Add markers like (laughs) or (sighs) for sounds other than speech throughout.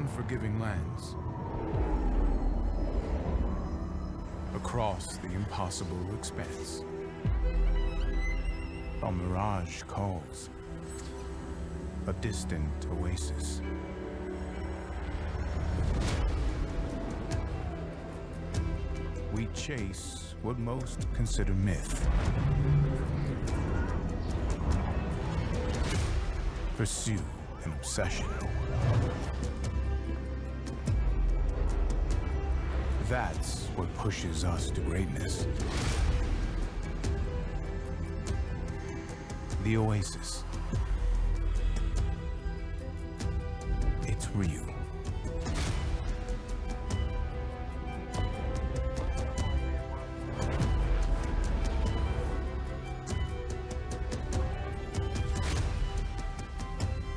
unforgiving lands, across the impossible expanse. A mirage calls, a distant oasis. We chase what most consider myth. Pursue an obsession. That's what pushes us to greatness. The Oasis. It's real.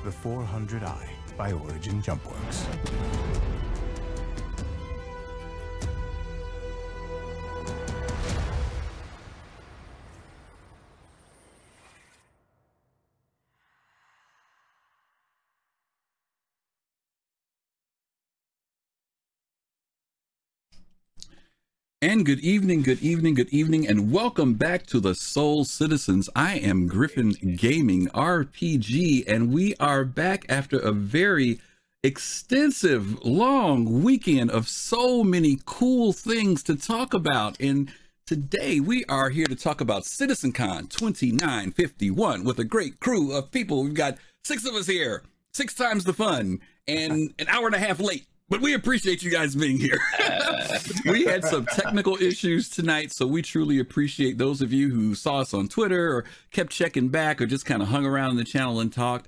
The 400i by Origin Jumpworks. Good evening, good evening, good evening, and welcome back to the Soul Citizens. I am Griffin Gaming RPG, and we are back after a very extensive, long weekend of so many cool things to talk about. And today we are here to talk about CitizenCon 2951 with a great crew of people. We've got six of us here, six times the fun, and an hour and a half late but we appreciate you guys being here. (laughs) we had some technical issues tonight, so we truly appreciate those of you who saw us on Twitter or kept checking back or just kind of hung around in the channel and talked.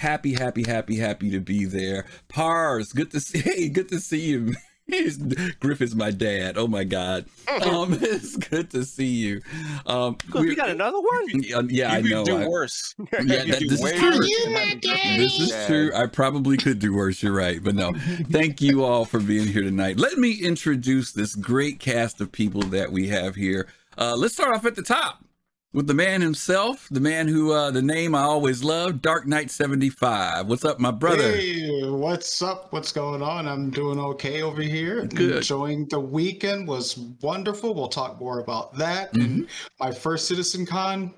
Happy, happy, happy, happy to be there. Pars, good to see. (laughs) Hey, good to see you. He's, Griff is my dad. Oh my god. Um, (laughs) it's good to see you. Um, we you got another one? Yeah, yeah I know. do I, worse. (laughs) Yeah, that, this, is true. You my this is true. I probably could do worse. You're right, but no. Thank you all for being here tonight. Let me introduce this great cast of people that we have here. Uh, let's start off at the top with the man himself, the man who uh the name I always loved, Dark Knight 75. What's up, my brother? Hey, what's up? What's going on? I'm doing okay over here. Good. Enjoying the weekend was wonderful. We'll talk more about that. Mhm. And my first Citizen Con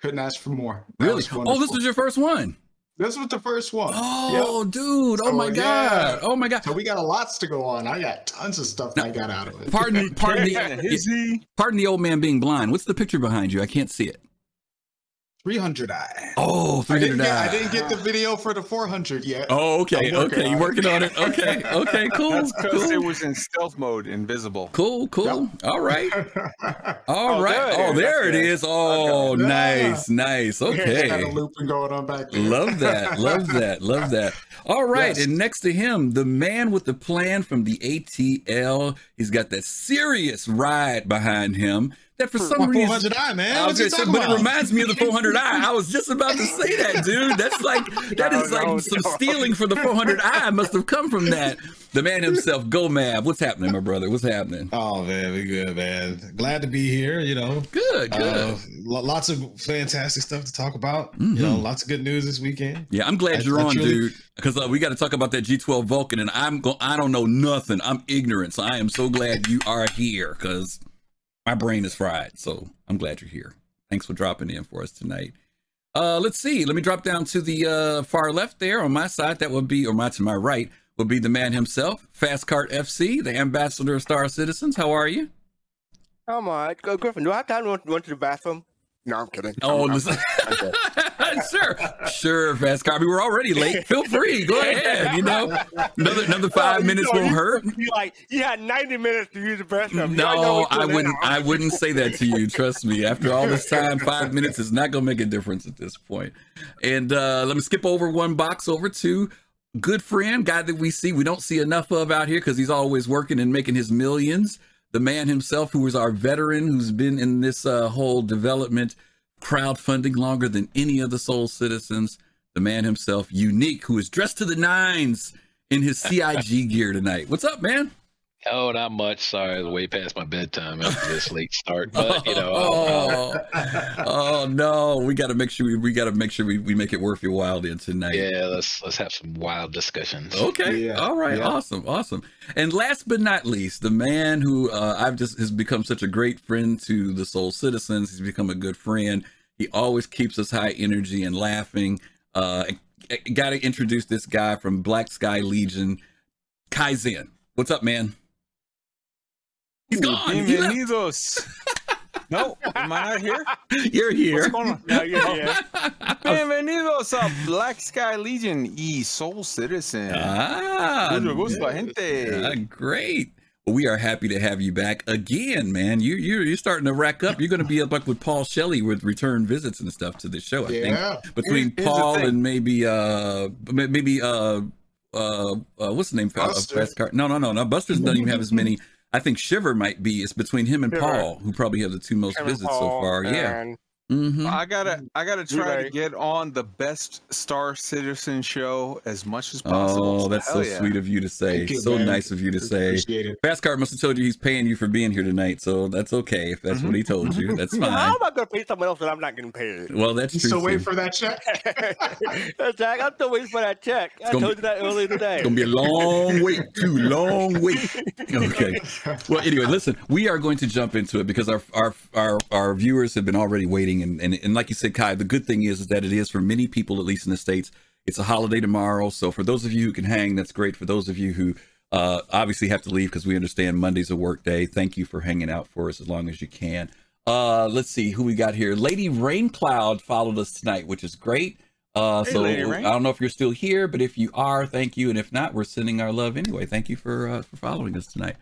couldn't ask for more. That Really? Oh, this was your first one. This was the first one. Oh, dude. Oh So, my yeah. god. Oh my god. So we got a lots to go on. I got tons of stuff I got out of it. Pardon, pardon (laughs) the, pardon the old man being blind. What's the picture behind you? I can't see it. 300 I. Oh, I didn't, 300 get, I didn't get the video for the 400 yet. Oh, okay, okay. You on it. working on it? (laughs) Okay, okay, cool, That's because it was in stealth mode, invisible. cool, cool. All right, (laughs) all Oh, right. there it Oh, is. there it Oh, Okay. nice, nice. Got Okay. a looping going on back there. Love that. Love (laughs) that. Love that. All right. Yes. And next to him, the man with the plan from the ATL. He's got that serious ride behind him that for some reason. 400 I, man. I was What you gonna say, but it reminds me of the 400i. I was just about to say that, dude. That's like (laughs) that No, is like no, some no. stealing for the 400i must have come from that. The man himself, Go Mab. What's happening, my brother? What's happening? Oh man, we good, man. Glad to be here. You know, Good, good. uh, lots of fantastic stuff to talk about. Mhm. You know, lots of good news this weekend. Yeah, I'm glad I- you're I on, truly- dude. Because uh, we got to talk about that G12 Vulcan, and I'm go- I don't know nothing. I'm ignorant, so I am so glad you are here because my brain is fried. So I'm glad you're here. Thanks for dropping in for us tonight. Uh, let's see. Let me drop down to the uh, far left there on my side. That would be, or my to my right would be the man himself, Fast Cart FC, the ambassador of Star Citizens. How are you? Come on, go Griffin. Do I have time to run, run to the bathroom? No, I'm kidding. Oh, I'm- I'm-. (laughs) (laughs) sure, sure, Fast Car. We're already late. Feel free. Go ahead. You know, another another five minutes know, won't you- hurt. You like you had 90 minutes to use the bathroom. You already know No, I wouldn't. I wouldn't say that to you. Trust me. After all this time, five minutes is not gonna make a difference at this point. And uh, let me skip over one box over to good friend, guy that we see we don't see enough of out here because he's always working and making his millions. The man himself, who is our veteran, who's been in this uh, whole development crowdfunding longer than any of the Soul Citizens. The man himself, unique, who is dressed to the nines in his CIG gear tonight. What's up, man? Oh, not much. Sorry, I was way past my bedtime after this late start. But (laughs) you know, I'll- oh, oh no, we got to make sure we, we got to make sure we, we make it worth your while then tonight. yeah, let's let's have some wild discussions. Okay. Yeah, All right. yeah. Awesome. Awesome. And last but not least, the man who uh, I've just has become such a great friend to the Soul Citizens. He's become a good friend. He always keeps us high energy and laughing. Uh, Got to introduce this guy from Black Sky Legion, Kaizen. What's up, man? He's gone. He. Bienvenidos. no, am I not here? You're here. What's going on? Yeah, yeah, yeah. Bienvenidos a Black Sky Legion y Soul Citizen. Ah, Mucho gusto, gente. Ah, great. We are happy to have you back again, man. You you you're starting to rack up. You're going to be up like with Paul Shelley with return visits and stuff to the show. I Yeah. think between Here's- here's Paul thing. and maybe uh maybe uh uh, uh what's the name? Uh, Buster. Fast Car- No, no, no, no. Buster's doesn't even have as many. I think Shiver might be. It's between him and Shiver. Paul, who probably have the two most visits so far. Yeah. And- hmm I gotta, I gotta try Relay. to get on the best Star Citizen show as much as possible. Oh, that's so yeah. sweet of you to say. Thank you, so man. nice of you to say. Appreciate it. Fastcard must have told you he's paying you for being here tonight, so that's okay if that's what he told you. That's (laughs) fine. How am I going to pay someone else that I'm not getting paid? Well, that's You true. still too. waiting for that check? (laughs) Jack, I'm still waiting for that check. I gonna told you that earlier today. It's gonna be a long wait, too long wait. (laughs) Okay. Well, anyway, listen, we are going to jump into it because our our our, our viewers have been already waiting, and, and and like you said, Kai, the good thing is, is that it is for many people, at least in the states. It's a holiday tomorrow, so for those of you who can hang, that's great. For those of you who uh, obviously have to leave because we understand Monday's a work day. Thank you for hanging out for us as long as you can. Uh, let's see who we got here. Lady Raincloud followed us tonight, which is great. Uh, Hey, so. I don't know if you're still here, but if you are, thank you. And if not, we're sending our love anyway. Thank you for uh, for following us tonight.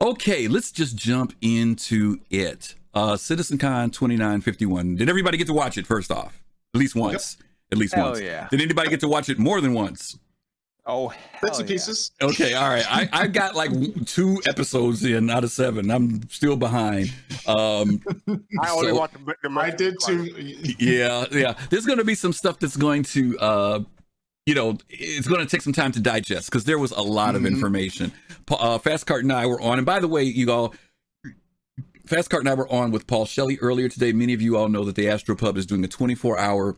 Okay, let's just jump into it. Uh, CitizenCon 2951. Did everybody get to watch it first off? At least once. At least Hell once. yeah. Did anybody get to watch it more than once? Oh, Bits hell and yeah. pieces. Okay, all right. I, I got like two episodes in out of seven. I'm still behind. Um, (laughs) I only So- want the, the I did too. (laughs) yeah, yeah. There's going to be some stuff that's going to, uh, you know, it's going to take some time to digest because there was a lot of Mhm. information. Uh, Fast Cart and I were on, and by the way, you all, Fast Cart and I were on with Paul Shelley earlier today. Many of you all know that the Astro Pub is doing a 24 hour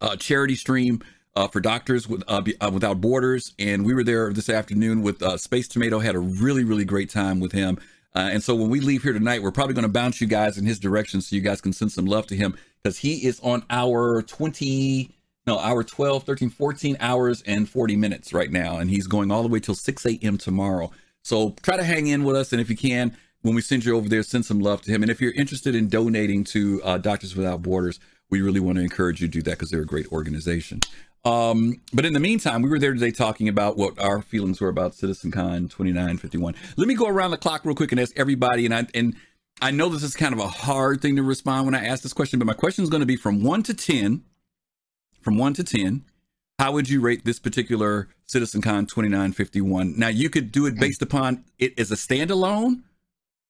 uh, charity stream. Uh, for doctors with, uh, Be- uh, without borders, and we were there this afternoon with uh, Space Tomato. Had a really, really great time with him. Uh, and so when we leave here tonight, we're probably going to bounce you guys in his direction so you guys can send some love to him because he is on our 20, no, our 12, 13, 14 hours and 40 minutes right now. And he's going all the way till 6 a.m. tomorrow. So try to hang in with us. And if you can, when we send you over there, send some love to him. And if you're interested in donating to uh, Doctors Without Borders, we really want to encourage you to do that because they're a great organization. Um, but in the meantime, we were there today talking about what our feelings were about CitizenCon 2951. Let me go around the clock real quick and ask everybody. And I and I know this is kind of a hard thing to respond when I ask this question, but my question is going to be from one to ten. From one to ten, how would you rate this particular CitizenCon 2951? Now you could do it based upon it as a standalone,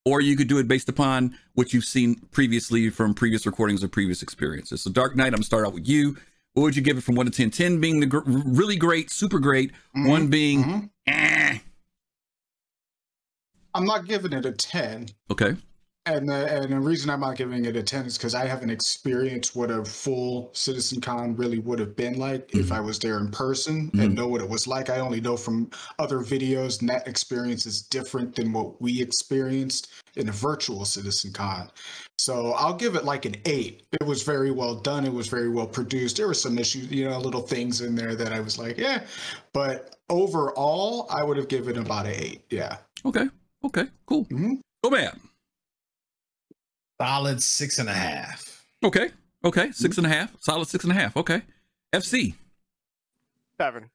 or you could do it based upon what you've seen previously from previous recordings or previous experiences. So Dark Knight, I'm gonna start out with you. What would you give it from one to 10? 10 being the gr- really great, super great, Mhm, one being mhm. eh. I'm not giving it a 10. Okay. And the, and the reason I'm not giving it a 10 is because I haven't experienced what a full Citizen Con really would have been like if Mhm. I was there in person Mhm. and know what it was like. I only know from other videos, and that experience is different than what we experienced in a virtual Citizen Con. So I'll give it like an 8. It was very well done. It was very well produced. There were some issues, you know, little things in there that I was like, yeah. But overall, I would have given about an 8. Yeah. Okay. Okay. Cool. Mhm. Go man. Solid six and a half. Okay. Okay. Six and a half. Solid six and a half. Okay. FC. Seven.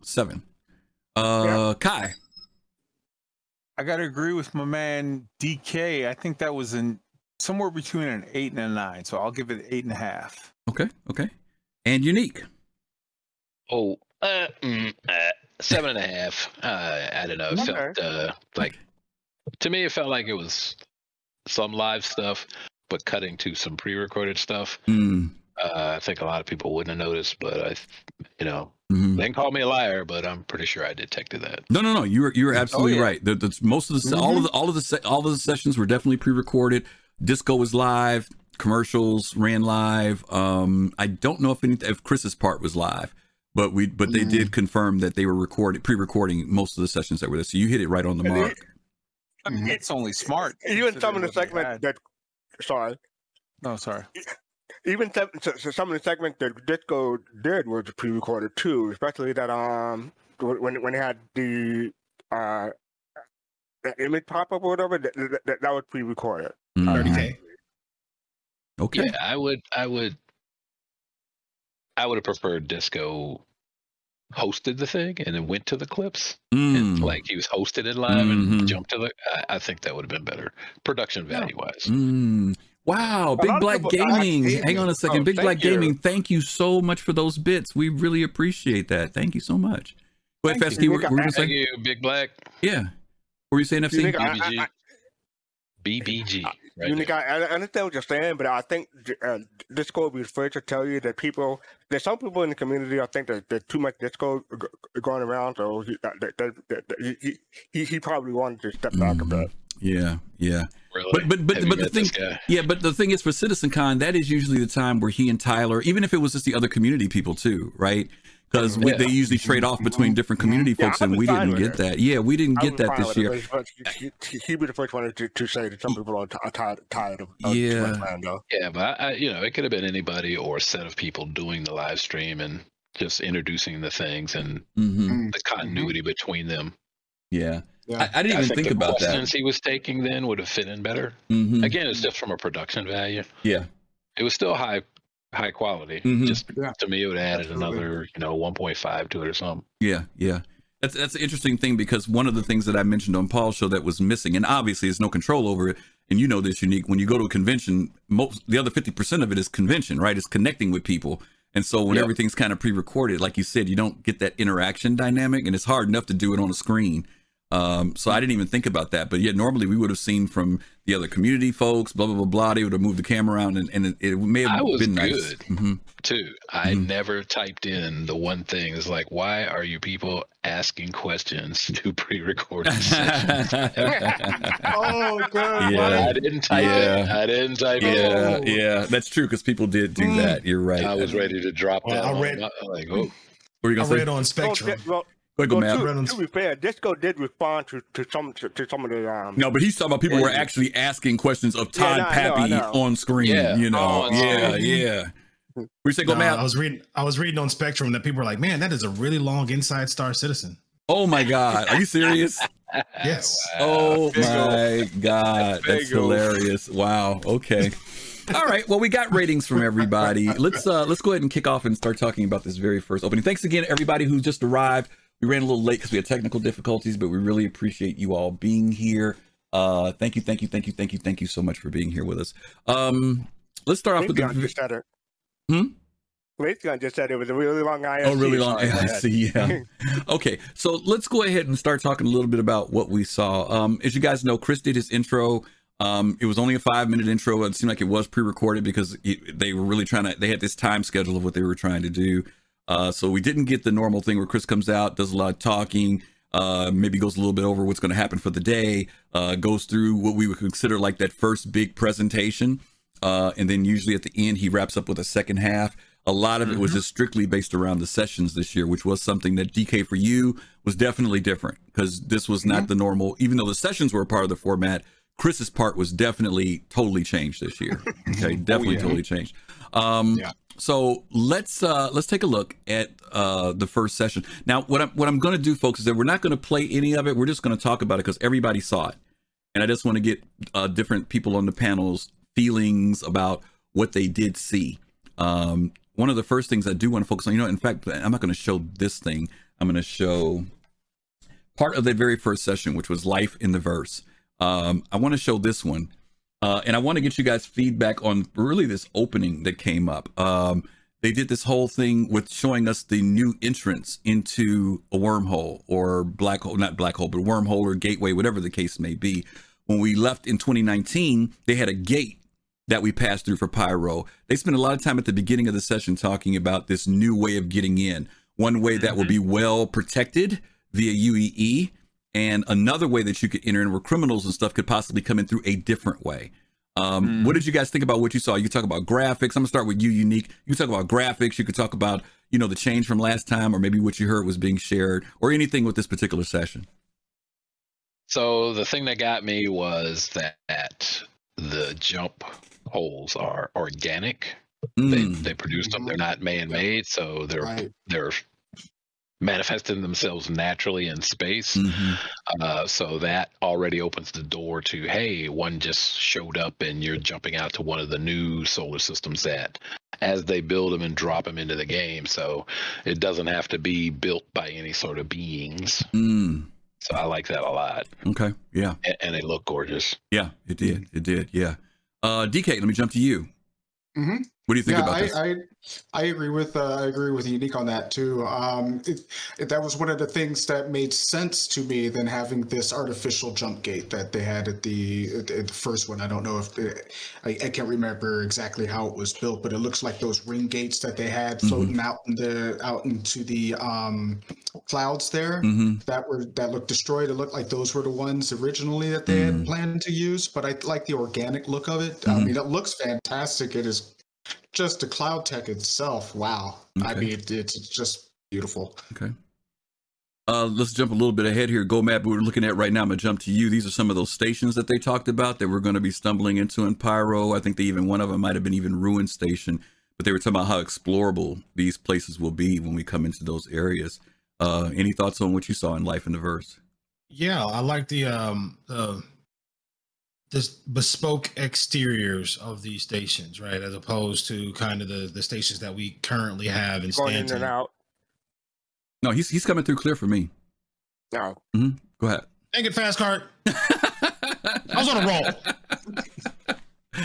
Seven. Uh Kai. I gotta agree with my man DK. I think that was in somewhere between an eight and a nine, so I'll give it eight and a half. Okay. Okay. And unique. Oh, uh, mm, uh, seven and a half. Uh, I don't know. It felt uh, like to me, it felt like it was some live stuff, but cutting to some pre-recorded stuff. Hmm. Uh, I think a lot of people wouldn't have noticed, but I, you know, Mhm. They can call me a liar, but I'm pretty sure I detected that. No, no, no. You were you were absolutely yeah. right. The, the, most of the se- all of the all of the se- all of the sessions were definitely pre-recorded. Disco was live. Commercials ran live. Um, I don't know if any if Chris's part was live, but we but they did confirm that they were recorded pre-recording most of the sessions that were there. So you hit it right on the And mark. I mean, it's only smart. Even some of the what they segments that, sorry, No, sorry. even se- so, so some of the segments that Disco did was pre-recorded too, especially that um when when they had the uh the image pop up or whatever that that, that, that was pre-recorded. Mhm. 30K. Okay. Yeah, I would, I would, I would have preferred Disco hosted the thing and then went to the clips, and Mm. like he was hosted it live Mhm. and jumped to the. I, I think that would have been better production value wise. Mm. Wow, Big Black Gaming. Hang on a second. Oh, Big Black you. Gaming, thank you so much for those bits. We really appreciate that. Thank you so much. Go ahead, Fesky. you. What what were you Thank saying? you, Big Black. Yeah. What were you saying, You FC? think I- BBG. BBG. Right you there. think I, I understand what you're saying, but I think uh, Disco will be afraid to tell you that people, there's some people in the community, I think that there's too much Disco g- g- going around, so he, that, that, that, that, he, he, he probably wanted to step back a Mhm. bit. Yeah, yeah. Really? But but but Have but the thing? Yeah, but the thing is for CitizenCon, that is usually the time where he and Tyler, even if it was just the other community people too, right? Because Yeah. they usually trade off between different community Yeah, folks, I and we didn't get it. that. Yeah, we didn't I get that this year. but he, he, he'd be the first one to, to say that some people are, t- are tired, tired of, of Yeah. too much Lando. Yeah, but I, I, you know, it could have been anybody or a set of people doing the live stream and just introducing the things and hmm the continuity between them. Yeah. Yeah. I, I didn't I even think think the about that. questions he was taking then would have fit in better. hmm Again, it's just from a production value. Yeah. It was still high, high quality. Mhm. Just Yeah. to me, it would add Absolutely. another, you know, 1.5 to it or something. Yeah, yeah. That's that's an interesting thing because one of the things that I mentioned on Paul's show that was missing, and obviously there's no control over it, and you know this unique. When you go to a convention, most the other fifty percent of it is convention, right? It's connecting with people, and so when Yep. everything's kind of pre-recorded, like you said, you don't get that interaction dynamic, and it's hard enough to do it on a screen. Um, so I didn't even think about that, but yet normally we would have seen from the other community folks, blah blah blah blah. They would have moved the camera around, and, and it, it may have I was been nice. good. hmm Too. I Mhm. never typed in the one thing is like, why are you people asking questions to pre-recorded (laughs) sessions? (laughs) (laughs) Oh, god! Yeah. I didn't type it. Yeah. I didn't type Yeah, it. yeah, that's true because people did do Mm. that. You're right. I was ready to drop Well, that. I read- my- like, oh, What were you I gonna say? read on Well, Spectrum. di- well, Go ahead, go, well, Matt. To, to be fair, Disco did respond to, to some to, to some of the um. No, but he's talking about people Yeah, were yeah. actually asking questions of Yeah, Todd no, I know, I Papy know. on screen. Yeah, you know, on yeah, screen. yeah. Where you say go, No, Matt? I was reading. I was reading on Spectrum that people were like, "Man, that is a really long Inside Star Citizen." oh my God, are you serious? (laughs) Yes. oh Big my God, that's hilarious. Wow. Okay. All right. Well, we got ratings from everybody. Let's uh let's go ahead and kick off and start talking about this very first opening. Thanks again, everybody who just arrived. We ran a little late because we had technical difficulties, but we really appreciate you all being here. Uh, thank you, thank you, thank you, thank you, thank you so much for being here with us. Um, let's start off with the. just said it. Hmm? Raytheon just said it was a really long ISC. Oh, really long. Sorry Yeah, I see. Yeah. okay, so let's go ahead and start talking a little bit about what we saw. Um, as you guys know, Chris did his intro. Um, it was only a five minute intro. It seemed like it was pre recorded because it, they were really trying to. They had this time schedule of what they were trying to do. Uh, so we didn't get the normal thing where Chris comes out, does a lot of talking, uh, maybe goes a little bit over what's going to happen for the day, uh, goes through what we would consider like that first big presentation. Uh, and then usually at the end, he wraps up with a second half. A lot of it was just strictly based around the sessions this year, which was something that DK for you was definitely different because this was not the normal, even though the sessions were a part of the format. Chris's part was definitely totally changed this year. (laughs) Okay, definitely yeah. totally changed. Um, Yeah. So let's uh, let's take a look at uh, the first session. Now, what I'm what I'm going to do, folks, is that we're not going to play any of it. We're just going to talk about it because everybody saw it, and I just want to get uh, different people on the panels feelings about what they did see. Um, one of the first things I do want to focus on, you know, in fact, I'm not going to show this thing. I'm going to show part of the very first session, which was life in the verse. Um, I want to show this one. Uh, and I want to get you guys feedback on really this opening that came up. Um, they did this whole thing with showing us the new entrance into a wormhole or black hole, not black hole, but wormhole or gateway, whatever the case may be. When we left in 2019, they had a gate that we passed through for Pyro. They spent a lot of time at the beginning of the session talking about this new way of getting in. One way that will be well protected via UEE, and another way that you could enter in where criminals and stuff could possibly come in through a different way. Um, What did you guys think about what you saw? You talk about graphics. I'm gonna start with you, unique. You talk about graphics. You could talk about you know the change from last time, or maybe what you heard was being shared, or anything with this particular session. So the thing that got me was that the jump holes are organic. They Mm, they produce them. They're not man-made, so they're Right. they're manifesting themselves naturally in space. mhm. Uh, so that already opens the door to hey, one just showed up and you're jumping out to one of the new solar systems that as they build them and drop them into the game. So it doesn't have to be built by any sort of beings. Mm, So I like that a lot, okay, yeah, and, and they look gorgeous. yeah, it did, it did, yeah. Uh, DK, let me jump to you. Mhm. What do you think yeah, about I, this? I I agree with uh, I agree with Unique on that too. Um, it, it, that was one of the things that made sense to me than having this artificial jump gate that they had at the at the, at the first one. I don't know if the, I, I can't remember exactly how it was built, but it looks like those ring gates that they had Mm-hmm. floating out in the out into the um, clouds there. hmm That were that looked destroyed. It looked like those were the ones originally that they Mm. had planned to use, but I like the organic look of it. I Mhm. mean, it looks fantastic. It is just the cloud tech itself. Wow. I mean, it, it's just beautiful. Okay. Uh, let's jump a little bit ahead here. Go map we're looking at right now. I'm gonna jump to you. These are some of those stations that they talked about that we're going to be stumbling into in Pyro. I think they even one of them might have been even Ruin Station, but they were talking about how explorable these places will be when we come into those areas. Uh, any thoughts on what you saw in Life in the Verse? Yeah, I like the um the bespoke exteriors of these stations, right? As opposed to kind of the the stations that we currently have in Going in and Stanton. out. No, he's he's coming through clear for me. No. Hmm. Go ahead. Dang it, fast card. I was on a roll. (laughs)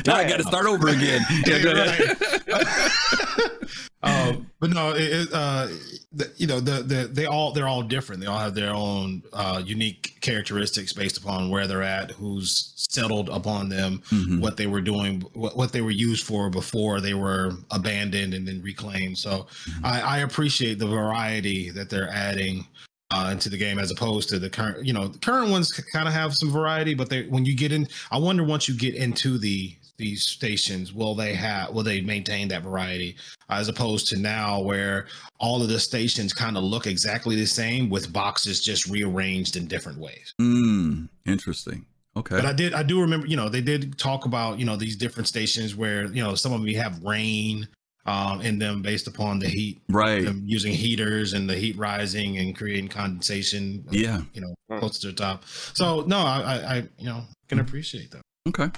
now I got to start over again. (laughs) Yeah, go ahead. (laughs) um, but no, it, it, uh, the, you know, the, the they all they're all different. They all have their own uh, unique characteristics based upon where they're at, who's settled upon them, Mhm. what they were doing, what, what they were used for before they were abandoned and then reclaimed. So I, I appreciate the variety that they're adding uh, into the game as opposed to the current. You know, the current ones kind of have some variety, but they when you get in, I wonder once you get into the these stations, will they have will they maintain that variety as opposed to now where all of the stations kind of look exactly the same with boxes just rearranged in different ways. Mm, interesting. Okay. But I did, I do remember, you know, they did talk about, you know, these different stations where, you know, some of them have rain um, in them based upon the heat, right. them using heaters and the heat rising and creating condensation, Yeah. you know, close to the top. So no, I, I, I you know, can appreciate that. Okay.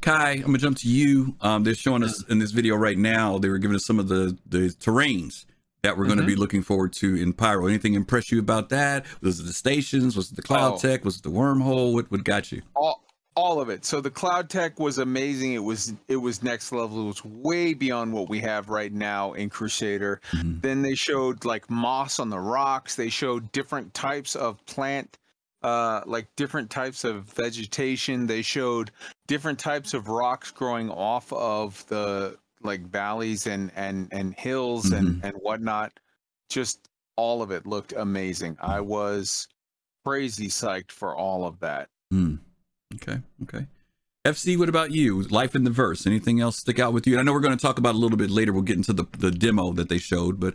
Kai, I'm gonna jump to you. Um, they're showing us in this video right now. They were giving us some of the the terrains that we're going to be looking forward to in Pyro. Anything impress you about that? Was it the stations? Was it the cloud Oh. tech? Was it the wormhole? What what got you? all all of it. So the cloud tech was amazing. It was it was next level. It was way beyond what we have right now in Crusader. Mhm. Then they showed like moss on the rocks. They showed different types of plant uh like different types of vegetation. They showed different types of rocks growing off of the like valleys and and and hills and and whatnot. Just all of it looked amazing. I was crazy psyched for all of that. Hmm. Okay. Okay. FC, what about you? Life in the verse. Anything else stick out with you? I know we're going to talk about a little bit later. We'll get into the the demo that they showed, but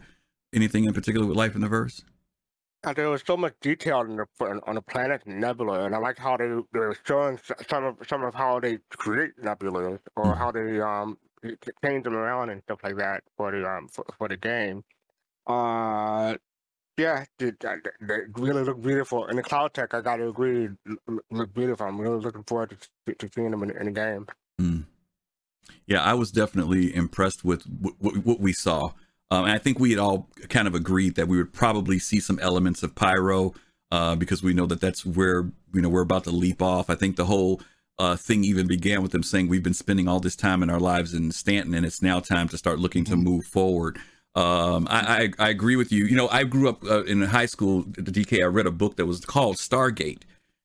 anything in particular with Life in the verse? And there was so much detail on the on the planet Nebula, and I like how they, they were showing some of some of how they create nebulas or Mhm. how they um change them around and stuff like that for the um for, for the game. Uh, yeah, they, really look beautiful. And the cloud tech, I got to agree, look beautiful. I'm really looking forward to, to seeing them in, in the game. Mm. Yeah, I was definitely impressed with w- w- what we saw. Um, and I think we had all kind of agreed that we would probably see some elements of pyro uh, because we know that that's where you know we're about to leap off. I think the whole uh, thing even began with them saying we've been spending all this time in our lives in Stanton, and it's now time to start looking to move forward. Um, I, I I agree with you. You know, I grew up uh, in high school at the DK. I read a book that was called Stargate,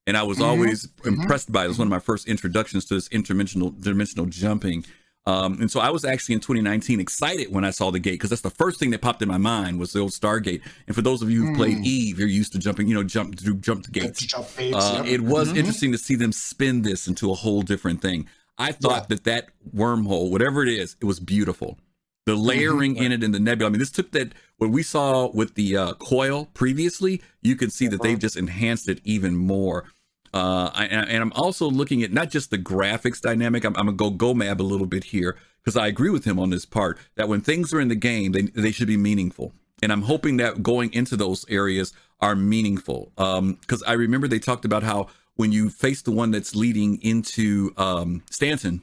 and I was Mhm, always mhm. impressed by it. It was one of my first introductions to this interdimensional dimensional jumping. Um, and so I was actually in 2019 excited when I saw the gate because that's the first thing that popped in my mind was the old Stargate. And for those of you who played Mm. Eve, you're used to jumping, you know, jump through jump the gates. Jump gates, Uh, yep. it was Mhm. interesting to see them spin this into a whole different thing. I thought that that wormhole, whatever it is, it was beautiful. The layering in it in the nebula. I mean, this took that what we saw with the uh, coil previously. You can see that they've just enhanced it even more. Uh, I, and I'm also looking at not just the graphics dynamic. I'm, I'm gonna go go mab a little bit here because I agree with him on this part that when things are in the game, they they should be meaningful. And I'm hoping that going into those areas are meaningful. Um, because I remember they talked about how when you face the one that's leading into um Stanton,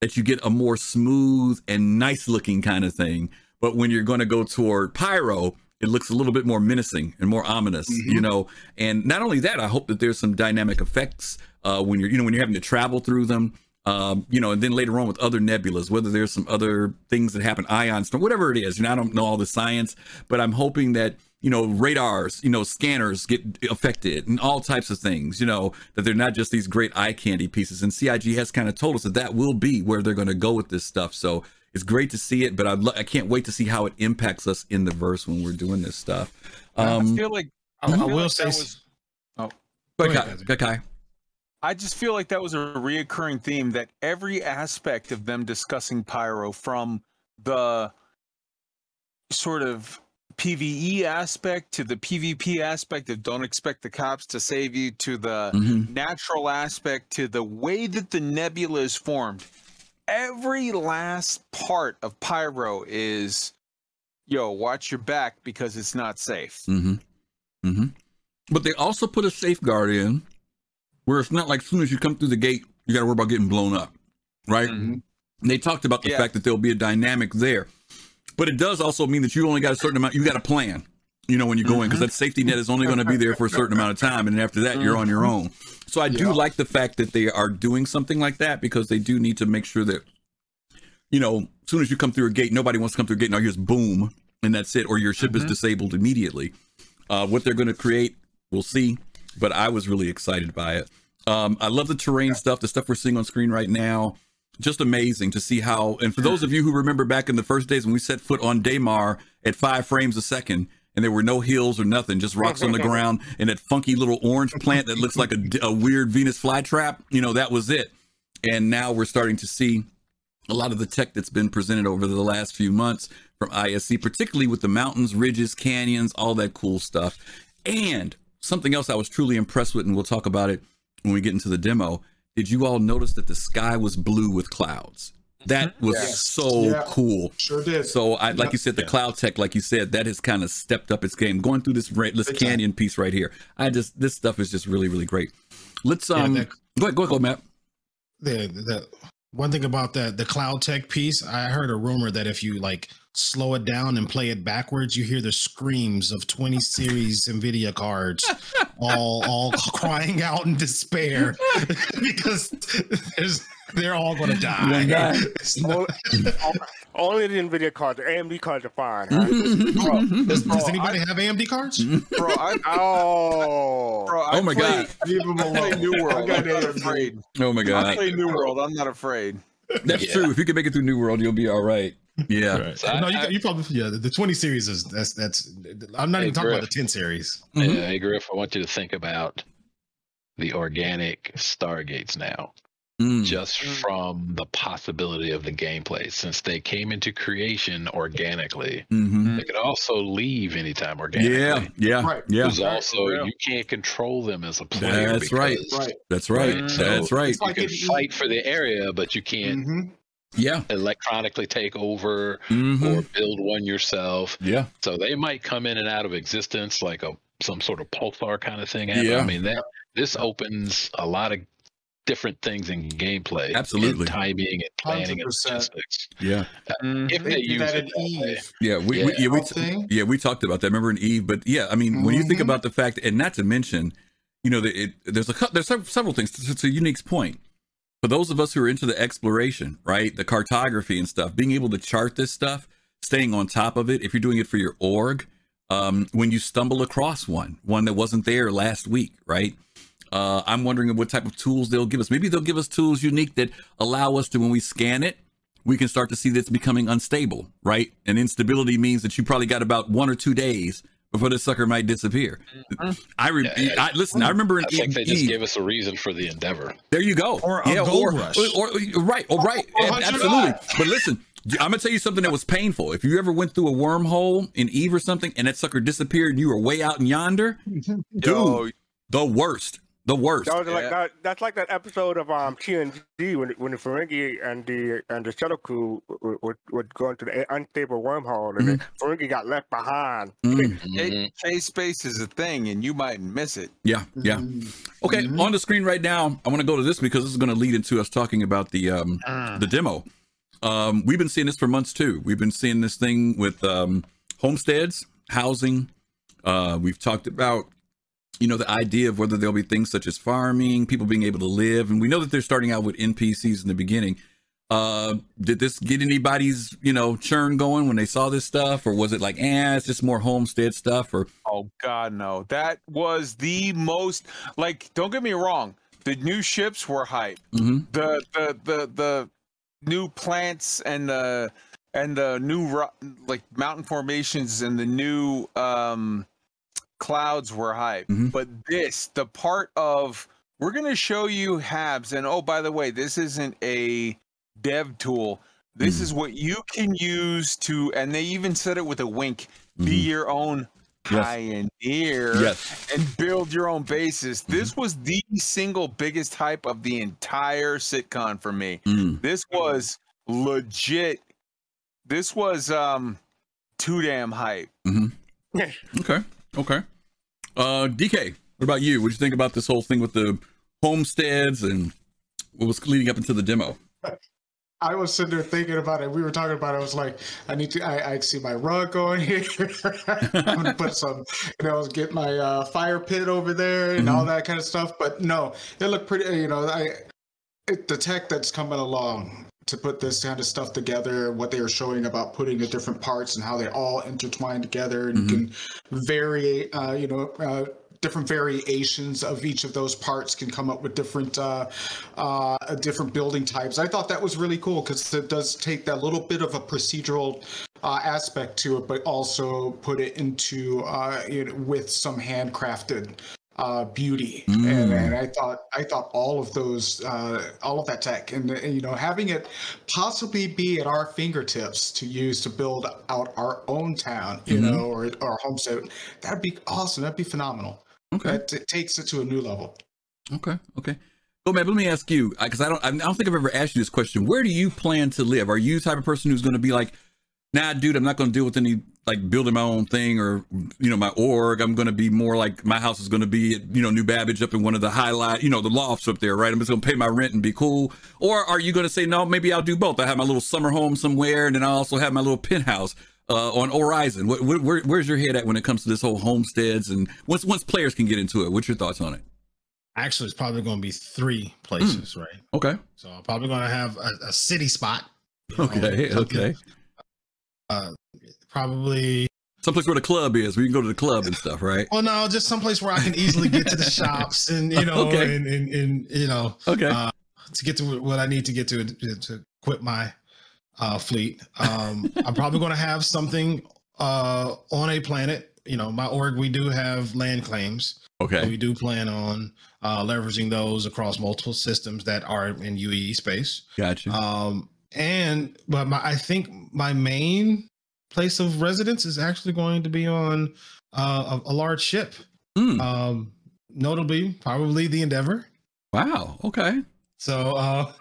that you get a more smooth and nice looking kind of thing. But when you're going to go toward Pyro, it looks a little bit more menacing and more ominous, you know. And not only that, I hope that there's some dynamic effects uh, when you're, you know, when you're having to travel through them, um, you know, and then later on with other nebulas, whether there's some other things that happen, ion storm, whatever it is. You know, I don't know all the science, but I'm hoping that you know radars, you know, scanners get affected and all types of things. You know, that they're not just these great eye candy pieces. And CIG has kind of told us that that will be where they're going to go with this stuff. So it's great to see it, but I lo- I can't wait to see how it impacts us in the verse when we're doing this stuff. I Um, feel like I, I I will like say that s- was- go Go ahead, ahead, Kai. Kai. I just feel like that was a reoccurring theme that every aspect of them discussing Pyro from the sort of PvE aspect to the PvP aspect of don't expect the cops to save you to the Mhm. natural aspect to the way that the nebula is formed. Every last part of Pyro is yo, watch your back because it's not safe. Mm-hmm. Mm-hmm. But they also put a safeguard in where it's not like as soon as you come through the gate, you got to worry about getting blown up, right? Mhm. They talked about the Yeah. fact that there'll be a dynamic there, but it does also mean that you only got a certain amount. You got a plan, you know, when you go in because that safety net is only going to be there for a certain amount of time, and after that, you're on your own. So I do Yeah. like the fact that they are doing something like that because they do need to make sure that you know, as soon as you come through a gate, nobody wants to come through a gate. Now you just boom, and that's it, or your ship is disabled immediately. Uh, what they're going to create, we'll see. But I was really excited by it. Um, I love the terrain stuff, the stuff we're seeing on screen right now. Just amazing to see how. And for those of you who remember back in the first days when we set foot on Daymar at five frames a second, and there were no hills or nothing, just rocks on the (laughs) ground, and that funky little orange plant that looks like a, a weird Venus flytrap, you know, that was it. And now we're starting to see a lot of the tech that's been presented over the last few months from ISC, particularly with the mountains, ridges, canyons, all that cool stuff. And something else I was truly impressed with, and we'll talk about it when we get into the demo. Did you all notice that the sky was blue with clouds? That was Yes. so Yeah. cool. Sure did. So I like Yep. you said, the cloud tech, like you said, that has kind of stepped up its game. Going through this ra- this canyon piece right here. I just this stuff is just really, really great. Let's um that- go ahead, go ahead, go Matt. the the one thing about that the cloud tech piece i heard a rumor that if you like slow it down and play it backwards you hear the screams of 20 series nvidia cards all all (laughs) crying out in despair (laughs) because there's they're all gonna die, die. It's not- Only the Nvidia cards, the AMD cards are fine. Right? (laughs) does, Bro, does anybody have amd cards Bro, I, oh, bro, I Oh my play, God. Leave him I play alone. New World. I'm not afraid. Oh my I god. play New World. I'm not afraid. That's Yeah. true. If you can make it through New World, you'll be all right. Yeah. Right. So I- no, you, I- you probably yeah. The, the twenty series is that's that's. I'm not Hey, even talking about the ten series. Mhm. Yeah, hey Griff, I want you to think about the organic Stargates now, Mm. just from the possibility of the gameplay. Since they came into creation organically, Mhm. they could also leave anytime organically. Yeah. Yeah. Right. Yeah. There's Right, also for you can't control them as a player. That's right. because Right. That's right. Right, so- That's right. It's like You can it- fight for the area, but you can't Mhm. Yeah. electronically take over Mhm. or build one yourself. Yeah. So they might come in and out of existence like a some sort of pulsar kind of thing. Yeah. I mean that this opens a lot of different things in gameplay. Absolutely. and timing and planning and 100%. logistics. Yeah. If They they did use that it in. Eve. Yeah. We, Yeah. we, yeah, we, Whole yeah, we talked about that. Remember in Eve, but yeah, I mean, when you think Mhm. about the fact, and not to mention, you know, that it, there's a cou- there's several things. It's, it's a unique point for those of us who are into the exploration, right, the cartography and stuff. Being able to chart this stuff, staying on top of it. If you're doing it for your org, um, when you stumble across one, one that wasn't there last week, right? Uh, I'm wondering what type of tools they'll give us. Maybe they'll give us tools unique that allow us to, when we scan it, we can start to see that it's becoming unstable, right? And instability means that you probably got about one or two days before this sucker might disappear. Mm-hmm. I, re- Yeah, yeah. I listen. I remember in I think they just gave us a reason for the endeavor. there you go. Or a gold rush. Or, or- right. Or right. Or Ab- 100 Absolutely. But listen, I'm gonna tell you something that was painful. If you ever went through a wormhole in Eve or something, and that sucker disappeared, and you were way out in yonder, (laughs) dude, Yo, the worst. The worst. That was like Yeah. that. That's like that episode of um TNG when when the Ferengi and the and the shuttle crew would, would, would go into the unstable wormhole and the Ferengi got left behind. Mm, Hey, Mhm. K space is a thing, and you might miss it. yeah. Yeah. Mm. Okay. Mhm. On the screen right now, I want to go to this because this is going to lead into us talking about the um the demo. Um, we've been seeing this for months too. We've been seeing this thing with um, homesteads, housing. Uh, we've talked about, you know, the idea of whether there'll be things such as farming, people being able to live, and we know that they're starting out with NPCs in the beginning. Uh, did this get anybody's, you know, churn going when they saw this stuff, or was it like, eh, it's just more homestead stuff, or Oh God, no! That was the most like. Don't get me wrong. The new ships were hype. Mhm. The the the the new plants and the and the new ro- like mountain formations and the new um clouds were hype. Mhm. But this, the part of we're gonna show you Habs, and oh by the way, this isn't a dev tool. This Mhm. is what you can use to, and they even said it with a wink. Be Mhm. your own Yes. pioneer yes, and build your own bases. This was the single biggest hype of the entire CitCon for me. Mm. This was legit. This was um too damn hype. (laughs) Okay. Okay. Uh, DK, what about you? What do you think about this whole thing with the homesteads and what was leading up into the demo? (laughs) I was sitting there thinking about it. We were talking about it. I was like, I need to, I, I see my rug going (laughs) here. I'm going to put some, you know, get my uh, fire pit over there and all that kind of stuff. But no, it looked pretty, you know, I, it, the tech that's coming along to put this kind of stuff together, what they were showing about putting the different parts and how they all intertwine together and you can vary, uh, you know, uh, different variations of each of those parts can come up with different uh, uh, different building types. I thought that was really cool because it does take that little bit of a procedural uh, aspect to it, but also put it into uh, you know, with some handcrafted uh, beauty. And, Mm. and I thought I thought all of those, uh, all of that tech, and, and you know, having it possibly be at our fingertips to use to build out our own town, you Mhm. know, or or homestead, that'd be awesome. That'd be phenomenal. Okay. That t- takes it to a new level. Okay. Okay. Go, man. Let me ask you, because I don't, I don't think I've ever asked you this question. Where do you plan to live? Are you the type of person who's going to be like, nah, dude, I'm not going to deal with any like building my own thing or you know my org. I'm going to be more like my house is going to be at, you know New Babbage up in one of the highlight, you know, the lofts up there, right? I'm just going to pay my rent and be cool. Or are you going to say no? Maybe I'll do both. I have my little summer home somewhere, and then I also have my little penthouse. Uh, on Horizon, where, where, where's your head at when it comes to this whole homesteads and once once players can get into it? What's your thoughts on it? Actually, it's probably going to be three places, right? Okay, So I'm probably going to have a, a city spot. you know, okay, okay. Uh, probably. Someplace where the club is, where you can go to the club and stuff, right? Well, no, just someplace where I can easily get to the (laughs) shops and you know, Okay. and, and and you know, Okay. uh, to get to what I need to get to to, quit my uh, fleet. Um, (laughs) I'm probably going to have something uh, on a planet. You know, my org, we do have land claims. Okay. We do plan on uh, leveraging those across multiple systems that are in UEE space. Gotcha. Um, and but my, I think my main place of residence is actually going to be on uh, a, a large ship. Hmm. Um, notably, probably the Endeavor. wow. Okay. So uh,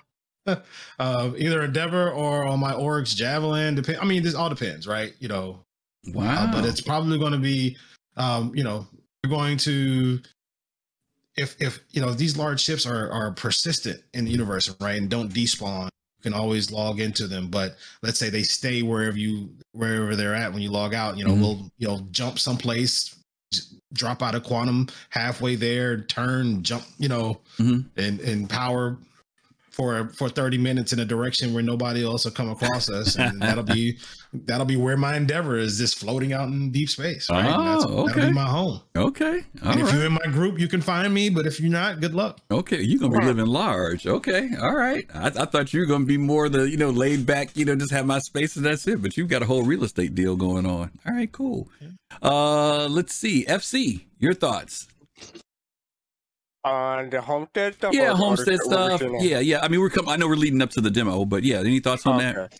(laughs) uh, either Endeavor or on my org's Javelin. Depend. I mean, this all depends, right? You know, Wow. uh, but it's probably going to be, um, you know, you're going to, if if you know these large ships are are persistent in the universe, right, and don't despawn, you can always log into them. But let's say they stay wherever you wherever they're at when you log out. You know, Mhm. we'll you know jump someplace, drop out of quantum halfway there, turn, jump, you know, Mhm. and and power for for 30 minutes in a direction where nobody else will come across us and (laughs) that'll be that'll be where my endeavor is just floating out in deep space right? And that's, Oh, that'll be my home Okay. All and if you're in my group you can find me but if you're not good luck Okay, you're gonna be living large. Okay, all right. I, I thought you were gonna be more the you know laid back, you know, just have my space and that's it. But you've got a whole real estate deal going on. All right, cool. Uh, let's see. FC, your thoughts? On the homestead stuff. Yeah, homestead stuff. Yeah, yeah. I mean, we're coming. I know we're leading up to the demo, but yeah, any thoughts on that?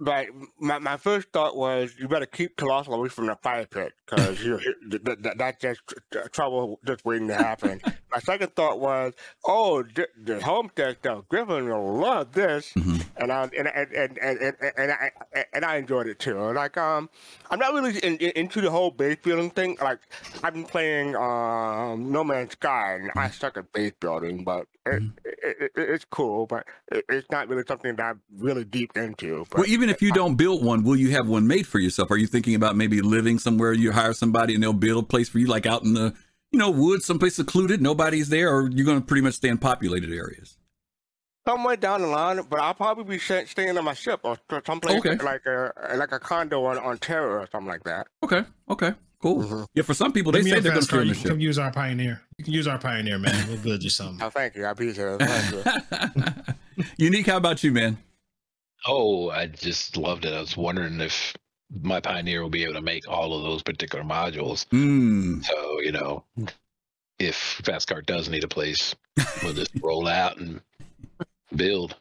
But my, my first thought was you better keep Colossal away from the fire pit because you (laughs) th- th- th- that's just tr- trouble just waiting to happen. my second thought was, oh, the, the homestead stuff, Griffin will love this, Mhm. and I and and and and, and, and I and I enjoyed it too. Like um, I'm not really in, in- into the whole base building thing. Like I've been playing um No Man's Sky, and I suck at base building, but Mm. it, it, it, it's cool. But it, it's not really something that I'm really deep into. But Well, even if you don't build one, will you have one made for yourself? Are you thinking about maybe living somewhere? You hire somebody and they'll build a place for you, like out in the you know woods, someplace secluded, nobody's there, or you're going to pretty much stay in populated areas. somewhere down the line, but I'll probably be sta- staying on my ship or someplace Okay. like a like a condo on, on Terra or something like that. Okay, okay, cool. Mhm. Yeah, for some people they Give me say a they're going to car, stay on you can come use our pioneer you can use our pioneer man we'll build you something Oh, thank you. I appreciate it. Thank you. (laughs) Unique, how about you, man? Oh, I just loved it. I was wondering if my Pioneer will be able to make all of those particular modules. Mm, So, you know, if Fastcart does need a place, we'll just (laughs) roll out and build.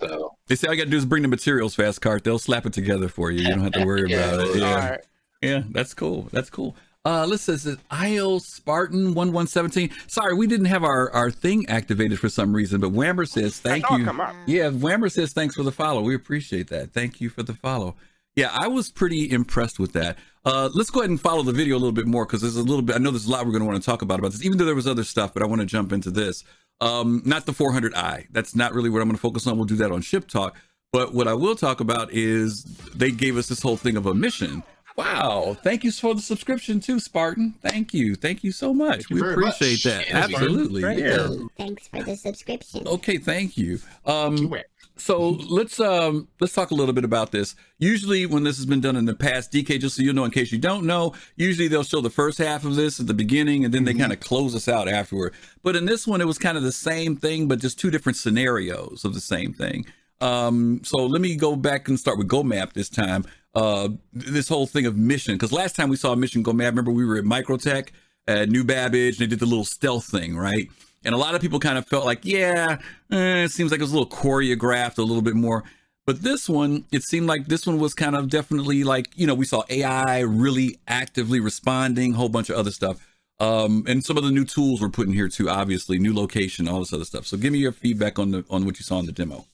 So, they say all you got to do is bring the materials, fast cart. They'll slap it together for you. You don't have to worry (laughs) Yeah, about it. Yeah. All right. Yeah, that's cool. That's cool. Uh, let's say this IO Spartan one one seventeen. Sorry, we didn't have our, our thing activated for some reason, but Whammer says thank I know it you. Yeah, Whammer says thanks for the follow. We appreciate that. Thank you for the follow. Yeah, I was pretty impressed with that. Uh, let's go ahead and follow the video a little bit more because there's a little bit. I know there's a lot we're going to want to talk about about this, even though there was other stuff, but I want to jump into this. Um, not the 400i. That's not really what I'm going to focus on. We'll do that on Ship Talk. But what I will talk about is they gave us this whole thing of a mission. Wow! Thank you for the subscription too, Spartan. Thank you, thank you so much. Thank we appreciate much. that. Yeah, Absolutely. Thank Yeah. Thanks for the subscription. Okay, thank you. Um, so let's um let's talk a little bit about this. Usually when this has been done in the past, DK, just so you know, in case you don't know, usually they'll show the first half of this at the beginning and then they kind of close us out afterward. But in this one, it was kind of the same thing, but just two different scenarios of the same thing. Um, so let me go back and start with Go Map this time. Uh, this whole thing of mission, because last time we saw mission Go Map, remember we were at Microtech at New Babbage, and they did the little stealth thing, right? And a lot of people kind of felt like, yeah, eh, it seems like it was a little choreographed a little bit more. But this one, it seemed like this one was kind of definitely like, you know, we saw AI really actively responding, whole bunch of other stuff. Um, and some of the new tools were put in here too, obviously, new location, all this other stuff. So give me your feedback on the on what you saw in the demo.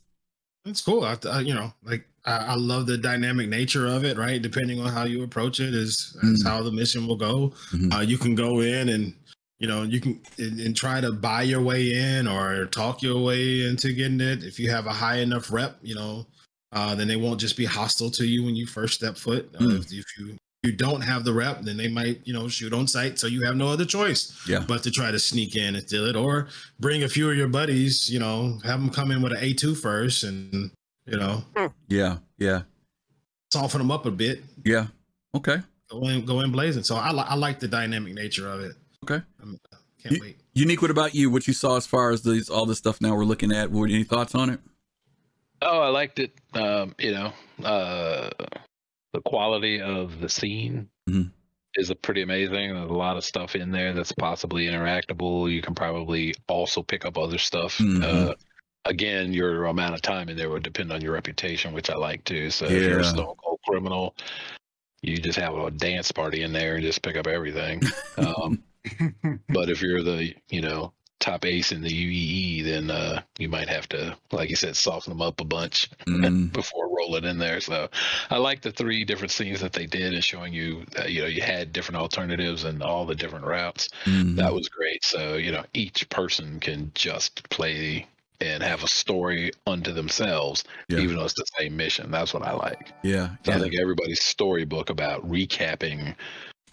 It's cool. I, I, you know, like I, I love the dynamic nature of it. Right, depending on how you approach it, is is Mhm. how the mission will go. Mhm. Uh, you can go in and you know you can and, and try to buy your way in or talk your way into getting it. If you have a high enough rep, you know, uh, then they won't just be hostile to you when you first step foot. Uh, Mm. if, if you you don't have the rep, then they might you know shoot on sight. So you have no other choice Yeah. but to try to sneak in and steal it, or bring a few of your buddies. You know, have them come in with an A two first, and you know Yeah, yeah, soften them up a bit. yeah. Okay. Go in, go in blazing. So I, li- I like the dynamic nature of it. Okay. I'm, can't You- wait. Unique, what about you? What you saw as far as these all this stuff now we're looking at? What any thoughts on it? oh, I liked it. Um, you know, uh, the quality of the scene Mhm. is a pretty amazing. There's a lot of stuff in there that's possibly interactable. You can probably also pick up other stuff. Mhm. Uh, again, your amount of time in there would depend on your reputation, which I like too. So if you're a stone cold criminal, you just have a dance party in there and just pick up everything. Um, (laughs) but if you're the you know top ace in the UEE, then uh, you might have to, like you said, soften them up a bunch Mm, (laughs) before rolling in there. So I like the three different scenes that they did and showing you, you know, you had different alternatives and all the different routes. mhm. That was great. So you know, each person can just play and have a story unto themselves, Yeah. even though it's the same mission. That's what I like. yeah, So I think everybody's storybook about recapping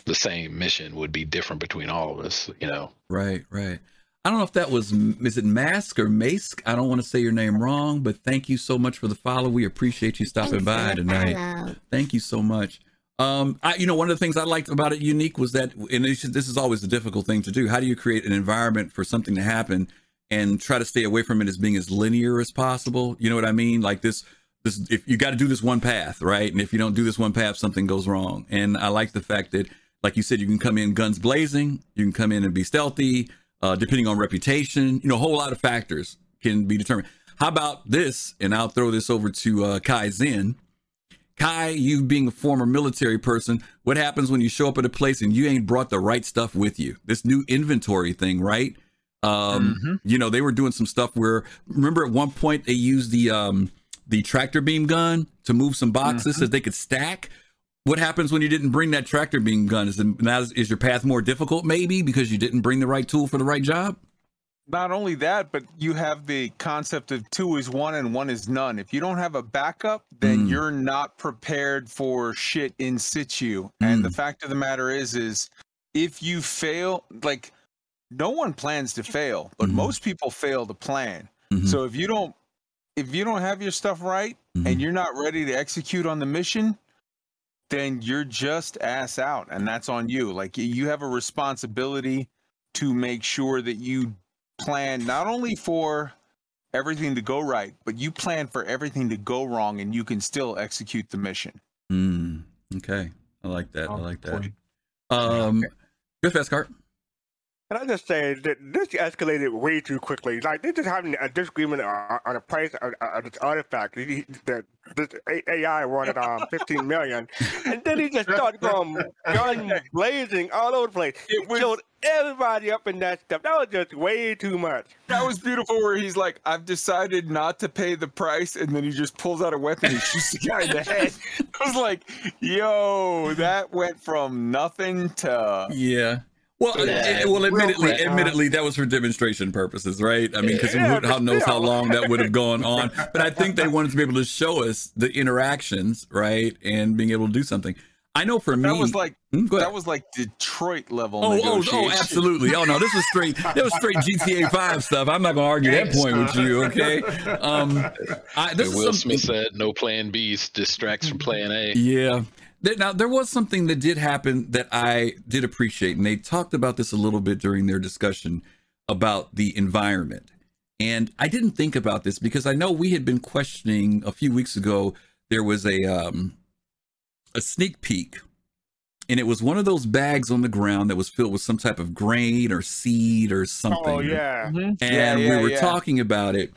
the same mission would be different between all of us. You know. Right, right. I don't know if that was is it Mask or Mask. I don't want to say your name wrong, but thank you so much for the follow. We appreciate you stopping Thanks by tonight. follow. Thank you so much. Um, I, you know, one of the things I liked about it unique was that, and this this is always a difficult thing to do. How do you create an environment for something to happen and try to stay away from it as being as linear as possible? You know what I mean? Like this, this, if you got to do this one path, right? And if you don't do this one path, something goes wrong. And I like the fact that, like you said, you can come in guns blazing, you can come in and be stealthy, uh, depending on reputation. You know, a whole lot of factors can be determined. How about this? And I'll throw this over to uh, Kai Zen. Kai, you being a former military person, what happens when you show up at a place and you ain't brought the right stuff with you? This new inventory thing, right? Um, you know, they were doing some stuff where remember at one point they used the um the tractor beam gun to move some boxes so they could stack. What happens when you didn't bring that tractor beam gun? Is, the, now is your path more difficult maybe because you didn't bring the right tool for the right job? Not only that, but you have the concept of two is one and one is none. If you don't have a backup, then Mm. you're not prepared for shit in situ. And the Mm. fact of the matter is, is if you fail, like no one plans to fail, but Mhm. most people fail to plan. Mhm. So if you don't, if you don't have your stuff right Mhm. and you're not ready to execute on the mission, then you're just ass out, and that's on you. Like you have a responsibility to make sure that you plan not only for everything to go right, but you plan for everything to go wrong, and you can still execute the mission. Mm, okay, I like that. I like that. Um, good fast cart. And I just say that this escalated way too quickly. Like they're just having a disagreement on, on the price of, of this artifact. He, the, this AI wanted um 15 million, and then he just started going gun (laughs) blazing all over the place. It It was- showed everybody up in that stuff. That was just way too much. That was beautiful. Where he's like, "I've decided not to pay the price," and then he just pulls out a weapon and shoots the guy in the head. (laughs) I was like, "Yo, that went from nothing to." Yeah. Well, Yeah. eh, well, admittedly, quick, uh, admittedly, that was for demonstration purposes, right? I mean, because Yeah, who but knows how long that would have gone on. (laughs) But I think they wanted to be able to show us the interactions, right, and being able to do something. I know for me, That was like Hmm, go ahead. that was like Detroit level. Oh, oh, oh, absolutely. Oh no, this was straight. That was straight GTA Five stuff. I'm not gonna argue that point with you. Okay. Um, I, this As is Will something. Smith said, "No plan B distracts from plan A." Yeah. There- Now there was something that did happen that I did appreciate, and they talked about this a little bit during their discussion about the environment. And I didn't think about this because I know we had been questioning a few weeks ago. There was a um, a sneak peek, and it was one of those bags on the ground that was filled with some type of grain or seed or something Oh yeah. and Yeah, we were yeah. talking about it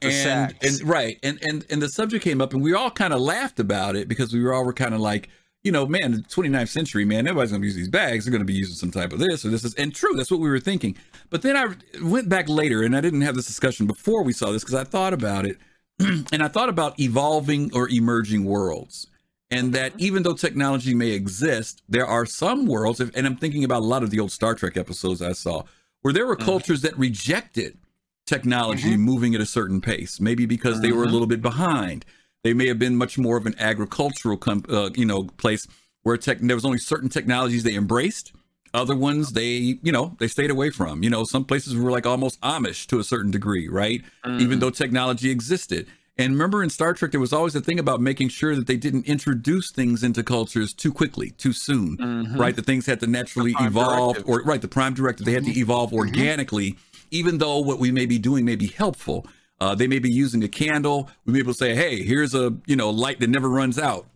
The and, sacks. and right and and and the subject came up and we all kind of laughed about it because we were all were kind of like you know man the 29th century man everybody's gonna use these bags. They're gonna be using some type of this or this is and true that's what we were thinking. But then i went back later and i didn't have this discussion before we saw this because i thought about it (clears throat) and i thought about evolving or emerging worlds and that mm-hmm. even though technology may exist, there are some worlds, and I'm thinking about a lot of the old Star Trek episodes I saw, where there were mm-hmm. cultures that rejected technology mm-hmm. moving at a certain pace, maybe because they were a little bit behind. They may have been much more of an agricultural, uh, you know, place where tech- there was only certain technologies they embraced. Other ones they, you know, they stayed away from. You know, some places were like almost Amish to a certain degree, right? Even though technology existed. And remember in Star Trek, there was always a thing about making sure that they didn't introduce things into cultures too quickly, too soon, Mhm. right? The things had to naturally evolve, Directive. or right, the prime directive, they had to evolve organically, even though what we may be doing may be helpful. Uh, they may be using a candle. We may be able to say, hey, here's a you know light that never runs out.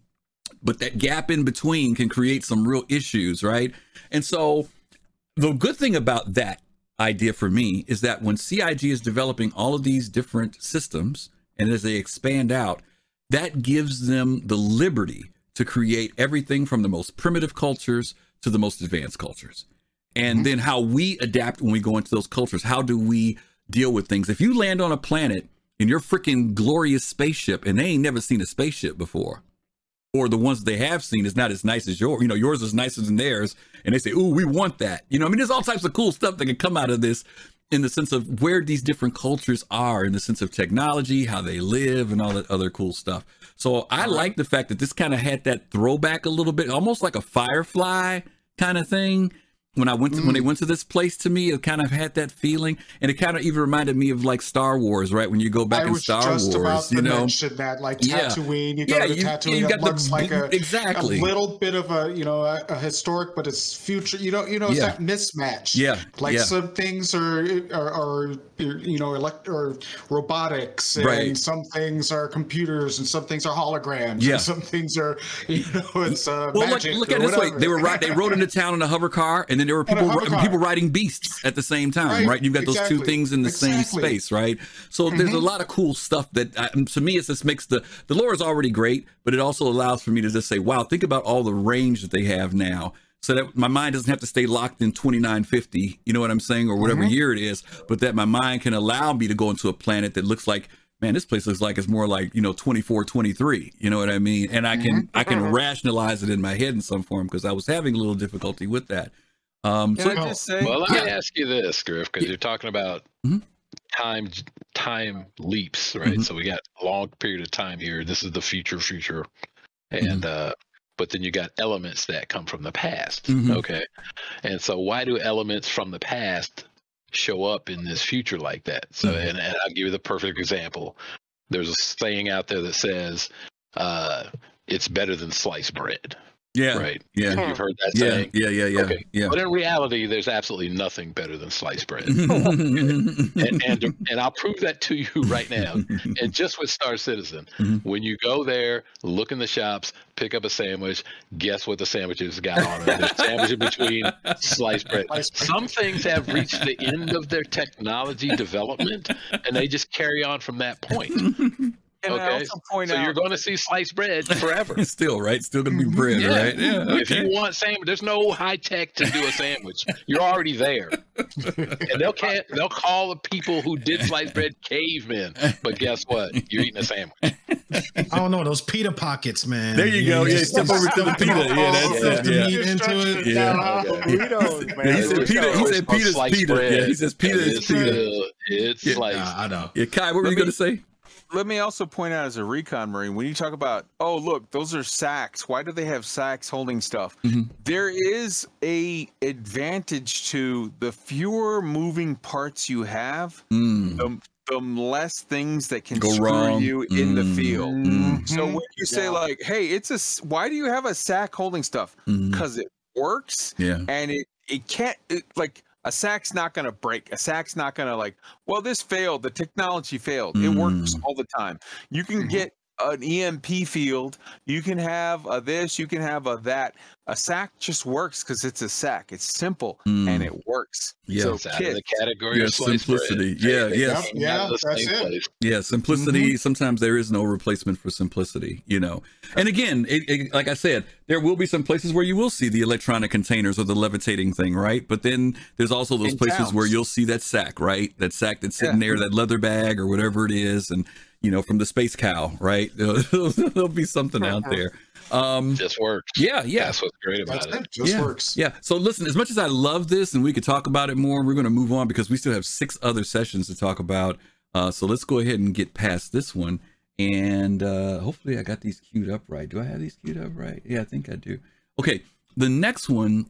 But that gap in between can create some real issues, right? And so the good thing about that idea for me is that when CIG is developing all of these different systems and as they expand out, that gives them the liberty to create everything from the most primitive cultures to the most advanced cultures. And then how we adapt when we go into those cultures. How do we deal with things? If you land on a planet in your freaking glorious spaceship and they ain't never seen a spaceship before, or the ones they have seen is not as nice as yours. You know, yours is nicer than theirs, and they say, "Ooh, we want that." You know, I mean, there's all types of cool stuff that can come out of this, in the sense of where these different cultures are, in the sense of technology, how they live, and all that other cool stuff. So I like the fact that this kind of had that throwback a little bit, almost like a Firefly kind of thing. When I went to, when they mm. went to this place to me, it kind of had that feeling, and it kind of even reminded me of like Star Wars, right? When you go back I in Star just about Wars, you know, mention that, like Yeah. Tatooine, you Yeah, go to you- Tatooine, you it got the looks like a, exactly. a little bit of a, you know, a, a historic, but it's future. You know, you know, it's Yeah. that mismatch. Yeah, like yeah. some things are, are, are you know, elect or robotics, and Right. some things are computers, and some things are holograms, Yeah. and some things are, (laughs) you know, it's uh, Well, look, magic. look or at it this way: they were right. (laughs) They rode into town in a hover car, and then there were people people riding beasts at the same time, right? Right, You've got those two things in the same space, right? So there's a Mhm. lot of cool stuff that uh, to me, it just makes the the lore is already great, but it also allows for me to just say, "Wow, think about all the range that they have now." So that my mind doesn't have to stay locked in 2950, you know what I'm saying, or whatever Mhm. year it is, but that my mind can allow me to go into a planet that looks like man, this place looks like it's more like, you know, 24, 23. You know what I mean? And I can, I can rationalize it in my head in some form because I was having a little difficulty with that. Um, Can so, I just say? Well, let Yeah. me ask you this, Griff, because you're talking about Mhm. time time leaps, right? Mhm. So we got a long period of time here. This is the future, future, Mm-hmm. and uh, but then you got elements that come from the past. Mhm. Okay, and so why do elements from the past show up in this future like that? So, Mhm. and, and I'll give you the perfect example. There's a saying out there that says, uh, "It's better than sliced bread." Yeah, Right? yeah, You've heard that yeah, saying. yeah, yeah, yeah, Okay. yeah. But in reality, there's absolutely nothing better than sliced bread. (laughs) And, and and I'll prove that to you (laughs) right now. And (laughs) just with Star Citizen, Mhm. when you go there, look in the shops, pick up a sandwich, guess what the sandwiches got on it? There's sandwich in between sliced. Sliced bread. Some things have reached the end of their technology development, and they just carry on from that point. Can I Okay, also point so out? you're going to see sliced bread forever. (laughs) Still, right? Still gonna be bread, Yeah. right? Yeah. If you want sandwich, there's no high tech to do a sandwich. You're already there, and they'll can't, they'll call the people who did sliced bread cavemen. But guess what? You're eating a sandwich. I don't know those pita pockets, man. There you go. Yeah, just- step over to the pita. Yeah, that's stuff it. the Yeah. meat into it. Yeah. Burritos, man. Yeah, he said It's Peter- he said called Peter's sliced Peter. Yeah, he says Peter and is it's Peter. still- It's Yeah. sliced. Nah, I know. Yeah, Kai, what were Let you me- gonna say? Let me also point out as a recon marine, when you talk about, oh look, those are sacks. Why do they have sacks holding stuff? Mhm. There is a advantage to the fewer moving parts you have, Mm. the, the less things that can Go screw wrong. you in the Mm. field. Mm. So when you say Yeah. like, hey, it's a why do you have a sack holding stuff? Mm. Because it works Yeah. and it it can't it, like a sack's not going to break a sack's not going to like well this failed the technology failed it works Mm. all the time you can Mhm. get an emp field you can have a this you can have a that a sack just works because it's a sack it's simple and Mm. it works Yeah. so It's out of the category Yeah, of simplicity. Yeah, They- they yes. came Yeah, out of the that's it. place. Yeah, simplicity. Sometimes there is no replacement for simplicity, you know. And again, it, it, like I said, there will be some places where you will see the electronic containers or the levitating thing, right? But then there's also those In places where you'll see that sack, right? That sack that's sitting there, that leather bag or whatever it is, and you know, from the space cow, right? (laughs) There'll be something out there. Um, Just works. yeah, yeah. That's what's great That's about it. it. Just yeah. works. Yeah. So listen, as much as I love this and we could talk about it more, we're going to move on because we still have six other sessions to talk about. Uh, so let's go ahead and get past this one. And uh, hopefully I got these queued up right. Do I have these queued up right? Yeah, I think I do. Okay. The next one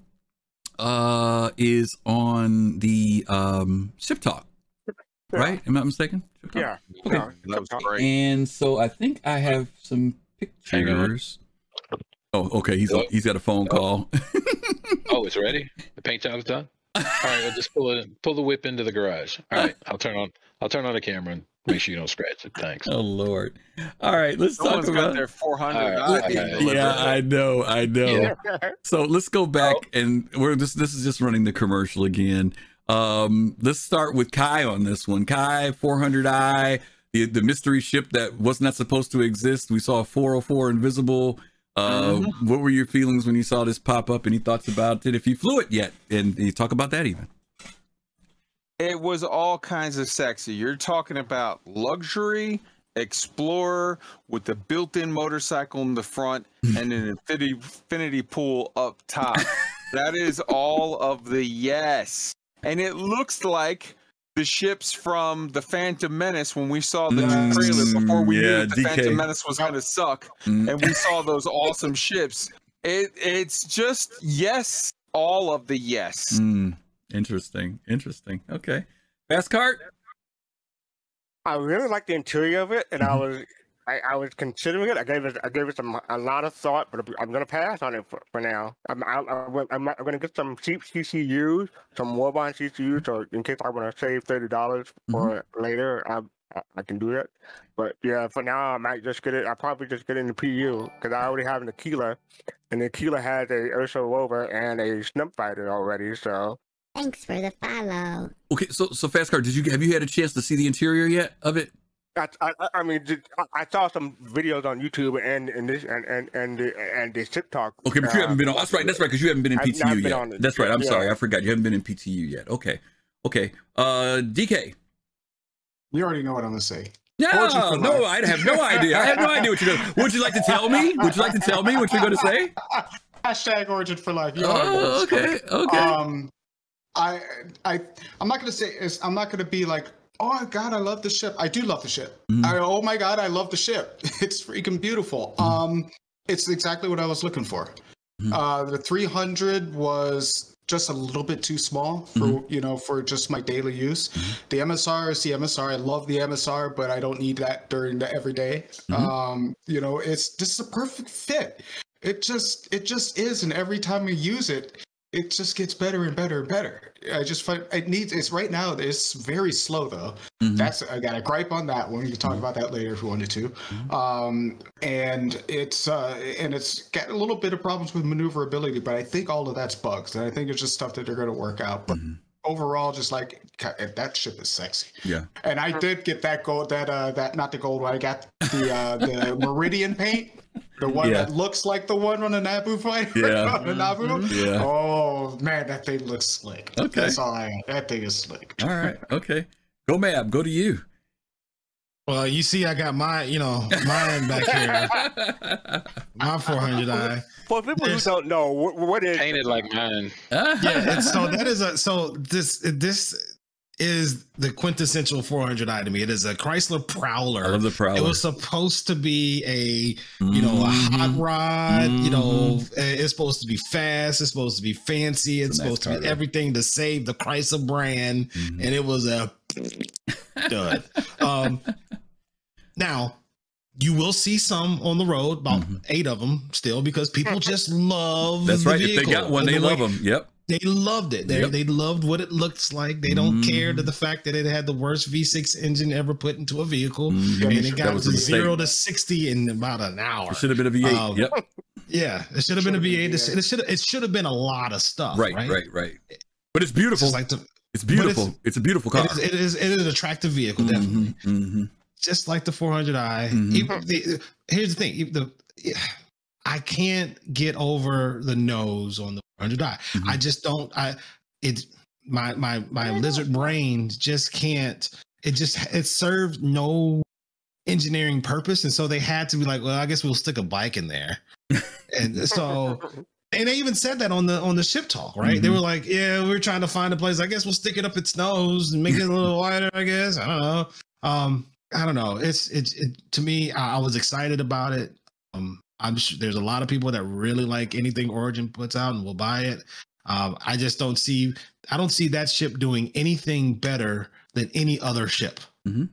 uh, is on the um, Ship Talk, right? Am I mistaken? Yeah. Okay. yeah, that was great And so I think I have some pictures. Oh, okay. He's Hello? he's got a phone call. (laughs) Oh, it's ready. The paint job's done. All right, I'll just pull it, pull the whip into the garage. All right, I'll turn on, I'll turn on the camera and make sure you don't scratch it. Thanks. Oh Lord! All right, let's talk someone's got about. their 400 All right, okay. yeah, I know, I know. Yeah. (laughs) So let's go back oh. and we're this. This is just running the commercial again. Um, let's start with Kai on this one. Kai 400i, the the mystery ship that was not supposed to exist. We saw 404 invisible. Uh, Mm-hmm. what were your feelings when you saw this pop up? Any thoughts about it? If you flew it yet, and you talk about that even. It was all kinds of sexy. You're talking about luxury, explorer with the built-in motorcycle in the front (laughs) and an infinity infinity pool up top. that is all of the yes. And it looks like the ships from the Phantom Menace when we saw the Mm, trailer before we yeah, knew that the DK. Phantom Menace was going to suck Mm. and we saw those awesome ships. It it's just yes all of the yes. Mm, interesting. Interesting. Okay. best cart. I really like the interior of it, and I Mhm. was I, I was considering it. I gave it I gave it some a lot of thought, but I'm gonna pass on it for, for now. I'm I, I, I'm, I'm gonna get some cheap CCUs, some Warbond CCUs, so in case I want to save thirty dollars mm-hmm. for it later, I, I I can do that. But yeah, for now I might just get it. I probably just get it in the PU because I already have an Aquila, and the Aquila has a Ursa Rover and a Snub Fighter already. So Thanks for the follow. Okay. So so fast car, Did you have you had a chance to see the interior yet of it? I, I, I- I mean, I- I saw some videos on YouTube and and this and and and the, and the TikTok. Okay, but you uh, haven't been on. That's right. That's right. Because you haven't been in I've PTU not been yet. on it. That's right. I'm Yeah. sorry. I forgot. You haven't been in PTU yet. Okay. Okay. Uh, DK. You already know what I'm gonna say. No, no. I have no idea. I have no idea what you're going. to Would you like to tell me? Would you like to tell me what you're going to say? (laughs) Hashtag origin for life. You know how it Oh, okay. Okay. Um, I, I, I'm not gonna say. I'm not gonna be like, oh my god, I love the ship. I do love the ship. Mhm. I, oh my god, I love the ship. (laughs) It's freaking beautiful. Mhm. Um, it's exactly what I was looking for. Mhm. Uh, the 300 was just a little bit too small for Mm-hmm. you know for just my daily use. The MSR is the MSR. I love the MSR, but I don't need that during the everyday. Mhm. Um, you know, it's just a perfect fit. It just it just is, and every time we use it, it just gets better and better and better. I just find it needs. It's right now. It's very slow though. Mhm. That's I got a gripe on that one. We can talk about that later if we wanted to. Um, and it's uh, and it's got a little bit of problems with maneuverability, but I think all of that's bugs, and I think it's just stuff that they're going to work out. But Mhm. overall, just like that ship is sexy. Yeah. And I did get that gold. That uh, that not the gold one. I got the uh, the (laughs) Meridian paint. The one Yeah. that looks like the one on the Naboo fight. (laughs) Yeah. on the Naboo. Mm-hmm. Yeah. Oh man, that thing looks slick. Okay. That's all I. That thing is slick. All right. Okay. Go Mab. Go to you. Well, you see, I got my, you know, mine back here, (laughs) my 400i. For people who don't know, what, what is Painted like mine. Yeah, so (laughs) that is a so this this is the quintessential 400i to me. It is a Chrysler Prowler. I love the Prowler. It was supposed to be a you know a hot rod. You know, it's supposed to be fast. It's supposed to be fancy. It's It's a nice supposed to be though. everything to save the Chrysler brand, Mhm. and it was a dud. Um, now you will see some on the road, about Mhm. eight of them still, because people (laughs) just love. That's the right. If they got one, they the way- love them. Yep. They loved it. They Yep. they loved what it looks like. They don't care to the fact that it had the worst V6 engine ever put into a vehicle, Mhm. and it got to zero to sixty in about an hour. It should have been a V8. Um, yep. Yeah, it should have been a Should've been V8. It V8. should- It should it should have been a lot of stuff. Right, Right. right, right, But it's It's beautiful. just like the, it's beautiful. it's- It's, a beautiful car. it is, it is it is an attractive vehicle, definitely. Mhm, mhm. Just like the 400i. Mhm. Even the, here's the thing: even the I can't get over the nose on the 400i. Mhm. I just don't. I it my my my lizard brain just can't. It just it served no engineering purpose, and so they had to be like, well, I guess we'll stick a bike in there, and so. And they even said that on the on the ship talk, right? They Mhm. were like, "Yeah, we're trying to find a place. I guess we'll stick it up its nose and make it a little wider. I guess I don't know. Um, I don't know. It's it's it, to me. I, I was excited about it. Um, I'm sure there's a lot of people that really like anything Origin puts out and will buy it. Um, I just don't see. I don't see that ship doing anything better than any other ship.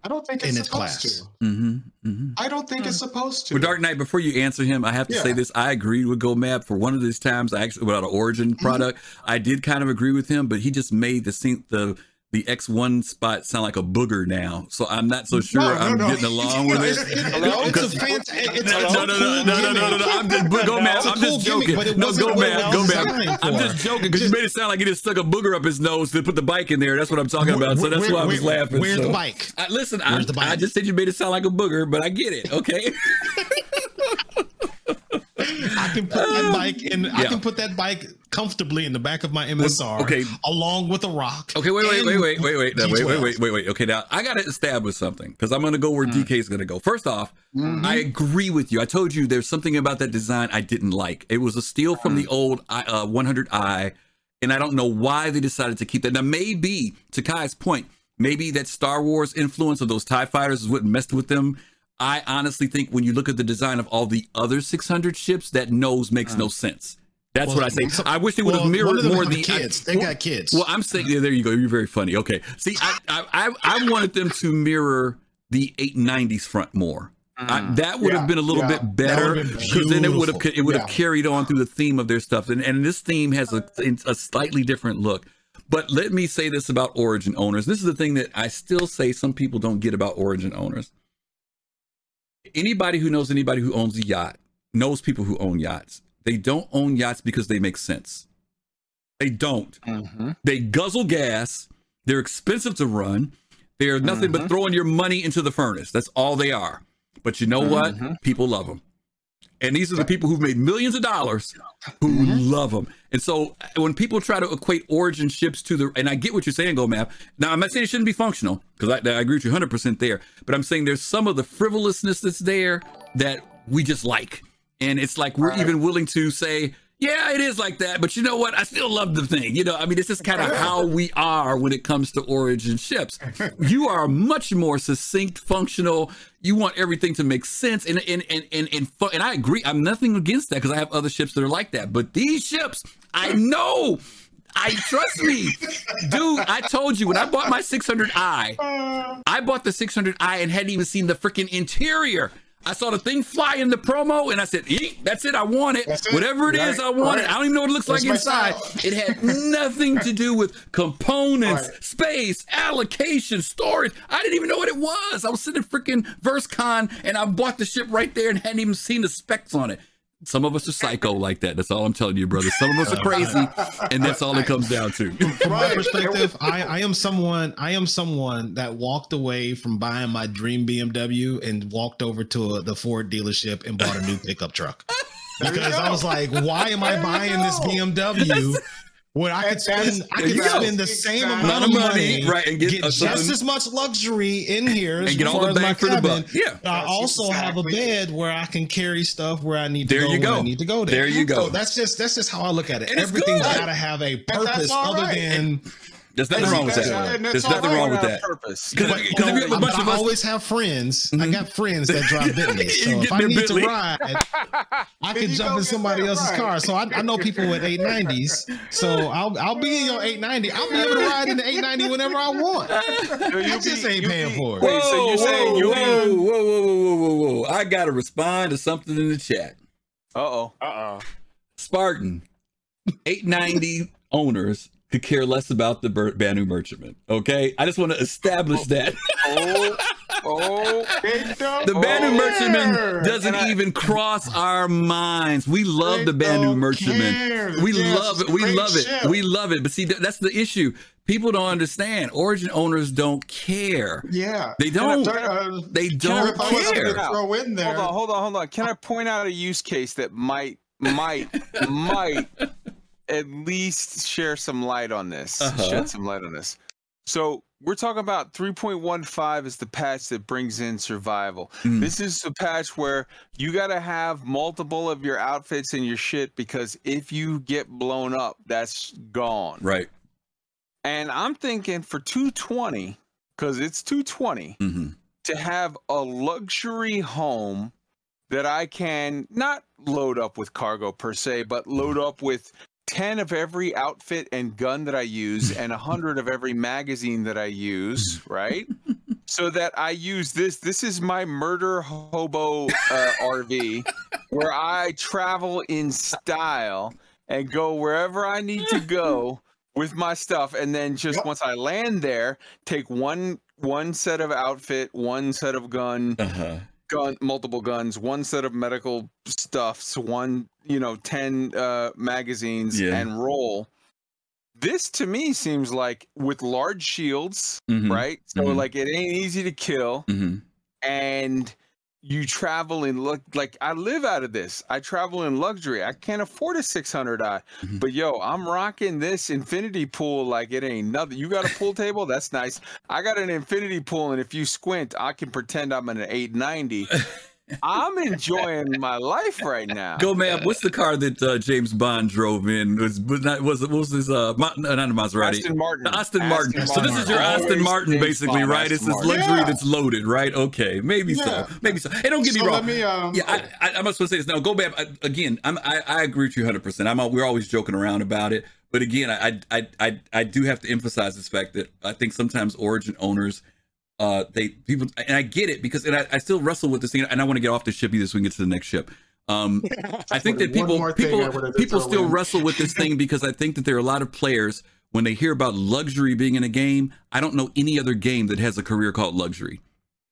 I don't think it's In its supposed class. to. Mhm, mhm. I don't think it's supposed to. Well, Dark Knight, before you answer him, I have to Yeah. say this. I agreed with Go Map for one of these times. I actually, without an Origin Mm-hmm. product, I did kind of agree with him, but he just made the scene, the the X1 spot sound like a booger now. So I'm not so sure No, no, I'm no. getting along with it. (laughs) it's a fantastic. No, no, no, no, no, no, no, no, no. I'm just go a I'm just joking. No, go what it mad. was Go mad. designed I'm just joking because you made it sound like he just stuck a booger up his nose to put the bike in there. That's what I'm talking about. So that's why I was laughing. Where's the bike? I, listen, I, Where's the bike? I just said you made it sound like a booger, but I get it. Okay. (laughs) I can put that um, bike in. I can put that bike comfortably in the back of my MSR. okay. along with a rock. Okay, wait, wait, wait, wait, wait, wait, no, wait, wait, wait, wait, wait. Okay, now I gotta establish something because I'm gonna go where hmm. DK is gonna go. First off, mm-hmm. I agree with you. I told you there's something about that design I didn't like. It was a steal from the hmm. old uh, 100i, and I don't know why they decided to keep that. Now, maybe to Kai's point, maybe that Star Wars influence of those Tie Fighters is what messed with them. I honestly think when you look at the design of all the other 600 ships, that nose makes no sense. That's Well, what I say. I wish they would have well, one mirrored more have the kids. I- They well- got kids. Well, I'm saying, yeah, there you go. You're very funny. Okay. See, I, I, I, I wanted them to mirror the 890s front more. I, mm. that would have been a little yeah. bit better would've because then it would have it would have Yeah. carried on through the theme of their stuff. And, and this theme has a, a slightly different look. But let me say this about Origin owners. This is the thing that I still say some people don't get about Origin owners. Anybody who knows anybody who owns a yacht knows people who own yachts. They don't own yachts because they make sense. They don't. Mm-hmm. They guzzle gas. They're expensive to run. They're nothing but throwing your money into the furnace. That's all they are. But you know what? People love them. And these are the people who've made millions of dollars who love them. And so uh, when people try to equate origin ships to the, and I get what you're saying, Go Map. Now, I'm not saying it shouldn't be functional because I, I agree with you 100% there. But I'm saying there's some of the frivolousness that's there that we just like. And it's like we're even willing to say, yeah, it is like that. But you know what? I still love the thing. You know, I mean, it's just kind of (laughs) how we are when it comes to origin ships. You are much more succinct, functional. You want everything to make sense. And and and and and, fu- and I agree. I'm nothing against that because I have other ships that are like that. But these ships, I know. I trust me, dude. I told you when I bought my 600i, I bought the 600i and hadn't even seen the freaking interior. I saw the thing fly in the promo and I said, Eek, that's it. I want it. It. Whatever it is, Right, I want it. I don't even know what it looks That's like inside. It had (laughs) nothing to do with components, Right. space, allocation, storage. I didn't even know what it was. I was sitting in freaking VerseCon and I bought the ship right there and hadn't even seen the specs on it. Some of us are psycho like that. That's all I'm telling you, brother. Some of us are crazy, and that's all it comes down to. from my perspective, I, I am someone I am someone that walked away from buying my dream BMW and walked over to a, the Ford dealership and bought a new pickup truck. Because I was like, why am I buying this go. BMW when I could And that's- spend I there you could go. spend the same Exactly. amount of money, right, and get get, a- just as much luxury in here And get all far the my bang for the buck. Yeah. I That's also have a bed where I can carry stuff where I need to There go you when I need to go there. There you go. So that's just that's just how I look at it. And it's Everything's good. got to have a purpose other right. than There's nothing wrong with that. There's nothing wrong with that. Purpose. Because if you have a bunch I of us, always have friends. I got friends that drive Bentleys. (laughs) You So if I need Bentley. to ride, I can (laughs) jump in somebody else's right. car. So I, I know people with 890s. So I'll I'll be in your 890. I'll be able to ride in the 890 whenever I want. So I just be- ain't paying be- for it. Wait, so you're saying whoa, you'll whoa, whoa, whoa, whoa, whoa, whoa! I gotta respond to something in the chat. Uh oh. Uh oh. Spartan, 890 owners could care less about the Bur- Banu Merchantman. Okay, I just want to establish that Oh. Oh. the Banu Oh. Merchantman doesn't I- even cross our minds. We love the Banu don't Merchantman. care. We Yes, love it. We great love it. ship. We love it. But see, th- that's the issue. People don't understand. Origin owners don't care. Yeah. They don't. So, uh, They don't I care. throw in there. Hold on, hold on, hold on. Can I point out a use case that might, might, might at least share some light on this? Uh-huh. Shed some light on this. So we're talking about 3.15 is the patch that brings in survival. Mm. This is the patch where you got to have multiple of your outfits and your shit because if you get blown up, that's gone. Right. And I'm thinking for 220, because it's 220 hmm to have a luxury home that I can not load up with cargo per se, but load up with 10 of every outfit and gun that I use and 100 of every magazine that I use, right? So that I use this. This is my murder hobo uh, RV where I travel in style and go wherever I need to go with my stuff and then just Yep. once I land there take one one set of outfit, one set of gun, Uh huh. gun multiple guns, one set of medical stuffs, one, you know, 10 uh magazines Yeah. and roll. This to me seems like with large shields, Mhm. right? So Mhm. like it ain't easy to kill hmm and you travel in look like I live out of this. I travel in luxury. I can't afford a 600i. Mhm. But yo, I'm rocking this infinity pool like it ain't nothing. You got a pool table? That's nice. I got an infinity pool and if you squint, I can pretend I'm in an 890 (laughs) I'm enjoying my life right now. Go, man. What's the car that uh, James Bond drove in? Was was not was it what was his uh Ma- not a Maserati? Aston Martin. The Aston Martin. So this is your Always Aston Martin, James basically, Bond right? Aston It's this Martin. luxury Yeah. that's loaded, right? Okay, maybe so, maybe so. Hey, don't get me So wrong. let me, um, yeah, I, I, I'm not supposed to say this now. Go back I, again. I'm, I, I agree with you 100. percent I'm. We're always joking around about it, but again, I, I, I, I do have to emphasize this fact that I think sometimes Origin owners, uh, they people, and I get it because, and I, I still wrestle with this thing, and I want to get off the ship either so we can get to the next ship. Um, (laughs) I think that people more thing I people people still in. wrestle with this thing because I think that there are a lot of players when they hear about luxury being in a game. I don't know any other game that has a career called luxury,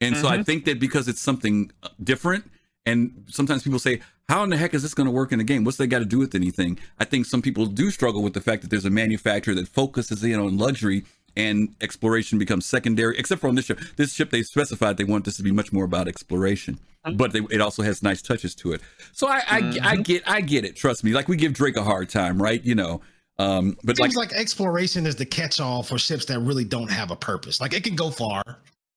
and so I think that because it's something uh, different, and sometimes people say, "How in the heck is this going to work in a game? What's that got to do with anything?" I think some people do struggle with the fact that there's a manufacturer that focuses in on luxury and exploration becomes secondary. Except for on this ship, this ship they specified they want this to be much more about exploration but they, it also has nice touches to it. So I, I, I get, I get it. Trust me. Like we give Drake a hard time, right? You know, um, but like, Seems like, exploration is the catch-all for ships that really don't have a purpose. Like it can go far.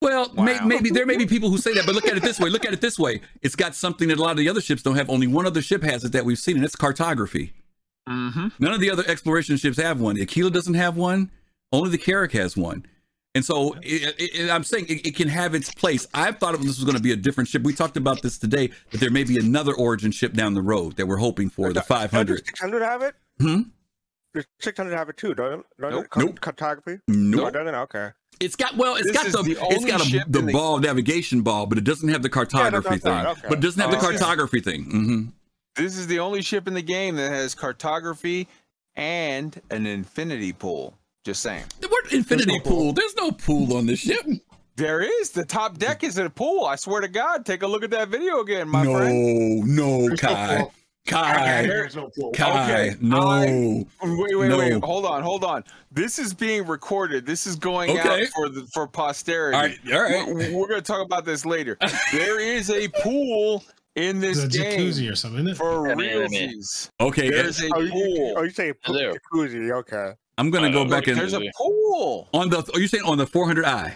well, may, maybe there may be people who say that, but look at it this way. Look at it this way. It's got something that a lot of the other ships don't have. Only one other ship has it that we've seen, and it's cartography. Mm-hmm. None of the other exploration ships have one. Aquila doesn't have one. Only the Carrack has one. And so it, it, it- I'm saying it, it can have its place. I thought this was going to be a different ship. We talked about this today, that there may be another origin ship down the road that we're hoping for, the 500. 600 have it? Hmm? Does 600 have it too, don't, don't Nope. it? Car- Nope. Cartography? Nope. No, doesn't? Okay. It's got well, it's This got the, the it's only got a, the in the- ball navigation ball, but it doesn't have the cartography that's thing. right, okay. But it doesn't have the Oh, okay. cartography thing. hmm This is the only ship in the game that has cartography and an infinity pool. Just saying. The word infinity no pool. pool. There's no pool on this ship. There is. The top deck is a pool. I swear to God. Take a look at that video again, my no, friend. no, There's no Kai, pool. Kai, There's no pool. Kai. Okay, No. I- Wait, wait, No. wait. Hold on, hold on. This is being recorded. This is going Okay. out for the for posterity. all right, all right. We're, we're going to talk about this later. there is a pool in this It's a game jacuzzi or something, isn't it? for I mean, realsies. Okay, There's a Oh, you, pool. oh, you say pool, There. jacuzzi? Okay. I'm gonna go back and There's a pool on the. Are you saying on the 400i?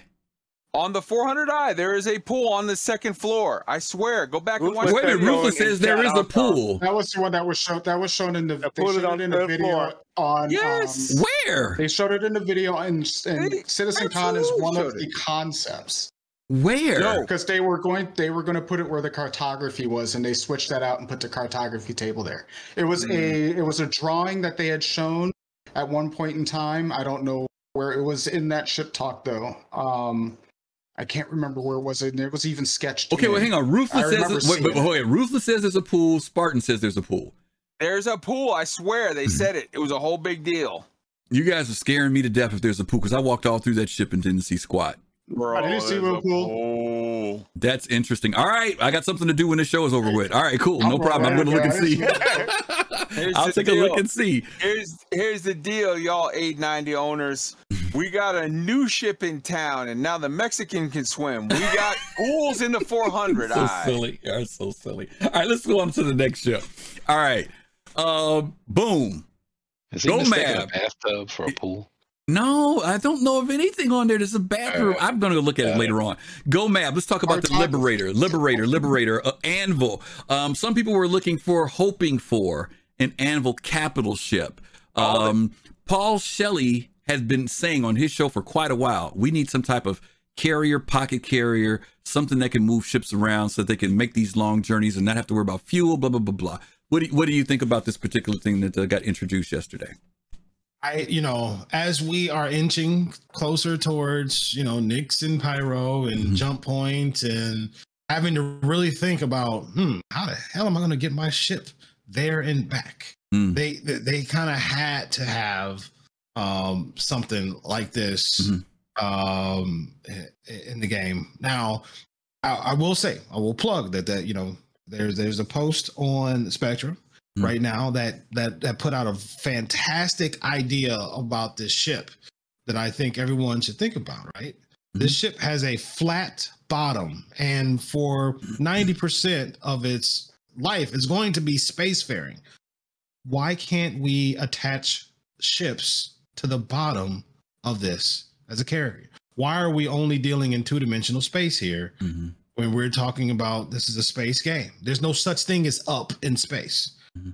on the 400i. There is a pool on the second floor. I swear. Go back and watch. with Wait a minute, video Ruthless in says there is a pool. That was the one that was shown. That was shown in the. The they pool is showed on it in the video floor. on. Yes. Um, Where? they showed it in the video, and, and They Citizen Con is one of showed the concepts Where? No. because they were going. They were going to put it where the cartography was, and they switched that out and put the cartography table there. It was Hmm. a. It was a drawing that they had shown at one point in time. I don't know where it was in that ship talk though. Um, I can't remember where it was. And it was even sketched. Okay, well, hang on. Ruthless says. It, wait, wait, seeing wait, Ruthless says there's a pool. Spartan says there's a pool. There's a pool. I swear. They said it. It was a whole big deal. You guys are scaring me to death if there's a pool because I walked all through that ship and didn't see squat. Bro, didn't see there's a a pool. pool. That's interesting. All right, I got something to do when the show is over with. All right, cool, no I'm problem. I'm gonna look and see. (laughs) (laughs) I'll the take a look and see. Here's here's the deal, y'all 890 owners. We got a new ship in town, and now the Mexican can swim. We got (laughs) ghouls in the 400. so eye. silly. You're so silly. All right, let's go on to the next ship. All right. Um, boom. Is he Go mad. Mab. a bathtub for a pool? No, I don't know of anything on there. There's a bathroom. I'm going to look at it later on. Go Mab. Let's talk about the Liberator, Liberator, Liberator, uh, Anvil. Um, some people were looking for, hoping for an Anvil capital ship. Um, Paul Shelley has been saying on his show for quite a while, we need some type of carrier, pocket carrier, something that can move ships around so that they can make these long journeys and not have to worry about fuel, blah, blah, blah, blah. What do you, what do you think about this particular thing that uh, got introduced yesterday? I, you know, as we are inching closer towards, you know, Nyx and Pyro and Mhm. Jump Point and having to really think about, hmm, how the hell am I going to get my ship there and back? Mm. They they, they kind of had to have um something like this Mhm. um in the game. Now, I, I will say, I will plug that that you know, there's there's a post on Spectrum Mhm. right now that that that put out a fantastic idea about this ship that I think everyone should think about, right? This ship has a flat bottom and for 90% of its life is going to be spacefaring. Why can't we attach ships to the bottom of this as a carrier? Why are we only dealing in two-dimensional space here? Mhm. when we're talking about this is a space game. There's no such thing as up in space. Mm-hmm.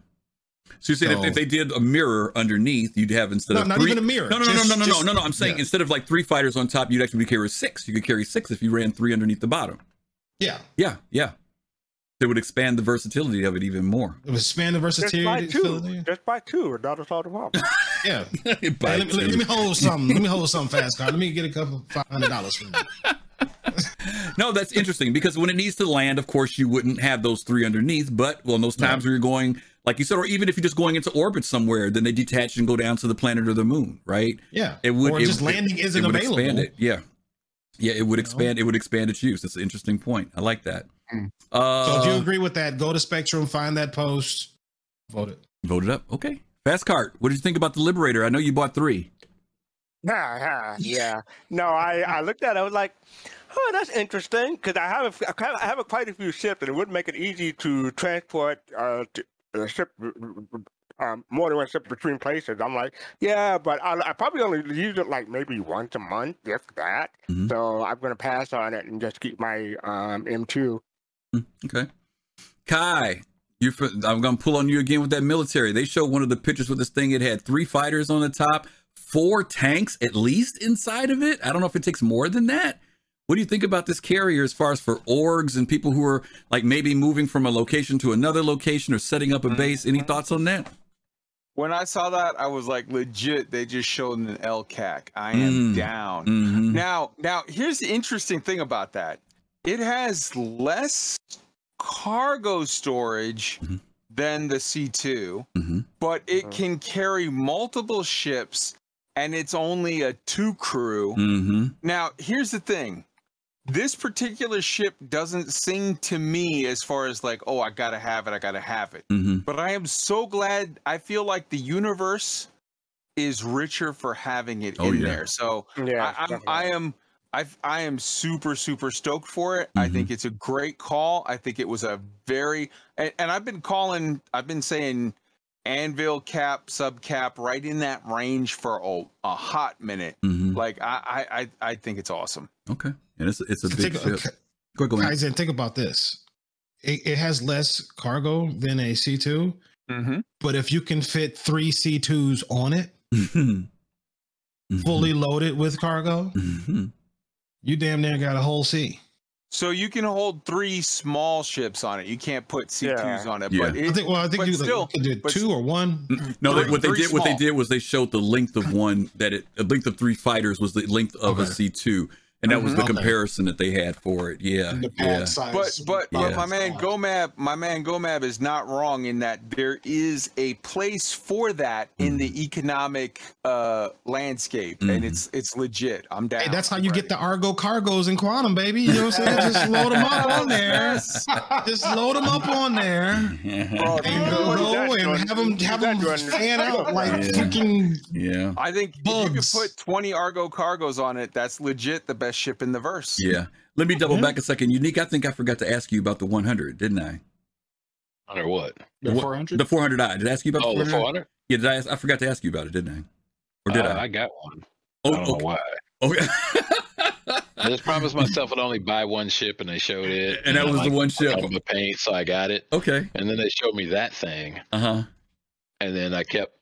So you said if, So- if they did a mirror underneath, you'd have instead No, of not three, even a mirror. No, no, no, Just- no, no, no, just- no, no. I'm saying yeah. instead of like three fighters on top, you'd actually carry six. You could carry six if you ran three underneath the bottom. Yeah, Yeah, yeah. They would expand the versatility of it even more. it was expand the versatility. Just buy versatility. two. Just buy two, and that'll solve the problem. Yeah. (laughs) By Hey, let, me, let me hold something. Let me (laughs) hold something fast, car. Let me get a couple five hundred dollars from you. (laughs) No, that's interesting because when it needs to land, of course, you wouldn't have those three underneath. But well, in those times where you're going, like you said, or even if you're just going into orbit somewhere, then they detach and go down to the planet or the moon, right? Yeah. It would. or it- just it- landing isn't it would available. Expand it. Yeah, yeah. It would know? expand. It would expand its use. That's an interesting point. I like that. Mm. Uh, So if you agree with that, go to Spectrum, find that post, vote it. vote it up. Okay. Fast cart. What did you think about the Liberator? I know you bought three. yeah, (laughs) yeah. No, I, I looked at it. I was like, oh, that's interesting because I have a, I kind of- I have a quite a few ships, and it would make it easy to transport uh, to, uh ship. Um, more than one ship between places. I'm like, yeah, but I, I probably only use it like maybe once a month, if that. Mhm. So I'm gonna pass on it and just keep my um M2. Hmm, Okay. Kai, you. I'm gonna pull on you again with that military. They showed one of the pictures with this thing. It had three fighters on the top, four tanks at least inside of it. I don't know if it takes more than that. What do you think about this carrier as far as for orgs and people who are like maybe moving from a location to another location or setting up a base? Any thoughts on that? When I saw that, I was like, legit. They just showed an LCAC. I am Mm. down. Mm-hmm. Now, now here's the interesting thing about that. It has less cargo storage Mhm. than the C2, Mm-hmm. but it Mhm. can carry multiple ships and it's only a two crew. Mm-hmm. Now, here's the thing. This particular ship doesn't sing to me as far as like, oh, I gotta have it, I gotta have it. Mm-hmm. But I am so glad. I feel like the universe is richer for having it Oh, in yeah. there. So Yeah, I, I'm, I am, I, I am super, super stoked for it. I Mhm. think it's a great call. I think it was a very, and, and I've been calling, I've been saying anvil cap, sub cap, right in that range for a, a hot minute. Mm-hmm. Like I, I, I, I think it's awesome. Okay. And it's it's a big think- ship. okay, Go go man. Kaizen, think about this. It, it has less cargo than a C2, Mm-hmm. but if you can fit three C2s on it, (laughs) Mhm. Mhm. fully loaded with cargo, Mhm. You damn near got a whole C. So you can hold three small ships on it. You can't put C2s Yeah. on it. Yeah. But I think. Well, I think you, still- like, you could do two or one. Mm-hmm. No, Three- what they three did, what they did was they showed the length of one that it, the length of three fighters was the length of a Okay. C two, and that was Mhm. the Okay. comparison that they had for it. Yeah, The yeah. size. but but, Yeah. but my man Gomab, my man Gomab is not wrong in that there is a place for that in Mm-hmm. the economic uh landscape, and Mhm. it's it's legit. I'm down. Hey, that's how you ready. get the Argo cargos in quantum, baby. You know what I'm saying? Just load them up on there. (laughs) Just load them up on there. (laughs) Well, And go, go and doing? have them have them fan out like Yeah. freaking yeah, I think if you could put 20 Argo cargos on it, that's legit the best ship in the verse. yeah. Let me double Yeah. back a second. Unique. I think I forgot to ask you about the 100, didn't I? Or what? The What- 400? The 400i. Did I ask you about Oh, the the 400? 400? Yeah, did I? Ask, I forgot to ask you about it, didn't I? Or did Uh, I? I got one. Oh, I don't okay. know why. okay. I just promised (laughs) myself I'd only buy one ship, and they showed it. And that I was the like one ship. the paint, so I got it. okay. And then they showed me that thing, Uh huh. and then I kept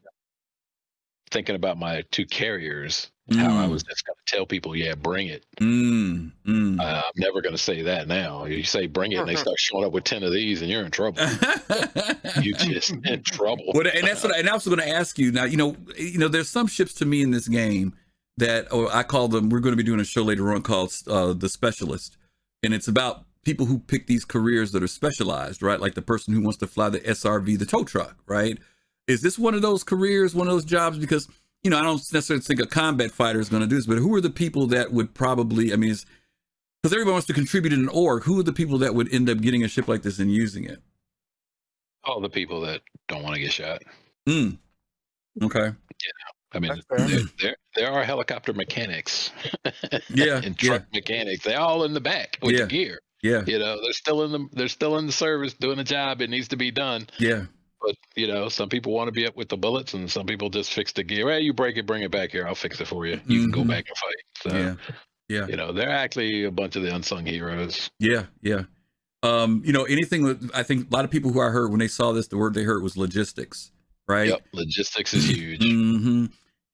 thinking about my two carriers. How I Mm. was just going to tell people, yeah, bring it. Mm. Mm. Uh, I'm never going to say that now. You say bring it, and they start showing up with ten of these, and you're in trouble. you just (laughs) in trouble. Well, and that's what I, and I was going to ask you now. You know, you know, there's some ships to me in this game that, or I call them. We're going to be doing a show later on called uh, the Specialist, and it's about people who pick these careers that are specialized, right? Like the person who wants to fly the SRV, the tow truck, right? Is this one of those careers, one of those jobs? Because you know, I don't necessarily think a combat fighter is going to do this, but who are the people that would probably? I mean, because everyone wants to contribute in an org. Who are the people that would end up getting a ship like this and using it? All the people that don't want to get shot. Mm. Okay. Yeah. I mean, there, there there are helicopter mechanics. (laughs) Yeah, and truck mechanics. They're all in the back with Yeah. the gear. Yeah. You know, they're still in the they're still in the service doing a job. It needs to be done. Yeah. But you know, some people want to be up with the bullets, and some people just fix the gear. Hey, you break it, bring it back here. I'll fix it for you. You can go Mhm. back and fight. So Yeah. Yeah. You know, they're actually a bunch of the unsung heroes. Yeah, yeah. Um, you know, anything that I think a lot of people who I heard when they saw this, the word they heard was logistics, right? Yep, logistics is huge. hmm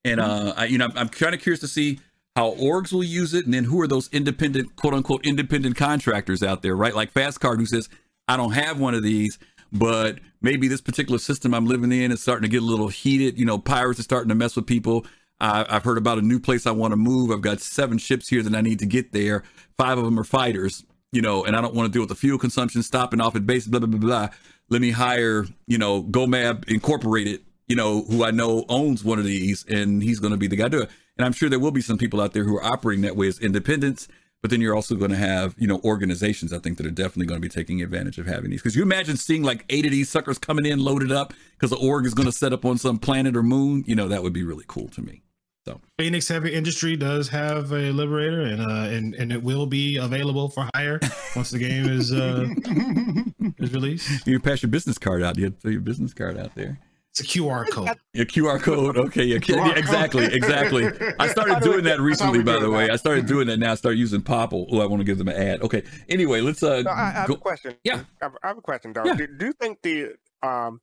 And uh, I, you know, I'm, I'm kind of curious to see how orgs will use it, and then who are those independent, quote unquote, independent contractors out there, right? Like Fastcard, who says, "I don't have one of these, but maybe this particular system I'm living in is starting to get a little heated. You know, pirates are starting to mess with people. I, I've heard about a new place I want to move. I've got seven ships here that I need to get there. Five of them are fighters, you know, and I don't want to deal with the fuel consumption stopping off at base, blah, blah, blah, blah. Let me hire, you know, GoMab Incorporated, you know, who I know owns one of these, and he's going to be the guy to do it. And I'm sure there will be some people out there who are operating that way as independents, but then you're also going to have, you know, organizations, I think, that are definitely going to be taking advantage of having these. Because you imagine seeing like eight of these suckers coming in loaded up because the org is going to set up on some planet or moon, you know, that would be really cool to me. So Phoenix Heavy Industry does have a Liberator, and uh, and and it will be available for hire once the game is uh, (laughs) is released. You pass your business card out. You have to throw your business card out there. It's a QR code. (laughs) Your QR code. Okay. Yeah. (laughs) QR exactly. code. Exactly. I (laughs) started How doing that recently, by doing the way. I started doing that now. I started using Popple. Oh, I want to give them an ad. Okay. Anyway, let's uh No, I, I have go- a question. Yeah. I have, I have a question though. Yeah. Do, do you think the um,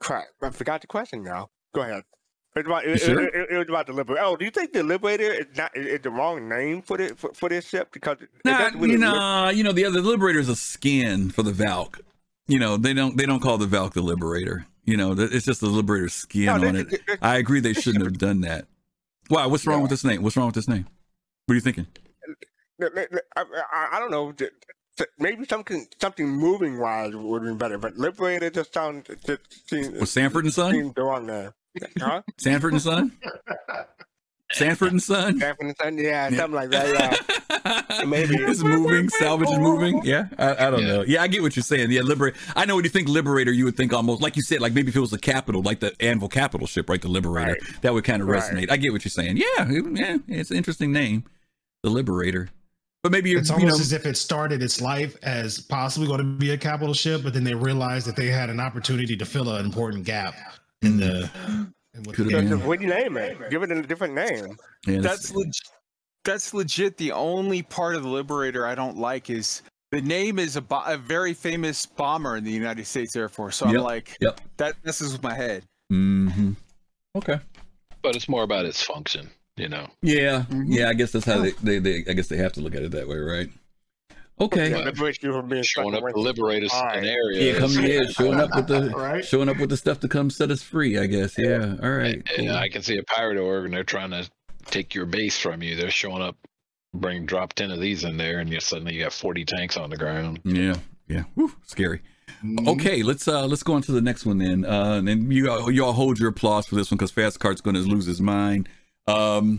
crap? I forgot the question now. Go ahead. It's about, it, sure? it, it, it was about the liberator. Oh, do you think the liberator is not is, is the wrong name for the for, for this ship because it, it Nah, doesn't really you look- know, you know, the other liberator is a skin for the Valk. You know, they don't they don't call the Valk the liberator. You know, it's just the liberator skin No, on it. this- this- I agree they shouldn't have done that. Why? What's wrong Yeah. with this name? What's wrong with this name? What are you thinking? I, I, don't know. Maybe something something moving wise would be better, but liberator just sounds just Was Sanford and Son? seems the wrong name. Huh? Sanford and Son? (laughs) Sanford and Son? Sanford and Son? Yeah, something like that. Yeah. (laughs) Maybe. it's moving, salvage is moving. Yeah, I, I don't Yeah. know. Yeah, I get what you're saying. Yeah, liberate. I know when you think liberator, you would think almost like you said, like maybe if it was the capital, like the Anvil capital ship, right? The liberator. Right. That would kind of Right. resonate. I get what you're saying. Yeah, it- yeah, it's an interesting name, the liberator. But maybe you're, It's you almost know, as if it started its life as possibly going to be a capital ship, but then they realized that they had an opportunity to fill an important gap in the. In what the Could've game- what do you name it? Give it a different name. yeah, That's leg- that's legit. The only part of the Liberator I don't like is the name is a, bo- a very famous bomber in the United States Air Force. So Yep, I'm like, yep. that messes with my head. Mm-hmm. Okay. But it's more about its function, you know. Yeah, Mhm. yeah. I guess that's how they, they, they. I guess they have to look at it that way, right? Okay. Yeah, liberate you from being Showing stuck up to liberate us All in right. areas. Yeah, coming in, showing up with the (laughs) Right. showing up with the stuff to come set us free. I guess. Yeah. All right. And, cool. and I can see a pirate org and they're trying to take your base from you. They're showing up, bring drop ten of these in there, and you suddenly you got forty tanks on the ground. Yeah, yeah. Whew, scary. Mhm. Okay, let's uh let's go on to the next one then. Uh and then you all- you all hold your applause for this one because Fast Cart's going to lose his mind. Um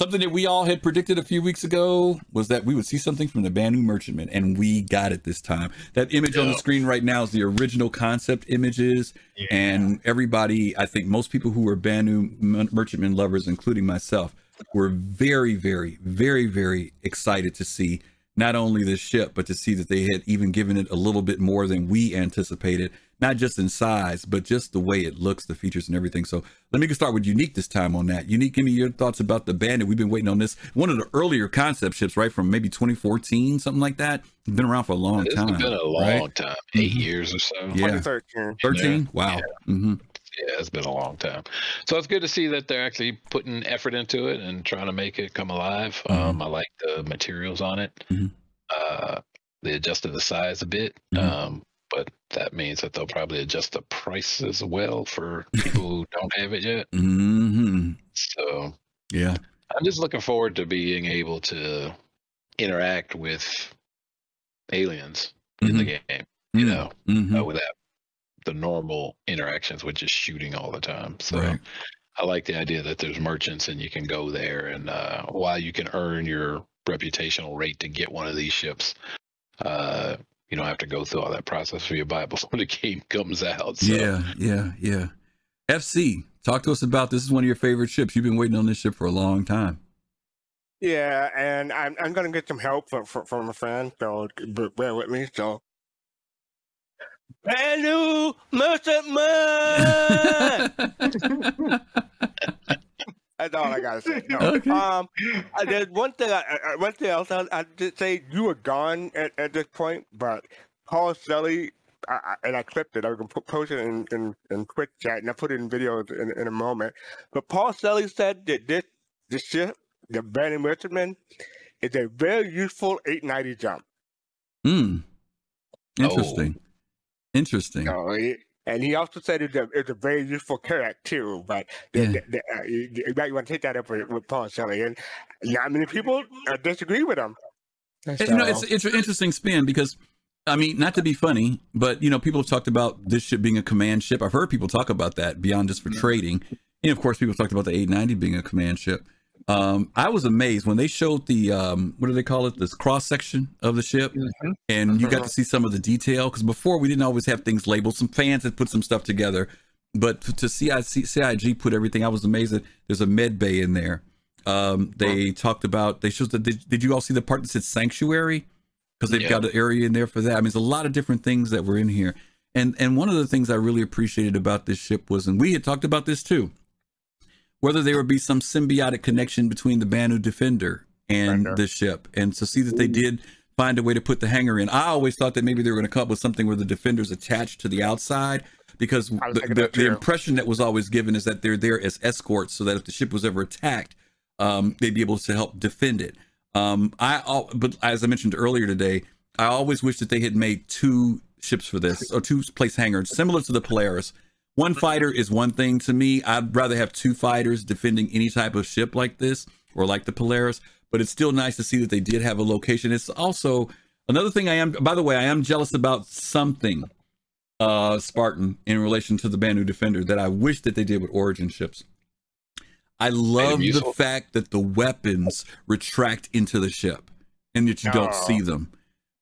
something that we all had predicted a few weeks ago was that we would see something from the Banu Merchantman and we got it this time. That image on the screen right now is the original concept images and everybody, I think most people who were Banu Mer- Merchantman lovers including myself were very very very very excited to see not only the ship, but to see that they had even given it a little bit more than we anticipated, not just in size, but just the way it looks, the features and everything. So let me get start with Unique this time on that. Unique, give me your thoughts about the Bandit. We've been waiting on this. One of the earlier concept ships, right? From maybe 2014, something like that. It's been around for a long It's time. It's been a long right? time, 8 Mhm. years or so. Yeah. 2013. 13? Wow. hmm Yeah, it's been a long time. So it's good to see that they're actually putting effort into it and trying to make it come alive. Mhm. Um, I like the materials on it. Mhm. Uh, they adjusted the size a bit, Mhm. um, but that means that they'll probably adjust the price as well for people who (laughs) don't have it yet. hmm So Yeah. I'm just looking forward to being able to interact with aliens in the game. You know, Mhm. uh, without the normal interactions with just shooting all the time. So Right. I like the idea that there's merchants and you can go there and uh, while you can earn your reputational rate to get one of these ships, uh, you don't have to go through all that process for your to buy it before the game comes out. So Yeah, yeah, yeah. FC, talk to us about this. Is one of your favorite ships. You've been waiting on this ship for a long time. Yeah, and I'm I'm gonna get some help from from, from a friend, so bear with me. So, brand new merchantman. (laughs) (laughs) That's all I gotta say. No. (laughs) Okay. Um, there's one thing. I, I, one thing else I, I did say you were gone at, at this point, but Paul Selly, I, I, and I clipped it. I can put, post it in, in, in quick chat, and I put it in video in, in a moment. But Paul Selly said that this this ship, the Banu Merchantman, is a very useful 890 jump. Hmm. Oh. Interesting. Interesting. So he, and he also said it's a, it's a very useful Carrack too. But the, Yeah. the, the, uh, you, you might want to take that up with, with Paul Shelley. and not many people uh, disagree with him. And, you know, it's it's an interesting spin because, I mean, not to be funny, but you know, people have talked about this ship being a command ship. I've heard people talk about that beyond just for trading. And of course, people talked about the 890 being a command ship. Um, I was amazed when they showed the um, what do they call it? This cross section of the ship, and you got to see some of the detail because before we didn't always have things labeled. Some fans had put some stuff together, but to see CIG put everything, I was amazed that there's a med bay in there. Um, they talked about they showed that did, did you all see the part that said sanctuary because they've Yeah. got an area in there for that. I mean, there's a lot of different things that were in here, and and one of the things I really appreciated about this ship was, and we had talked about this too, whether there would be some symbiotic connection between the Banu Defender and Defender. the ship, and to see that they did find a way to put the hanger in. I always thought that maybe they were going to come up with something where the Defender's attached to the outside. Because the, the, the impression that was always given is that they're there as escorts, so that if the ship was ever attacked, um, they'd be able to help defend it. Um, I, but as I mentioned earlier today, I always wish that they had made two ships for this or two place hangars similar to the Polaris. One fighter is one thing to me. I'd rather have two fighters defending any type of ship like this or like the Polaris. But it's still nice to see that they did have a location. It's also another thing I am. By the way, I am jealous about something, uh, Spartan, in relation to the Banu Defender that I wish that they did with Origin ships. I love the fact that the weapons retract into the ship and that you don't Oh. see them.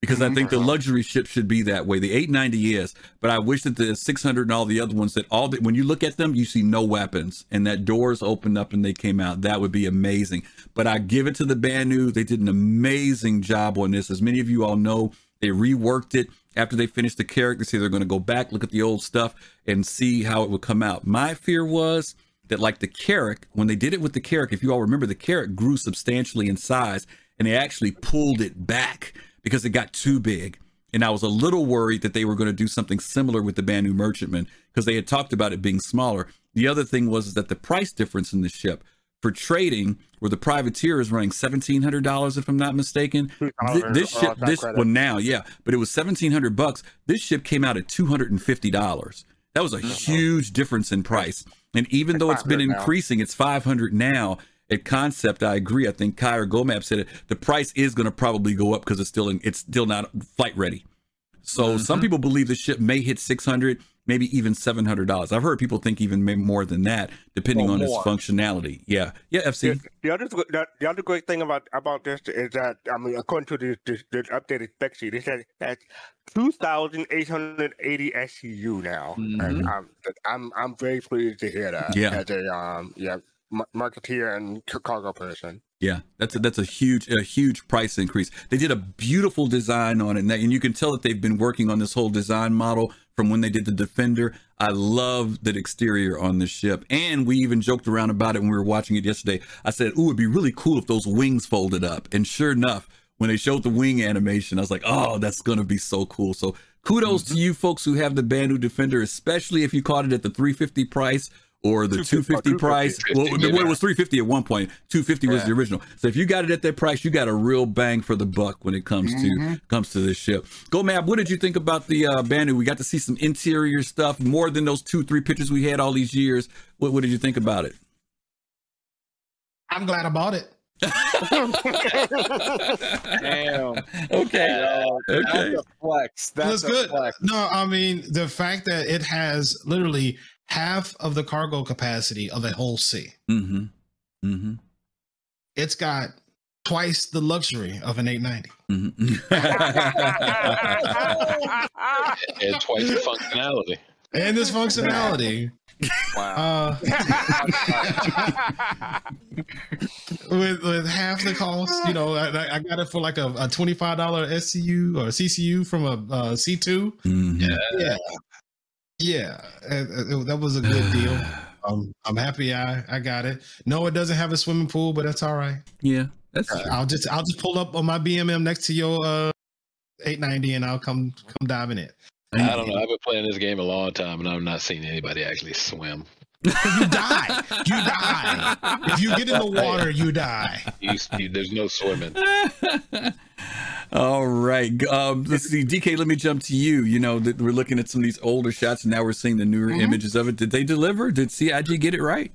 Because I mm-hmm. think the luxury ship should be that way. The 890 is, but I wish that the 600 and all the other ones that all the, when you look at them, you see no weapons and that doors opened up and they came out. That would be amazing. But I give it to the Banu. They did an amazing job on this. As many of you all know, they reworked it after they finished the character. Say they're going to go back, look at the old stuff, and see how it would come out. My fear was that, like the Carrack, when they did it with the Carrack, if you all remember, the Carrack grew substantially in size, and they actually pulled it back because it got too big. And I was a little worried that they were going to do something similar with the Banu Merchantman because they had talked about it being smaller. The other thing was that the price difference in the ship for trading, where the privateer is running seventeen hundred dollars, if I'm not mistaken. Th- this off ship, that this credit. well now, yeah, but it was seventeen hundred bucks. This ship came out at two hundred and fifty dollars. That was a mm-hmm. huge difference in price. And even though it's been 500 now. increasing, it's five hundred now. At concept, I agree. I think Kyra Gomab said it. The price is going to probably go up because it's still in, it's still not flight ready. So some people believe the ship may hit six hundred, maybe even seven hundred dollars. I've heard people think even maybe more than that, depending on its functionality. Yeah, yeah. FC. The, the other the, the other great thing about about this is that I mean, according to the the, the updated spec sheet, it said that's two thousand eight hundred eighty SCU now, and I'm I'm I'm very pleased to hear that. Yeah. as a um yeah mar- marketeer and cargo person. Yeah, that's a, that's a huge a huge price increase. They did a beautiful design on it, and, that, and you can tell that they've been working on this whole design model from when they did the Defender. I love the exterior on the ship, and we even joked around about it when we were watching it yesterday. I said, "Ooh, it'd be really cool if those wings folded up." And sure enough, when they showed the wing animation, I was like, "Oh, that's gonna be so cool." So kudos mm-hmm. to you folks who have the Banu Defender, especially if you caught it at the 350 price or the 250 price. Well, yeah. it was 350 at one point. 250 was the original. So if you got it at that price, you got a real bang for the buck when it comes to comes to this ship. Go Mab, what did you think about the uh, Banu? We got to see some interior stuff more than those two, three pictures we had all these years. What, what did you think about it? I'm glad I bought it. (laughs) Damn. Okay. Yo, Okay. That's a flex. That's That's a good. flex. No, I mean the fact that it has literally half of the cargo capacity of a whole sea. Mm-hmm. Mm-hmm. It's got twice the luxury of an 890. mm-hmm. (laughs) and twice the functionality. And this functionality. Wow. Uh, (laughs) with with half the cost, you know, I, I got it for like a, a twenty five dollar SCU or CCU from a uh, C two. Mhm. Yeah, yeah, uh, that was a good deal. (sighs) Um, I'm happy I I got it. No, it doesn't have a swimming pool, but that's all right. Yeah, that's Uh. I'll just I'll just pull up on my BMM next to your uh 890 and I'll come come diving in. I don't know. I've been playing this game a long time, and I've not seen anybody actually swim. You die. You die. If you get in the water, you die. You, you, there's no swimming. (laughs) All right. Um, let's see. DK, let me jump to you. You know, that we're looking at some of these older shots and now we're seeing the newer Mhm. images of it. Did they deliver? Did CIG get it right?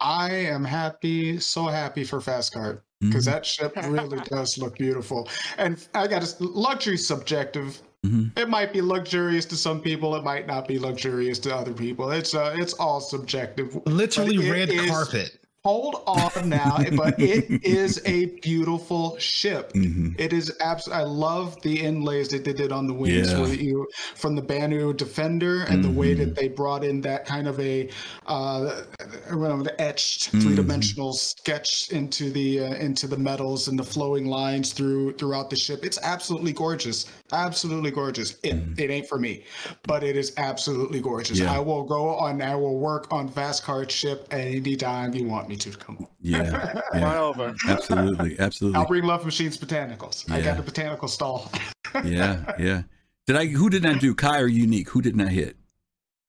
I am happy, so happy for Fast Card because that ship really does look beautiful. And I got a luxury subjective. Mhm. It might be luxurious to some people. It might not be luxurious to other people. It's uh, it's all subjective. Literally red is- carpet. Hold on now, (laughs) but it is a beautiful ship. Mhm. It is absolutely. I love the inlays that they did on the wings Yeah. for you from the Banu Defender and the way that they brought in that kind of a uh, remember the etched Mhm. three dimensional sketch into the uh, into the metals and the flowing lines through throughout the ship. It's absolutely gorgeous. Absolutely gorgeous. It it ain't for me, but it is absolutely gorgeous. Yeah. I will go on. I will work on Fast Card ship anytime you want me to come. (laughs) Yeah. Right yeah. over. Absolutely. (laughs) I'll Absolutely. bring Love Machines botanicals. I got the botanical stall. (laughs) Yeah. Yeah. Did I, who did not do? Kai or Unique? Who did not hit?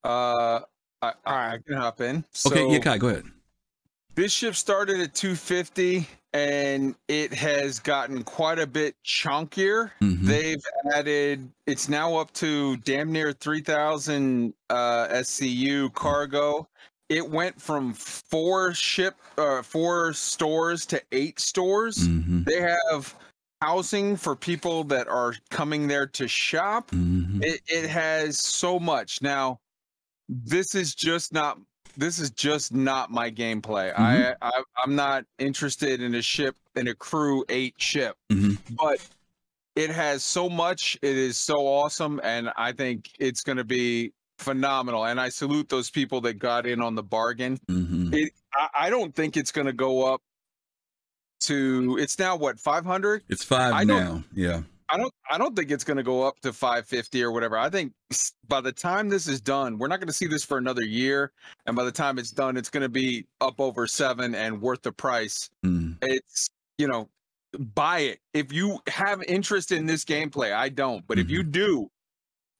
Uh, I, I, I can hop in. So Okay. Yeah, Kai, go ahead. this ship started at 250 and it has gotten quite a bit chunkier. Mhm. They've added, it's now up to damn near 3,000 uh, SCU cargo. It went from four ship, uh, four stores to eight stores. Mhm. They have housing for people that are coming there to shop. Mhm. It, it has so much. Now, this is just not this is just not my gameplay. I, I I'm not interested in a ship in a crew eight ship, Mhm. but it has so much. It is so awesome, and I think it's going to be phenomenal. And I salute those people that got in on the bargain. Mhm. It I, I don't think it's going to go up to. It's now what 500. It's five I now. Yeah. I don't I don't think it's going to go up to 550 or whatever. I think by the time this is done, we're not going to see this for another year and by the time it's done it's going to be up over 7 and worth the price. Mm. It's, you know, buy it. If you have interest in this gameplay, I don't, but if you do,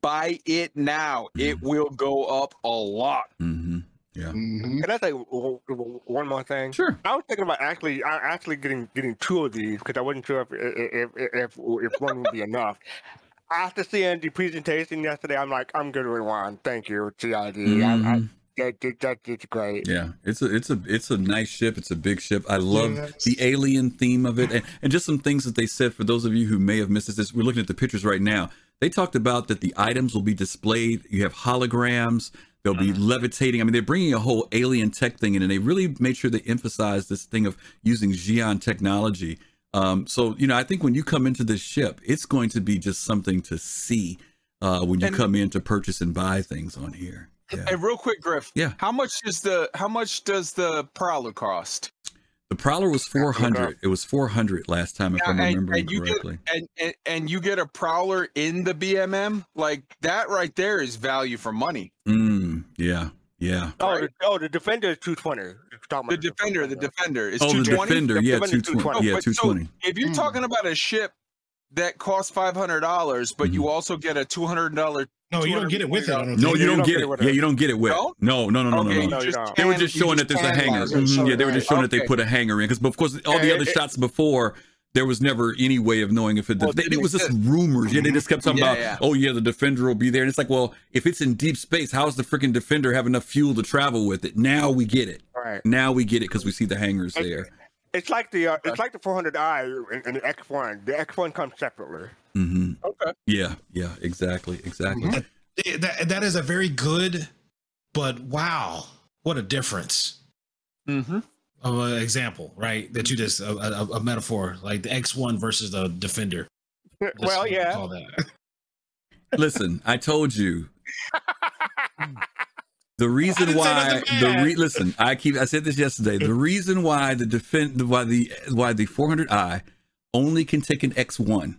buy it now. It will go up a lot. hmm Yeah. Mhm. Can I say w- w- one more thing? Sure. I was thinking about actually, I actually getting getting two of these because I wasn't sure if if if if, if one would be enough. After seeing the presentation yesterday, I'm like, I'm good with one. Thank you, CIG. I, I, Mhm. that, that, that, that's great. Yeah, it's a it's a it's a nice ship. It's a big ship. I love Yes. the alien theme of it, and, and just some things that they said for those of you who may have missed this. We're looking at the pictures right now. They talked about that the items will be displayed. You have holograms. They'll be levitating. I mean, they're bringing a whole alien tech thing in, and they really made sure they emphasize this thing of using Xi'an technology. Um, so you know, I think when you come into this ship, it's going to be just something to see uh, when you And- come in to purchase and buy things on here. Yeah. And real quick, Griff. Yeah. How much is the how much does the Prowler cost? The Prowler was 400. It was 400 last time, if Yeah, I'm remembering and you get- correctly. and, and and you get a prowler in the BMM, like that right there is value for money. Mm, yeah, yeah. Oh, Right. the, oh, the defender is 220. The defender, the defender is Oh, the Defender, The yeah, Defender's 220. Yeah, but so 220. if you're Mm. talking about a ship that costs five hundred dollars, but you also get a two hundred dollar. No, you don't get it with it. I don't No, you you don't don't get get it it. Yeah, you don't get it wet. No? No, no, no, no, Okay, no, no. No, you just don't. They were just you showing that there's a tan hanger. bars or Mhm, Yeah, they were just right? showing that they put a hanger in because, of course, all the other it- shots before. There was never any way of knowing if it. Well, they, didn't it was just rumors. Yeah, they just kept talking Yeah, about, yeah. oh yeah, the defender will be there, and it's like, well, if it's in deep space, how's the freaking defender have enough fuel to travel with it? Now we get it. Right. Now we get it because we see the hangers there. It's like the uh, it's like the 400i and, in the X1. The X1 comes separately. hmm Okay. Yeah, yeah, exactly, exactly. Eh, That, that is a very good, but wow, what a difference Mm-hmm. Of an example, right? That you just a, a, a metaphor like the X1 versus the Defender. (laughs) Let's well, yeah. call that. Listen, I told you. (laughs) The reason didn't why the re- listen, I keep I said this yesterday. The reason why the defend why the why the 400i only can take an X1.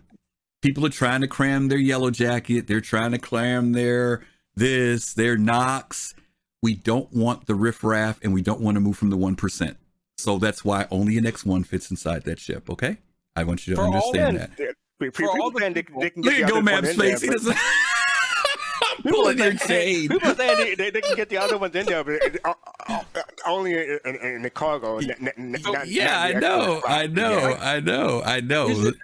People are trying to cram their yellow jacket. They're trying to cram their this, their Nox. we don't want the riffraff and we don't want to move from the 1%. So that's why only an X1 fits inside that ship, okay? I want you to For understand And that. the- For all people the saying they, people- they can Look at the Go other one Map's in there. He doesn't. (laughs) I'm People pulling your saying- chain. People saying they, they, they can get the other (laughs) ones in there, but it, uh, uh, only in, in, in the cargo. n- n- n- Oh, not- yeah, not I know, I know, Yeah. I know, I know. Is it-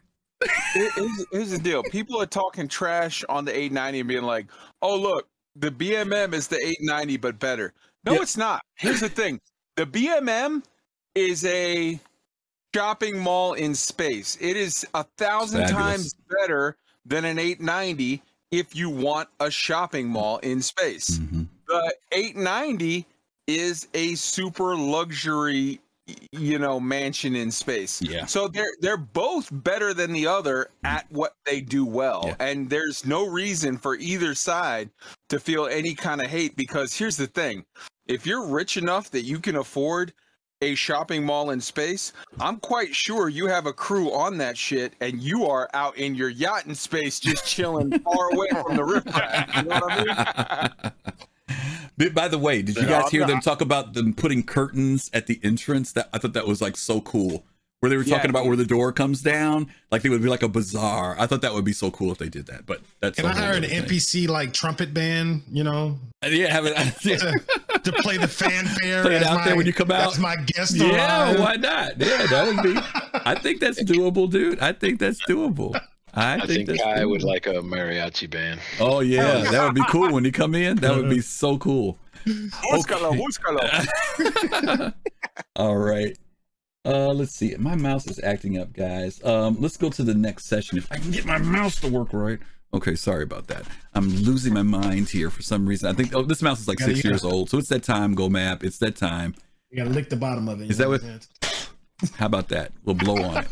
(laughs) Here- here's, here's the deal. People are talking trash on the 890 and being like, "Oh, look, the BMM is the 890 but better." No, Yeah. it's not. Here's the thing: the BMM is a shopping mall in space. It is a thousand Fabulous. times better than an 890 if you want a shopping mall in space. Mhm. The 890 is a super luxury you know mansion in space Yeah. so they're they're both better than the other at what they do well Yeah. and there's no reason for either side to feel any kind of hate because here's the thing if you're rich enough that you can afford a shopping mall in space i'm quite sure you have a crew on that shit and you are out in your yacht in space just chilling (laughs) far away from the rift you know what i mean By the way, did you Yeah, guys I'm hear them talk about them putting curtains at the entrance? That I thought that was like so cool. Where they were Yeah. talking about where the door comes down, like they would be like a bazaar. I thought that would be so cool if they did that. But that's Can I hire an thing. NPC like trumpet band? You know, uh, Yeah, have it. (laughs) Yeah, to, (laughs) to play the fanfare. Play it as out there when you come out. That's my guest yeah arrive. why not? Yeah, that would be. I think that's doable, dude. I think that's doable. I, I think that's Kai would like a mariachi band. Oh yeah, oh. that would be cool when you come in. That would be (laughs) so cool. Búscalo, búscalo. All right. Uh, let's see. My mouse is acting up, guys. Um, let's go to the next session. If I can get my mouse to work right. Okay, sorry about that. I'm losing my mind here for some reason. I think oh, this mouse is like Gotta six years old, so it's that time. Go map. It's that time. You gotta lick the bottom of it. Is that what- (laughs) How about that? We'll blow on it.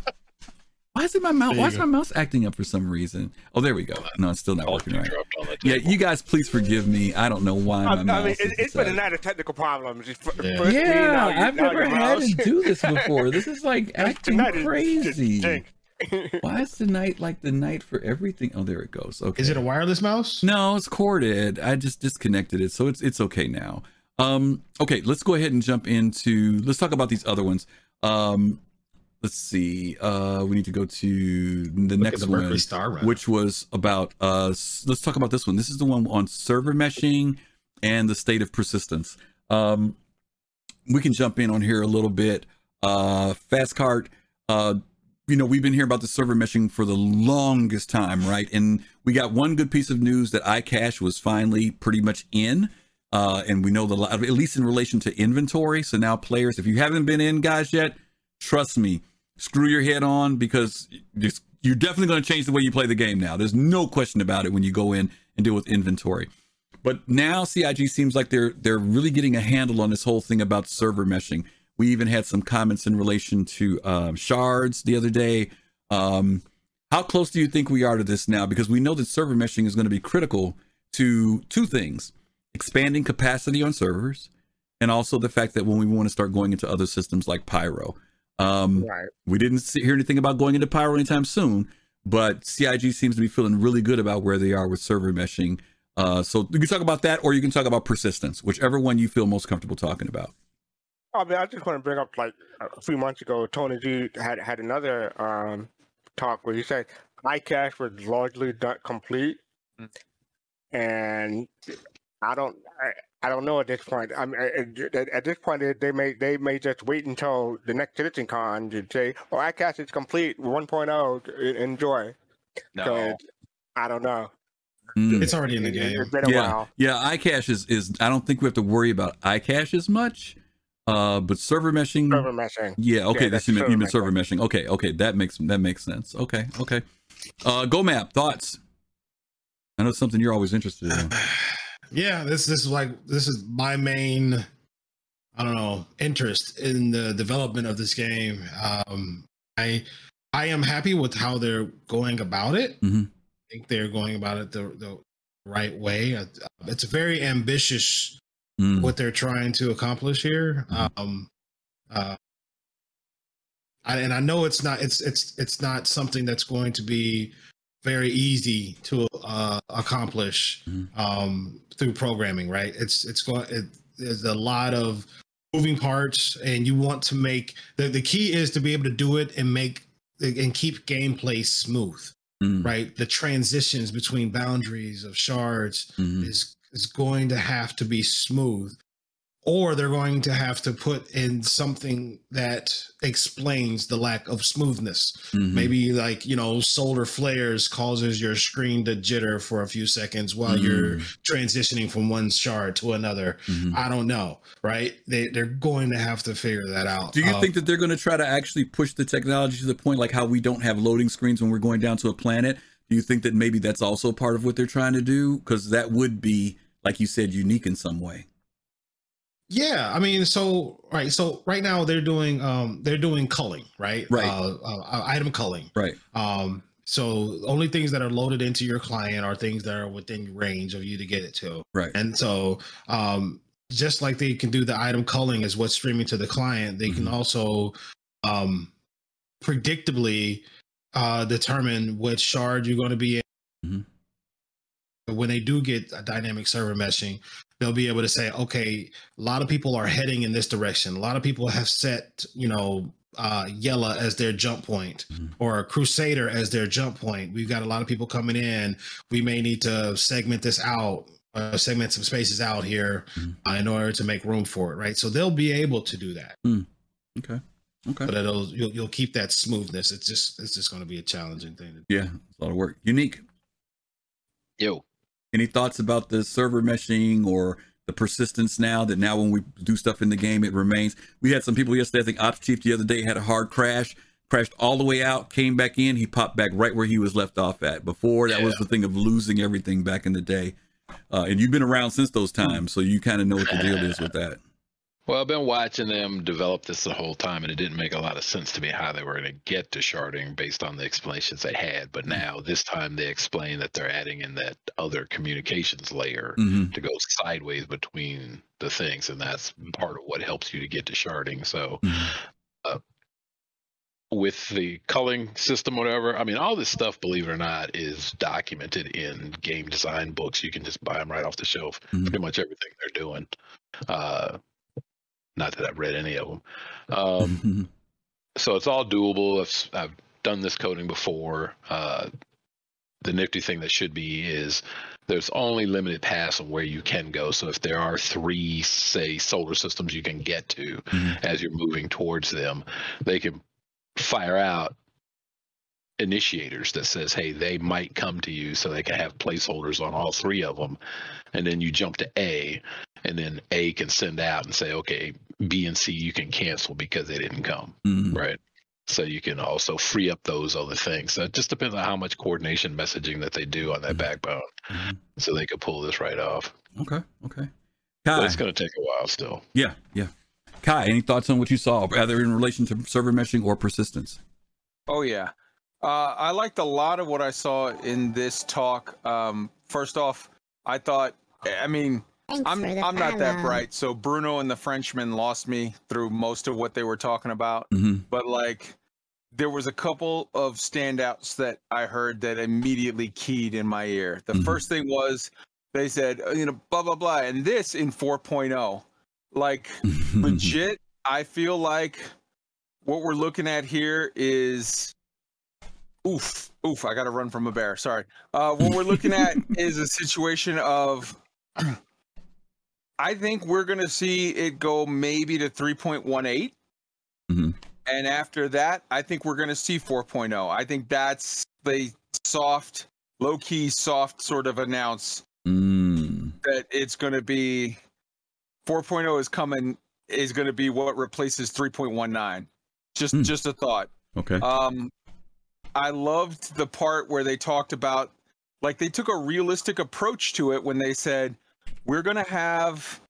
Why is it my mouse? Why is go. my mouse acting up for some reason? Oh, there we go. No, it's still not working right. Dropped on the Yeah, you guys, please forgive me. I don't know why my I mouse. mean, is it, it's been a decided- night of technical problems. It's fir- Yeah. first me, now Yeah, I've now never your had mouse. to do this before. This is like (laughs) acting Tonight crazy. jinx. (laughs) Why is the night like the night for everything? Oh, there it goes. Okay. Is it a wireless mouse? No, it's corded. I just disconnected it, so it's it's okay now. Um, okay, let's go ahead and jump into. Let's talk about these other ones. Um, let's see. Uh, we need to go to the Look next the one, which was about. Uh, let's talk about this one. This is the one on server meshing and the state of persistence. Um, we can jump in on here a little bit. Uh, Fastcart. Uh, you know, we've been hearing about the server meshing for the longest time, right? And we got one good piece of news that iCache was finally pretty much in. Uh, and we know the at least in relation to inventory. So now players, if you haven't been in, guys, yet, trust me, screw your head on because you're definitely going to change the way you play the game now. There's no question about it when you go in and deal with inventory. But now CIG seems like they're they're really getting a handle on this whole thing about server meshing. We even had some comments in relation to um, shards the other day. Um, how close do you think we are to this now? Because we know that server meshing is going to be critical to two things: expanding capacity on servers, and also the fact that when we want to start going into other systems like Pyro. Um, Right. we didn't see, hear anything about going into Pyro anytime soon, but CIG seems to be feeling really good about where they are with server meshing. Uh, so you can talk about that, or you can talk about persistence, whichever one you feel most comfortable talking about. I mean, I just want to bring up like a few months ago, Tony G had had another um, talk where he said iCache was largely done complete, Mm. and I don't, I, I don't know at this point. I mean, at, at- at this point, they- they may they may just wait until the next CitizenCon to say, "Oh, iCache is complete 1.0. e- Enjoy." no 'Cause I don't know. Mm. It's already in the game. It's been a yeah, while. yeah. iCache is is. I don't think we have to worry about iCache as much, uh, but server meshing. Server meshing. Yeah, okay, Yeah, that's that's you meant, server meshing. Okay, okay, that makes that makes sense. Okay, okay. Uh, Go Map thoughts. I know something you're always interested in. Yeah, this this is like this is my main I don't know interest in the development of this game. Um, I I am happy with how they're going about it. Mhm. I think they're going about it the the right way. Uh, It's very ambitious Mm. what they're trying to accomplish here. Mhm. Um, uh, I, and I know it's not it's it's it's not something that's going to be very easy to uh, accomplish Mhm. um, through programming, right? It's it's going it, there's a lot of moving parts, and you want to make the the key is to be able to do it and make and keep gameplay smooth. Mm, Right, the transitions between boundaries of shards mhm. is is going to have to be smooth or they're going to have to put in something that explains the lack of smoothness Mhm. maybe like you know solar flares causes your screen to jitter for a few seconds while you're transitioning from one shard to another Mhm. i don't know right they, they're going to have to figure that out Do you Uh, think that they're going to try to actually push the technology to the point like how we don't have loading screens when we're going down to a planet? Do you think that maybe that's also part of what they're trying to do? Because that would be, like you said, unique in some way. Yeah, I mean, so right, so right now they're doing um they're doing culling, right? Right. Uh, uh, item culling. Right. Um, so only things that are loaded into your client are things that are within range of you to get it to. Right. And so, um, just like they can do the item culling is what's streaming to the client, they can Mhm. also, um, predictably, uh, determine which shard you're going to be in. Mhm. When they do get a dynamic server meshing, they'll be able to say, okay, a lot of people are heading in this direction. A lot of people have set, you know, uh, Yela as their jump point Mhm. or Crusader as their jump point. We've got a lot of people coming in. We may need to segment this out, uh, segment some spaces out here Mhm. uh, in order to make room for it, right? So they'll be able to do that, Okay. Okay. but it'll you'll, you'll keep that smoothness. It's just it's just going to be a challenging thing. To Yeah, it's a lot of work. Unique. Yo, Any thoughts about the server meshing or the persistence now that now when we do stuff in the game, it remains? We had some people yesterday, I think Ops Chief the other day had a hard crash, crashed all the way out, came back in, he popped back right where he was left off at. Before that was the thing of losing everything back in the day. Uh, and you've been around since those times, so you kind of know what the deal is with that. Well, I've been watching them develop this the whole time, and it didn't make a lot of sense to me how they were going to get to sharding based on the explanations they had. But now, this time, they explain that they're adding in that other communications layer Mm-hmm. to go sideways between the things, and that's part of what helps you to get to sharding. So, Mhm. uh, with the culling system, whatever, I mean, all this stuff, believe it or not, is documented in game design books. You can just buy them right off the shelf. Mhm. Pretty much everything they're doing. Uh, not that I've read any of them. Um, (laughs) so it's all doable. I've, I've done this coding before. Uh, the nifty thing that should be is there's only limited paths on where you can go. So if there are three, say, solar systems you can get to Mhm. as you're moving towards them, they can fire out initiators that says, hey, they might come to you so they can have placeholders on all three of them. And then you jump to A, and then A can send out and say, okay, B and C you can cancel because they didn't come. Mhm. Right. So you can also free up those other things. So it just depends on how much coordination messaging that they do on that Mhm. backbone. Mhm. So they could pull this right off. Okay. Okay. But it's going to take a while still. Yeah. Yeah. Kai, any thoughts on what you saw, either in relation to server meshing or persistence? Oh yeah, uh, I liked a lot of what I saw in this talk. Um, first off, I thought, I mean, Thanks I'm I'm not that bright, so Bruno and the Frenchman lost me through most of what they were talking about. Mm-hmm. But like, there was a couple of standouts that I heard that immediately keyed in my ear. The Mhm. first thing was they said, uh, you know, blah blah blah, and this in 4.0, like (laughs) legit i feel like what we're looking at here is oof oof i gotta run from a bear sorry uh what we're looking at (laughs) is a situation of i think we're gonna see it go maybe to 3.18 Mhm. and after that i think we're gonna see 4.0 i think that's the soft low-key soft sort of announce Mm. that it's going to be 4.0 is coming is going to be what replaces 3.19 just Hmm. just a thought Okay. um i loved the part where they talked about like they took a realistic approach to it when they said we're going to have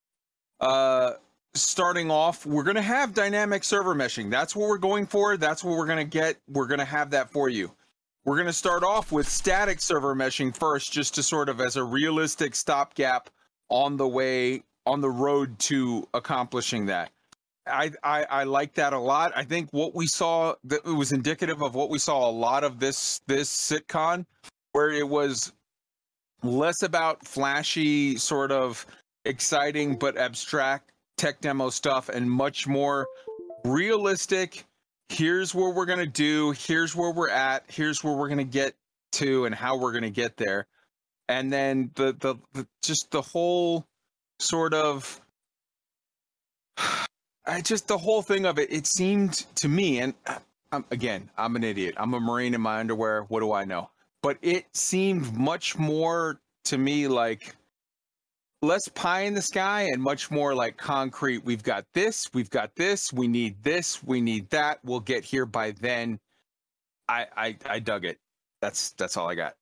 uh starting off we're going to have dynamic server meshing. That's what we're going for. That's what we're going to get. We're going to have that for you. We're going to start off with static server meshing first just to sort of as a realistic stopgap on the way on the road to accomplishing that I, I I like that a lot. I think what we saw that it was indicative of what we saw a lot of this this CitCon, where it was less about flashy sort of exciting but abstract tech demo stuff and much more realistic. Here's what we're gonna do. Here's where we're at. Here's where we're gonna get to, and how we're gonna get there. And then the the, the just the whole sort of I just the whole thing of it. It seemed to me, and uh, I'm, again, I'm an idiot. I'm a marine in my underwear. What do I know? But it seemed much more to me like less pie in the sky and much more like concrete. We've got this, we've got this, we need this, we need that. We'll get here by then. I I, I dug it. That's that's all I got.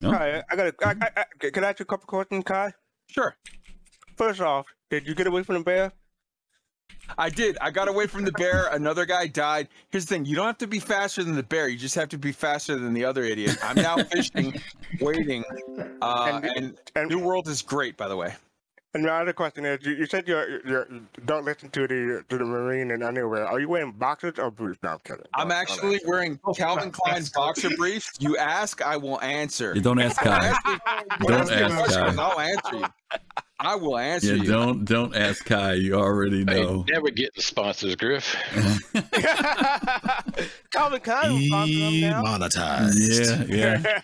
No? Kai, I got. A, I, I, I, can I ask you a couple questions, Kai? Sure. First off, did you get away from the bear? I did. I got away from the bear. Another guy died. Here's the thing: you don't have to be faster than the bear. You just have to be faster than the other idiot. I'm now fishing, (laughs) waiting. Uh, And- and and- New World is great, by the way. And my other question is, you, you said you're, you're, don't listen to the to the marine and underwear. Are you wearing boxers or boots? No, I'm kidding. I'm Don't- don't actually wearing Calvin Klein boxer briefs. You ask, I will answer. You don't ask Kai. Don't ask me Kai. I'll answer you. I will answer Yeah, you. don't don't ask Kai. You already Hey, know. never getting the sponsors, Griff. (laughs) Calvin Klein was sponsoring them now. Demonetized. yeah, yeah.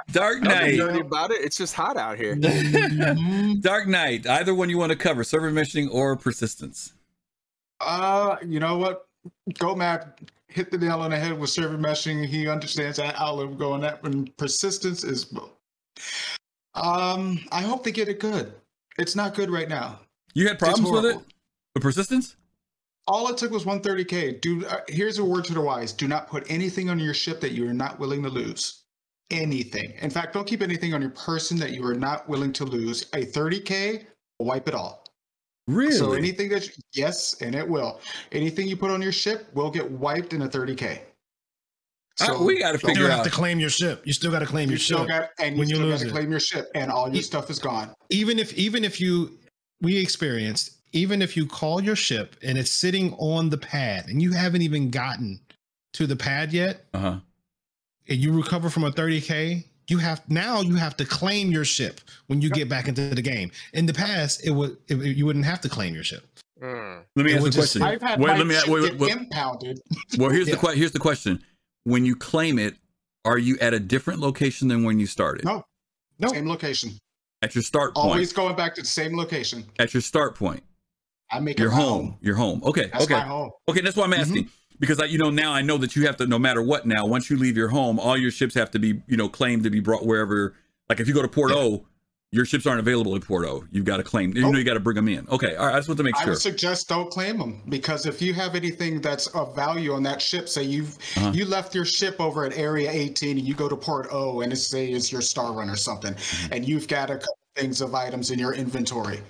(laughs) Dark Nothing Knight. dirty about it. It's just hot out here. (laughs) Dark Knight. Either one you want to cover, server meshing or persistence. Uh, you know what? Go Map hit the nail on the head with server meshing. He understands that outlet going that and persistence is um I hope they get it good. It's not good right now. You had problems with it? With persistence? All it took was 130k. Do uh, here's a word to the wise: Do not put anything on your ship that you are not willing to lose. Anything. In fact, don't keep anything on your person that you are not willing to lose. A 30k will wipe it all. Really? So anything that you, yes, and it will. Anything you put on your ship will get wiped in a 30k. Uh, we got to don't- You figure still have to claim your ship. You still got to claim You your ship. got and you when you still got lose to claim your ship, and all your You- stuff is gone. even if even if you we experienced even if you call your ship and it's sitting on the pad and you haven't even gotten to the pad yet Uh huh. and you recover from a 30k you have now you have to claim your ship when you get back into the game in the past it would it, you wouldn't have to claim your ship Mm. Let me It ask would the just- question. I've had Wait, my let me. ship Wait, wait, get wait. impounded. Well, here's the Yeah. que- here's the question. When you claim it, are you at a different location than when you started? No, no same location. At your start point. Always going back to the same location. At your start point. I make Your it my home. Your home. Okay. That's okay. my home. Okay, that's why I'm mm-hmm. asking. Because I, you know, now I know that you have to, no matter what. Now, once you leave your home, all your ships have to be, you know, claimed to be brought wherever. Like if you go to Port O, your ships aren't available in Port O. You've got to claim. You know, you got to bring them in. Okay. All right. I just want to make sure. I would suggest don't claim them because if you have anything that's of value on that ship, say you've Uh-huh. you left your ship over at Area 18 and you go to Port O and it's say it's your Star Run or something, Mm-hmm. and you've got a couple things of items in your inventory.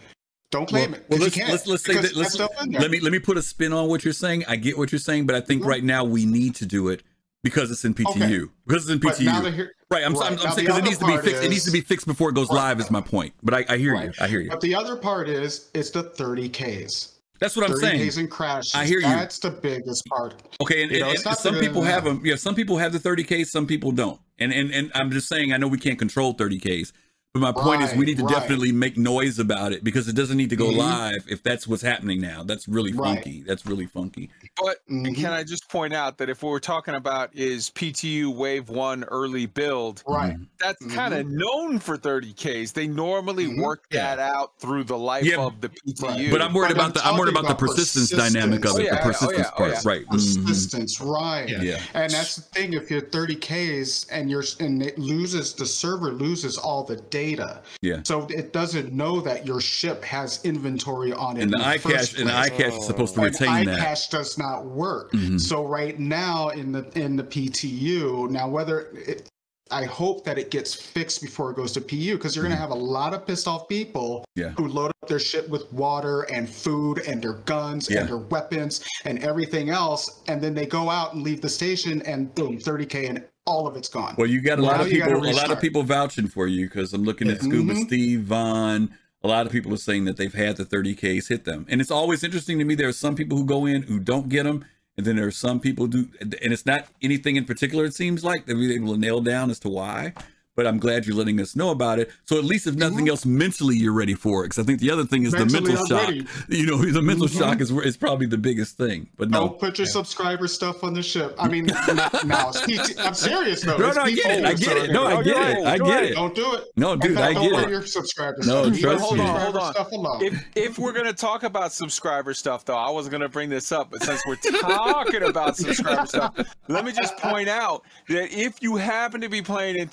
Don't claim it. Well, let's, let's let's say that. Let's, stuff in there. let me let me put a spin on what you're saying. I get what you're saying, but I think Mhm. right now we need to do it because it's in PTU. Okay. Because it's in PTU. But now here, Right. I'm, Right. I'm, I'm saying because it needs to be fixed. It needs to be fixed before it goes Right. live. Is my point. But I, I hear you. I hear you. but the other part is it's the 30ks. That's what I'm 30 saying. days and crashes. I hear you. That's the biggest part. Okay, and, You know, and- it's and not some people have (laughs) them. Yeah, some people have the 30Ks, some people don't. And and and I'm just saying, I know we can't control 30ks, but my point is, we need to right. definitely make noise about it because it doesn't need to go Mhm. live if that's what's happening now. That's really Right. funky. That's really funky. But and Mhm. can I just point out that if what we're talking about is PTU Wave One early build, Right. that's Mhm. kind of known for 30ks. They normally Mhm. work Yeah. that out through the life Yeah, of the PTU. But I'm worried But I'm about the I'm worried talking about the persistence, persistence. dynamic of Oh, it, yeah, the oh, yeah, persistence oh, part, yeah. right? Mhm. Persistence, right. Yeah. Yeah. And that's the thing. If you're 30ks and you're and it loses the server loses all the data, Yeah. so it doesn't know that your ship has inventory on it. And the in the iCache and the place. iCache is supposed to And retain that. iCache does not work. Mhm. So right now in the in the PTU, now whether it, I hope that it gets fixed before it goes to PU because you're going to have a lot of pissed off people Mm-hmm. Yeah. who load up their ship with water and food and their guns Yeah. and their weapons and everything else, and then they go out and leave the station and boom, 30k and all of it's gone. Well, you got a Now lot of people, a lot of people vouching for you because I'm looking at Scuba Mhm. Steve, Vaughn. A lot of people are saying that they've had the 30Ks hit them. And it's always interesting to me. There are some people who go in who don't get them. And then there are some people do, and it's not anything in particular, it seems like they're able to nail down as to why. But I'm glad you're letting us know about it. So at least if nothing else, mentally you're ready for it. Because I think the other thing is Mentally, the mental shock. ready. You know, the mental Mhm. shock is where is probably the biggest thing. But no, Don't put your subscriber stuff on the ship. I mean, not now it's PT. I'm serious though. no, no, I get it. I get it. No, I get it. I get it. Don't do it. No, In dude, fact, I don't get it. your subscriber No, stuff. Leave trust your me. Hold on, hold on. stuff alone. if if we're gonna talk about subscriber stuff though i wasn't gonna bring this up but since we're talking about subscriber stuff let me just point out that if you happen to be playing in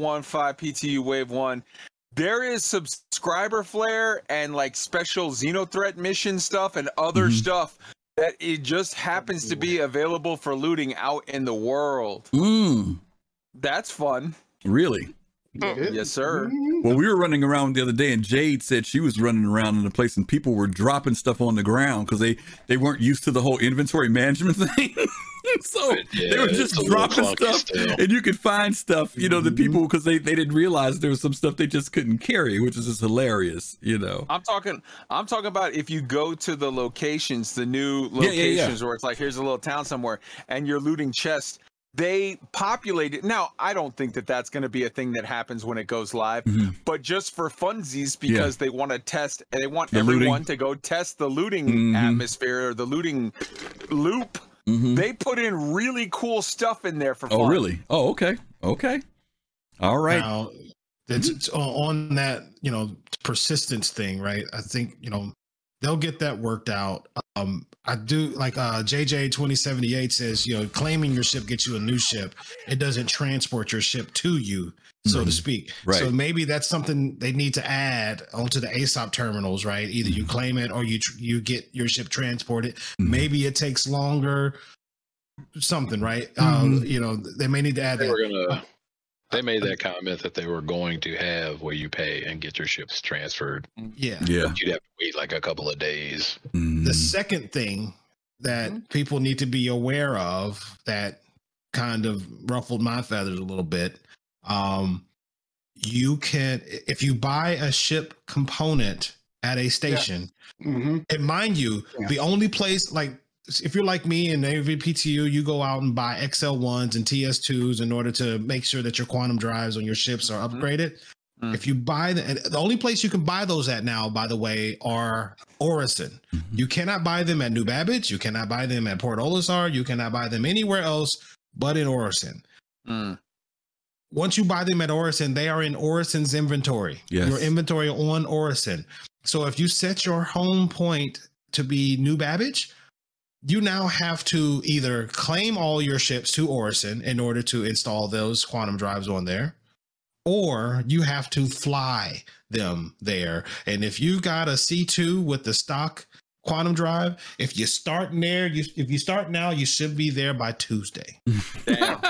3.15 ptu wave 1 there is subscriber flare and like special xenothreat mission stuff and other Mhm. stuff that it just happens to be available for looting out in the world Mm, that's fun really? yes sir Mhm. Well, we were running around the other day, and Jade said she was running around in a place, and people were dropping stuff on the ground because they they weren't used to the whole inventory (laughs) management thing. (laughs) so they were just dropping stuff, still. and you could find stuff. You know, the Mhm. people because they they didn't realize there was some stuff they just couldn't carry, which is just hilarious. You know. I'm talking. I'm talking about if you go to the locations, the new Yeah, yeah, yeah. locations where it's like here's a little town somewhere, and you're looting chests. They populate it. Now, I don't think that that's going to be a thing that happens when it goes live, Mhm. but just for funsies, because they want to test, and they want The looting. everyone to go test the looting Mhm. atmosphere or the looting loop. Mhm. They put in really cool stuff in there for fun. Oh, really? Oh, okay, okay, all right. Now, it's, it's on on that you know persistence thing, right? I think you know they'll get that worked out. Um, I do like uh, JJ twenty seventy eight says, you know, claiming your ship gets you a new ship. It doesn't transport your ship to you, so to Mhm. speak. Right. So maybe that's something they need to add onto the ASOP terminals, right? Either you Mhm. claim it or you tr- you get your ship transported. Mhm. Maybe it takes longer. Something, right? Um, Mhm. you know, they may need to add They that. were gonna. They made that comment that they were going to have where you pay and get your ships transferred. Yeah. Yeah. You'd have to wait like a couple of days. Mhm. The second thing that people need to be aware of that kind of ruffled my feathers a little bit. Um, you can, if you buy a ship component at a station, Mhm. and mind you, Yeah. the only place like if you're like me and every PTU, you go out and buy XL1s and TS2s in order to make sure that your quantum drives on your ships are Mhm. upgraded. Mm. If you buy the, and the only place you can buy those at now, by the way, are Orison. Mhm. You cannot buy them at New Babbage. You cannot buy them at Port Olisar. You cannot buy them anywhere else but in Orison. Mm. Once you buy them at Orison, they are in Orison's inventory. Yes. Your inventory on Orison. So if you set your home point to be New Babbage, you now have to either claim all your ships to Orison in order to install those quantum drives on there, or you have to fly them there. And if you got a C2 with the stock quantum drive, if you start in there, you if you start now, you should be there by Tuesday. (laughs) Damn.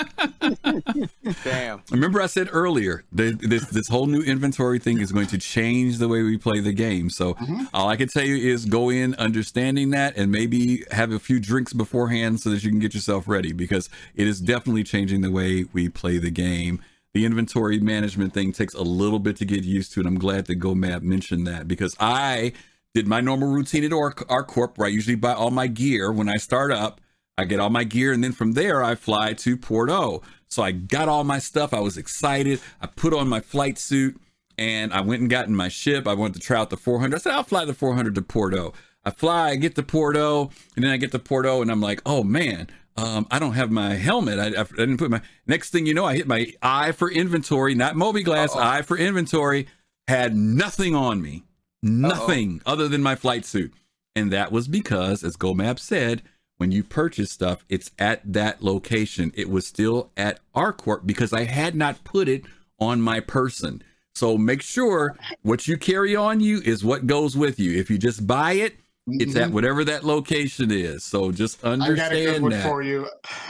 Damn. Remember, I said earlier that this this whole new inventory thing is going to change the way we play the game. So Mhm. all I can tell you is go in understanding that, and maybe have a few drinks beforehand so that you can get yourself ready because it is definitely changing the way we play the game. The inventory management thing takes a little bit to get used to, and I'm glad that GoMap mentioned that because I did my normal routine at our, ArcCorp where I usually buy all my gear when I start up. I get all my gear, and then from there I fly to Porto. So I got all my stuff. I was excited. I put on my flight suit, and I went and got in my ship. I wanted to try out the 400. I said I'll fly the 400 to Porto. I fly, I get to Porto, and then I get to Porto, and I'm like, oh man, um, I don't have my helmet. I, I, didn't put my. Next thing you know, I hit my eye for inventory, not mobiGlas, eye for inventory. Had nothing on me, nothing other than my flight suit, and that was because, as GoMap said, when you purchase stuff, it's at that location. It was still at ArcCorp because I had not put it on my person. So make sure what you carry on you is what goes with you. If you just buy it, it's at Mhm. whatever that location is. So just understand I got a good one that. for you.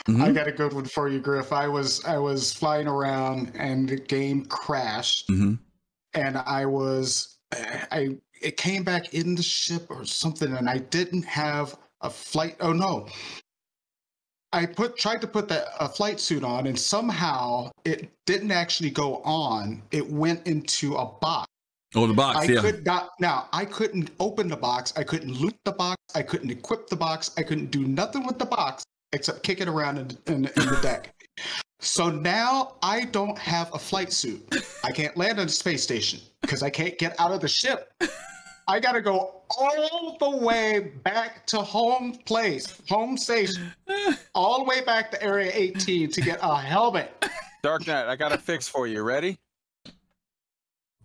Mhm. I got a good one for you, Griff. I was I was flying around and the game crashed, Mhm. and I was I it came back in the ship or something, and I didn't have a flight. Oh no. I put tried to put that a flight suit on, and somehow it didn't actually go on. It went into a box. Oh, the box, I yeah. could not. Now I couldn't open the box. I couldn't loot the box. I couldn't equip the box. I couldn't do nothing with the box except kick it around in, in, in the deck. So now I don't have a flight suit. I can't land on the space station because I can't get out of the ship. I gotta go all the way back to home place, home station, all the way back to Area 18 to get a helmet. Dark Knight, I got a fix for you. Ready?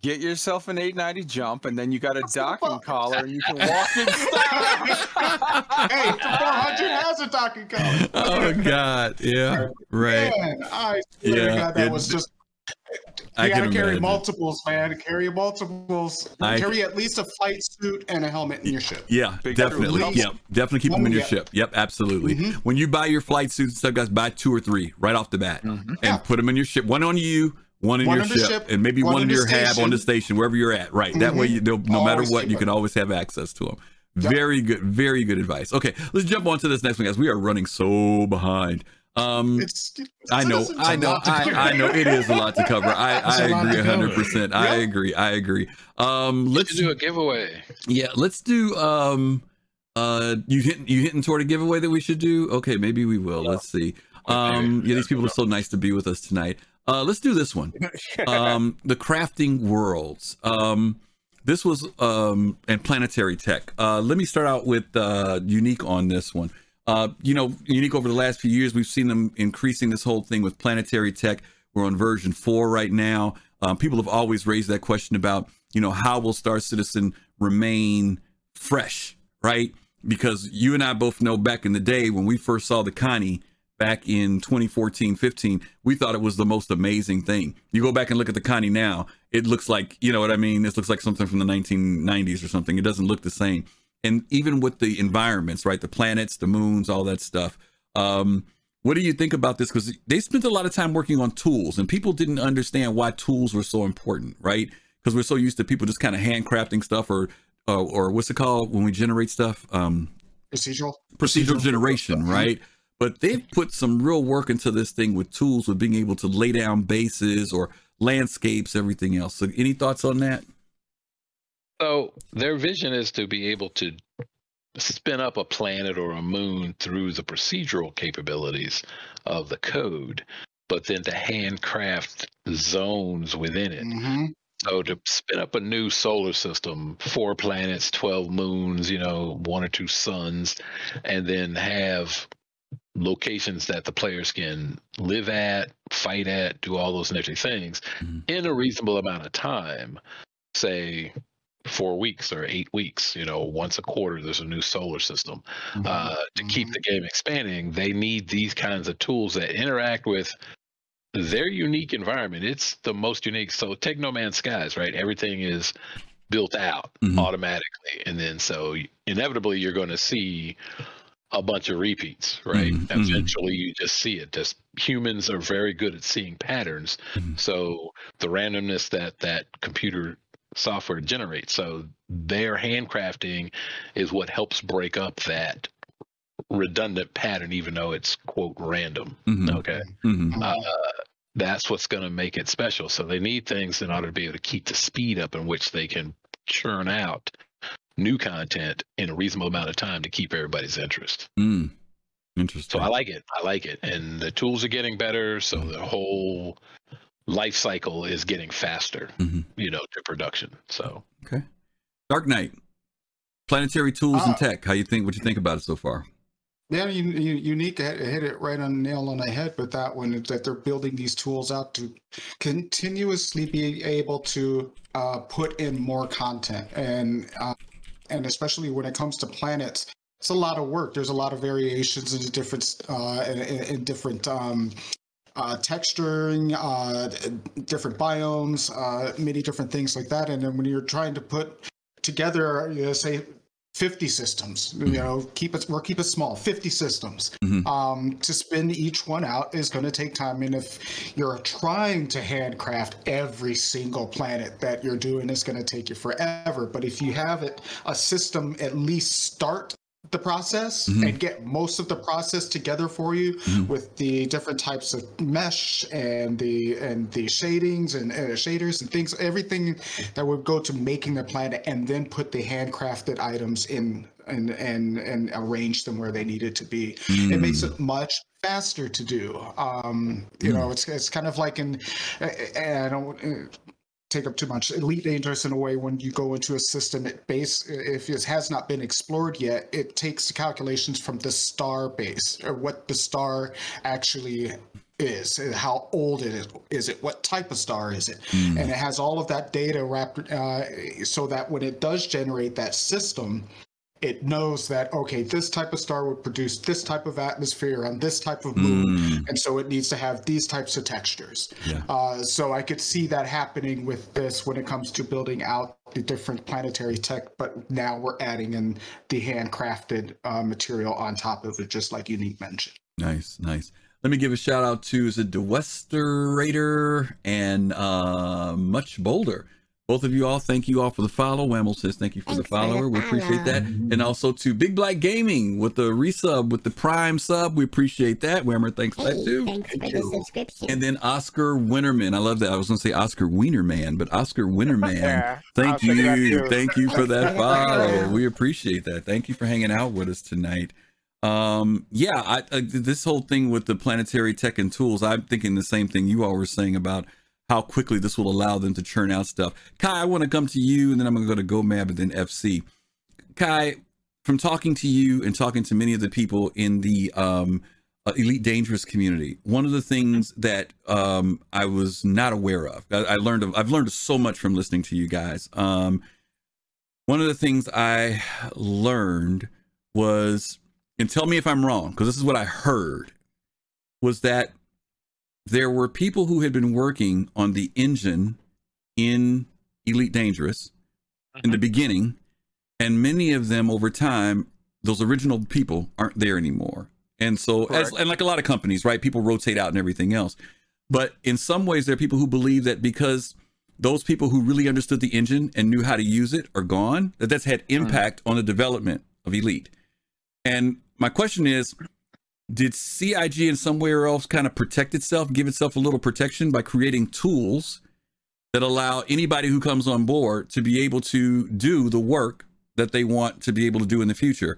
Get yourself an 890 jump, and then you got a docking collar, and you can walk in style. Hey, the 400 has a docking collar. Oh God, yeah, right. Man, I swear to Yeah, God, that it- was just. I You gotta carry imagine. multiples, man. Carry multiples. I- carry at least a flight suit and a helmet in your ship. Yeah, Big definitely. difference. Yep, definitely keep them in your Yeah. ship. Yep, absolutely. Mhm. When you buy your flight suits and stuff, guys, buy two or three right off the bat, Mhm. and Yeah. put them in your ship. One on you, one in One your ship, ship, and maybe one one, in in the your hab on the station. station, wherever you're at. Right. That way, Mhm. you, no, no matter what, you can it. always have access to them. Yep. Very good, very good advice. Okay, let's jump on to this next one, guys. We are running so behind. Um, It's, I know, I know, I. I know. It is a lot to cover. I, It's a I lot agree to hundred percent. I Yep. agree. I agree. Um, let's Let's do a giveaway. yeah, let's do um uh you hitting you hitting toward a giveaway that we should do? Okay, maybe we will. Let's see. Um yeah, these people are so nice to be with us tonight. Uh let's do this one. (laughs) Um the crafting worlds. Um this was um and planetary tech. Uh let me start out with uh unique on this one. Uh you know, unique over the last few years we've seen them increasing this whole thing with planetary tech. We're on version 4 right now. Um people have always raised that question about, you know, how will Star Citizen remain fresh, right? Because you and I both know back in the day when we first saw the Connie back in 2014, 15, we thought it was the most amazing thing. You go back and look at the Connie now, it looks like, you know what I mean? This looks like something from the 1990s or something. It doesn't look the same. And even with the environments, right? The planets, the moons, all that stuff. Um, what do you think about this? Because they spent a lot of time working on tools, and people didn't understand why tools were so important, right? Because we're so used to people just kind of handcrafting stuff, or, or or what's it called when we generate stuff? Um, procedural. procedural generation, (laughs) right? But they've put some real work into this thing with tools, with being able to lay down bases or landscapes, everything else. So, any thoughts on that? So their vision is to be able to spin up a planet or a moon through the procedural capabilities of the code, but then to handcraft zones within it. hmm So to spin up a new solar system, four planets, 12 moons, you know, one or two suns, and then have locations that the players can live at, fight at, do all those nifty things Mhm. in a reasonable amount of time, say four weeks or eight weeks, you know, once a quarter, there's a new solar system. Uh, to keep the game expanding, they need these kinds of tools that interact with their unique environment. It's the most unique. So take No Man's Skies, right? Everything is built out Mhm. automatically, and then so inevitably you're going to see a bunch of repeats, right? Mhm, mhm. Eventually, you just see it. Just humans are very good at seeing patterns. Mhm. So the randomness that that computer software generates, so their handcrafting is what helps break up that redundant pattern, even though it's quote random. Mhm. Okay, Mhm. uh, that's what's going to make it special. So they need things in order to be able to keep the speed up in which they can churn out new content in a reasonable amount of time to keep everybody's interest. Mm. So I like it. I like it. And the tools are getting better. So the whole life cycle is getting faster, Mhm. you know, to production. So okay. Dark Knight, planetary tools and Uh, tech. How you think? What you think about it so far? Yeah, you, you, unique hit, hit it right on the nail on the head with that one. is That they're building these tools out to continuously be able to uh, put in more content, and uh, and especially when it comes to planets, it's a lot of work. There's a lot of variations in different uh, in, in, in different. Um, uh, texturing, uh, different biomes, uh, many different things like that. And then when you're trying to put together, you know, say 50 systems, you know, keep it, we'll keep it small, 50 systems. Mhm. Um, to spin each one out is going to take time. And if you're trying to handcraft every single planet that you're doing, it's going to take you forever. But if you have it, a system at least start the process Mhm. and get most of the process together for you Mhm. with the different types of mesh and the and the shadings and uh, shaders and things everything that would go to making the planet and then put the handcrafted items in and and and arrange them where they needed to be. It makes Mm. it much faster to do. Um, you know, it's it's kind of like in, and I don't uh, take up too much. Elite Dangerous in a way when you go into a system, it base if it has not been explored yet, it takes the calculations from the star base or what the star actually is how old it is is it what type of star is it Mm. and it has all of that data wrapped uh, so that when it does generate that system it knows that okay this type of star would produce this type of atmosphere on this type of moon Mm. and so it needs to have these types of textures Yeah. uh, so i could see that happening with this when it comes to building out the different planetary tech but now we're adding in the handcrafted uh, material on top of it just like unique mentioned Nice, nice. Let me give a shout out to is it the Westerator and uh Much Bolder. Both of you all, thank you all for the follow. Whamble says thank you for the Thanks for the follower. We appreciate that. And also to Big Black Gaming with the resub with the Prime sub. We appreciate that. Whammer, thanks for that too. thanks for the subscription. And then Oscar Winterman. I love that. I was gonna say Oscar Wienerman, but Oscar Winterman. (laughs) Yeah, Thank was thinking you. Thank you for that Thanks for the follow. follow. We appreciate that. Thank you for hanging out with us tonight. Um, yeah, I, I this whole thing with the planetary tech and tools, I'm thinking the same thing you all were saying about how quickly this will allow them to churn out stuff. Kai, I want to come to you and then I'm gonna go to GoMab and then FC. Kai, from talking to you and talking to many of the people in the um, uh, Elite Dangerous community, one of the things that um, I was not aware of, I, I learned, I've learned so much from listening to you guys. Um, one of the things I learned was, and tell me if I'm wrong, because this is what I heard, was that there were people who had been working on the engine in Elite Dangerous in the mm-hmm. beginning, and many of them over time, those original people aren't there anymore. And so, as, and like a lot of companies, right? People rotate out and everything else. But in some ways, there are people who believe that because those people who really understood the engine and knew how to use it are gone, that that's had mm. impact on the development of Elite. And my question is, did CIG in somewhere else kind of protect itself, give itself a little protection by creating tools that allow anybody who comes on board to be able to do the work that they want to be able to do in the future?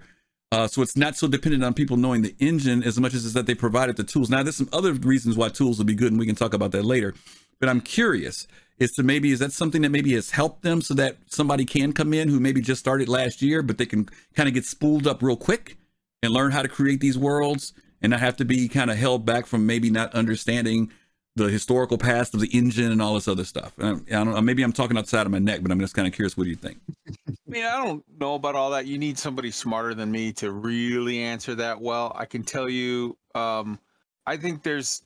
Uh, so it's not so dependent on people knowing the engine as much as is that they provided the tools. Now, there's some other reasons why tools will be good, and we can talk about that later. But I'm curious is to maybe is that something that maybe has helped them so that somebody can come in who maybe just started last year, but they can kind of get spooled up real quick and learn how to create these worlds and I have to be kind of held back from maybe not understanding the historical past of the engine and all this other stuff. And I, I don't know, maybe I'm talking outside of my neck, but I'm just kind of curious. What do you think? I mean, I don't know about all that. You need somebody smarter than me to really answer that well. I can tell you, um, I think there's,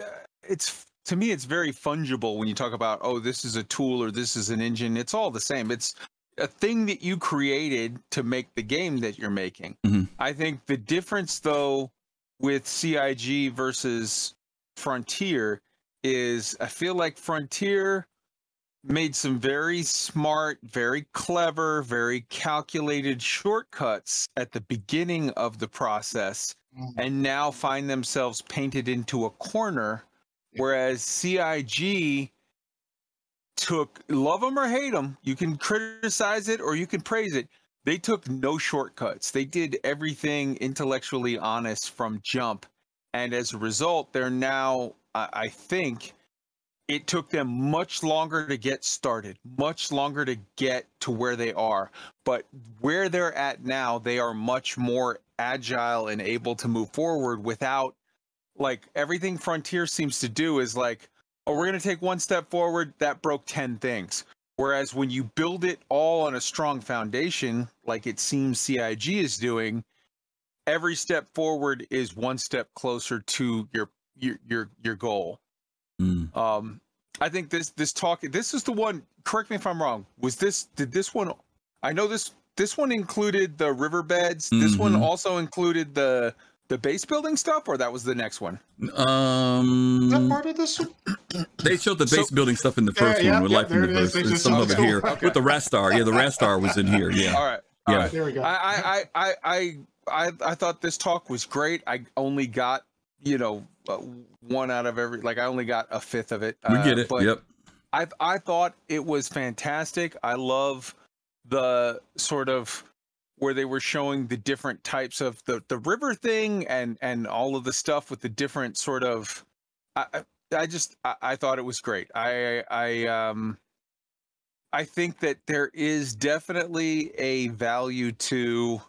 uh, it's to me, it's very fungible when you talk about, oh, this is a tool or this is an engine. It's all the same. It's a thing that you created to make the game that you're making. Mhm. I think the difference, though, with CIG versus Frontier is I feel like Frontier made some very smart, very clever, very calculated shortcuts at the beginning of the process mm. and now find themselves painted into a corner. Whereas CIG took, love them or hate them, you can criticize it or you can praise it. They took no shortcuts. They did everything intellectually honest from jump. And as a result, they're now, I I think, it took them much longer to get started, much longer to get to where they are. But where they're at now, they are much more agile and able to move forward without like everything Frontier seems to do is like, oh, we're going to take one step forward, that broke 10 things. Whereas when you build it all on a strong foundation, like it seems CIG is doing, every step forward is one step closer to your your your, your goal. Mm. Um, I think this this talk this is the one. Correct me if I'm wrong. Was this did this one? I know this this one included the riverbeds. This one Mhm. also included the the base building stuff, or that was the next one. Is that Um, part of this one? (clears throat) they showed the So- base building stuff in the first yeah, one with yeah, Life in there the it is. Verse. They There's just some saw over it. here Okay. with the Rastar. Yeah, the Rastar was in here. Yeah. All right. all Yeah. right. There we go. I, I, I, I, I, I thought this talk was great. I only got, you know, uh, one out of every, like I only got a fifth of it. We uh, get it. But Yep. I, I thought it was fantastic. I love the sort of where they were showing the different types of the the river thing and and all of the stuff with the different sort of I I I just I, I thought it was great. I I um I think that there is definitely a value to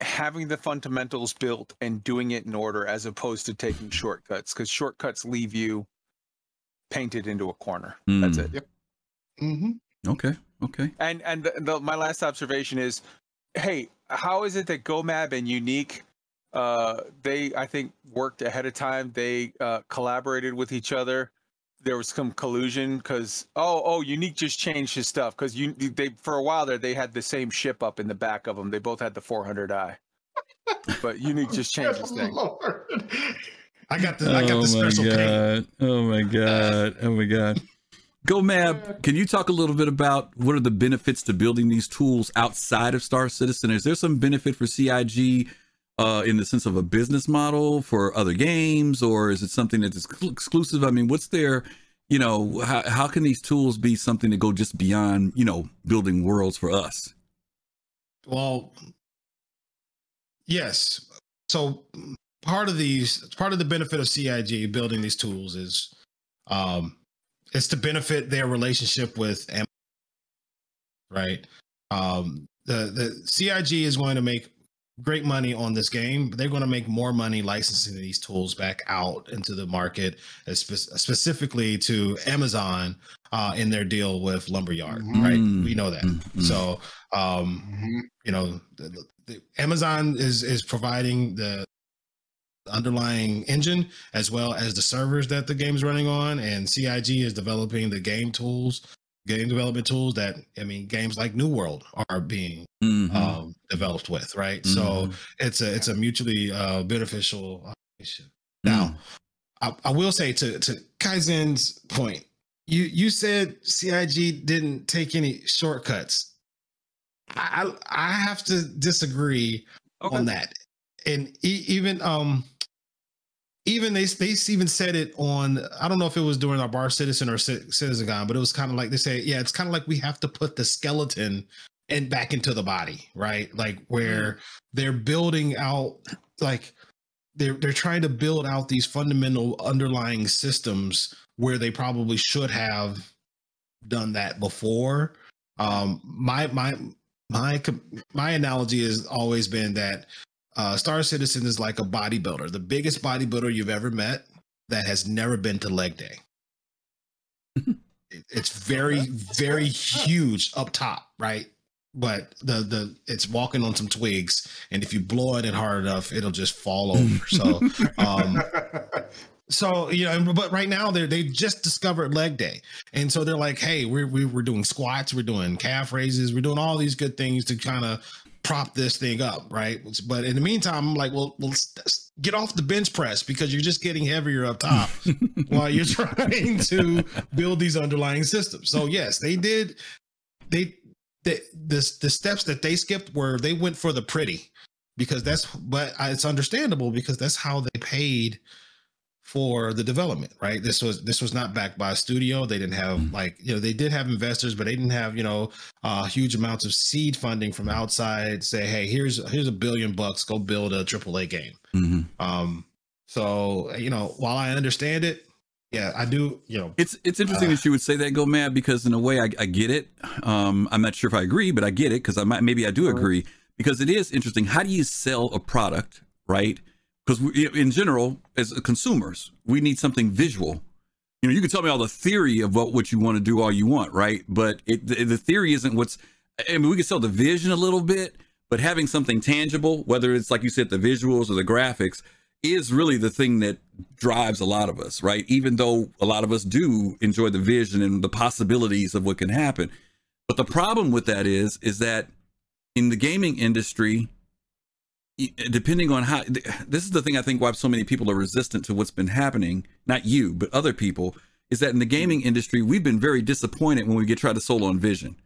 having the fundamentals built and doing it in order as opposed to taking shortcuts because shortcuts leave you painted into a corner. That's it. Yep. Mm. it. hmm Okay. Okay. And and the, the, my last observation is, hey, how is it that GoMab and Unique, uh, they I think worked ahead of time. They uh, collaborated with each other. There was some collusion because oh oh Unique just changed his stuff because you they for a while there they had the same ship up in the back of them. They both had the 400i, (laughs) but Unique just changed his thing. Lord. I got the I got the special paint. god! Oh my god! Oh my god! Go Mab, can you talk a little bit about what are the benefits to building these tools outside of Star Citizen? Is there some benefit for CIG uh, in the sense of a business model for other games, or is it something that's ex- exclusive? I mean, what's their, you know, how, how can these tools be something to go just beyond, you know, building worlds for us? Well, yes. So part of these, part of the benefit of CIG building these tools is, um, it's to benefit their relationship with, Amazon, right? Um, the the CIG is going to make great money on this game, but they're going to make more money licensing these tools back out into the market, spe- specifically to Amazon uh, in their deal with Lumberyard, right? Mm. We know that. Mm, mm. So, um, Mhm. you know the, the, the amazon is is providing the underlying engine as well as the servers that the game is running on and cig is developing the game tools game development tools that i mean games like new world are being Mhm. um, developed with right so Mhm. it's a it's a mutually uh, beneficial uh, relationship. Mm. now I, I will say to to kaizen's point you you said cig didn't take any shortcuts I I have to disagree on that. And e- even um even they they even said it on I don't know if it was during our bar citizen or Ci- citizen con, but it was kind of like they say yeah it's kind of like we have to put the skeleton and back into the body right? Like where they're building out like they're they're trying to build out these fundamental underlying systems where they probably should have done that before. Um my my my my analogy has always been that uh, Star Citizen is like a bodybuilder, the biggest bodybuilder you've ever met that has never been to leg day. (laughs) It's very very huge up top, right? But the the it's walking on some twigs, and if you blow at it hard enough, it'll just fall over. (laughs) So um, so you know, but right now they they just discovered leg day, and so they're like, hey, we're we, we're doing squats, we're doing calf raises, we're doing all these good things to kind of prop this thing up, right? But in the meantime, I'm like, well, well, get off the bench press because you're just getting heavier up top (laughs) while you're trying to build these underlying systems. So yes, they did. They the the the steps that they skipped were they went for the pretty because that's but it's understandable because that's how they paid for the development right this was this was not backed by a studio they didn't have Mm. like you know they did have investors but they didn't have you know uh huge amounts of seed funding from outside say hey here's here's a billion bucks go build a triple a game Mhm. um so you know while i understand it yeah i do you know It's it's interesting Uh, that you would say that, go mad, because in a way I, I get it. Um, I'm not sure if I agree, but I get it because I might maybe I do agree because it is interesting. How do you sell a product, right? Because in general, as consumers, we need something visual. You know, you can tell me all the theory of what you want to do all you want, right? But it, the, the theory isn't what's. I mean, we can sell the vision a little bit, but having something tangible, whether it's like you said, the visuals or the graphics, is really the thing that drives a lot of us, right? Even though a lot of us do enjoy the vision and the possibilities of what can happen. But the problem with that is, is that in the gaming industry, depending on how, this is the thing I think why so many people are resistant to what's been happening, not you, but other people, is that in the gaming industry, we've been very disappointed when we get tried to solo on vision.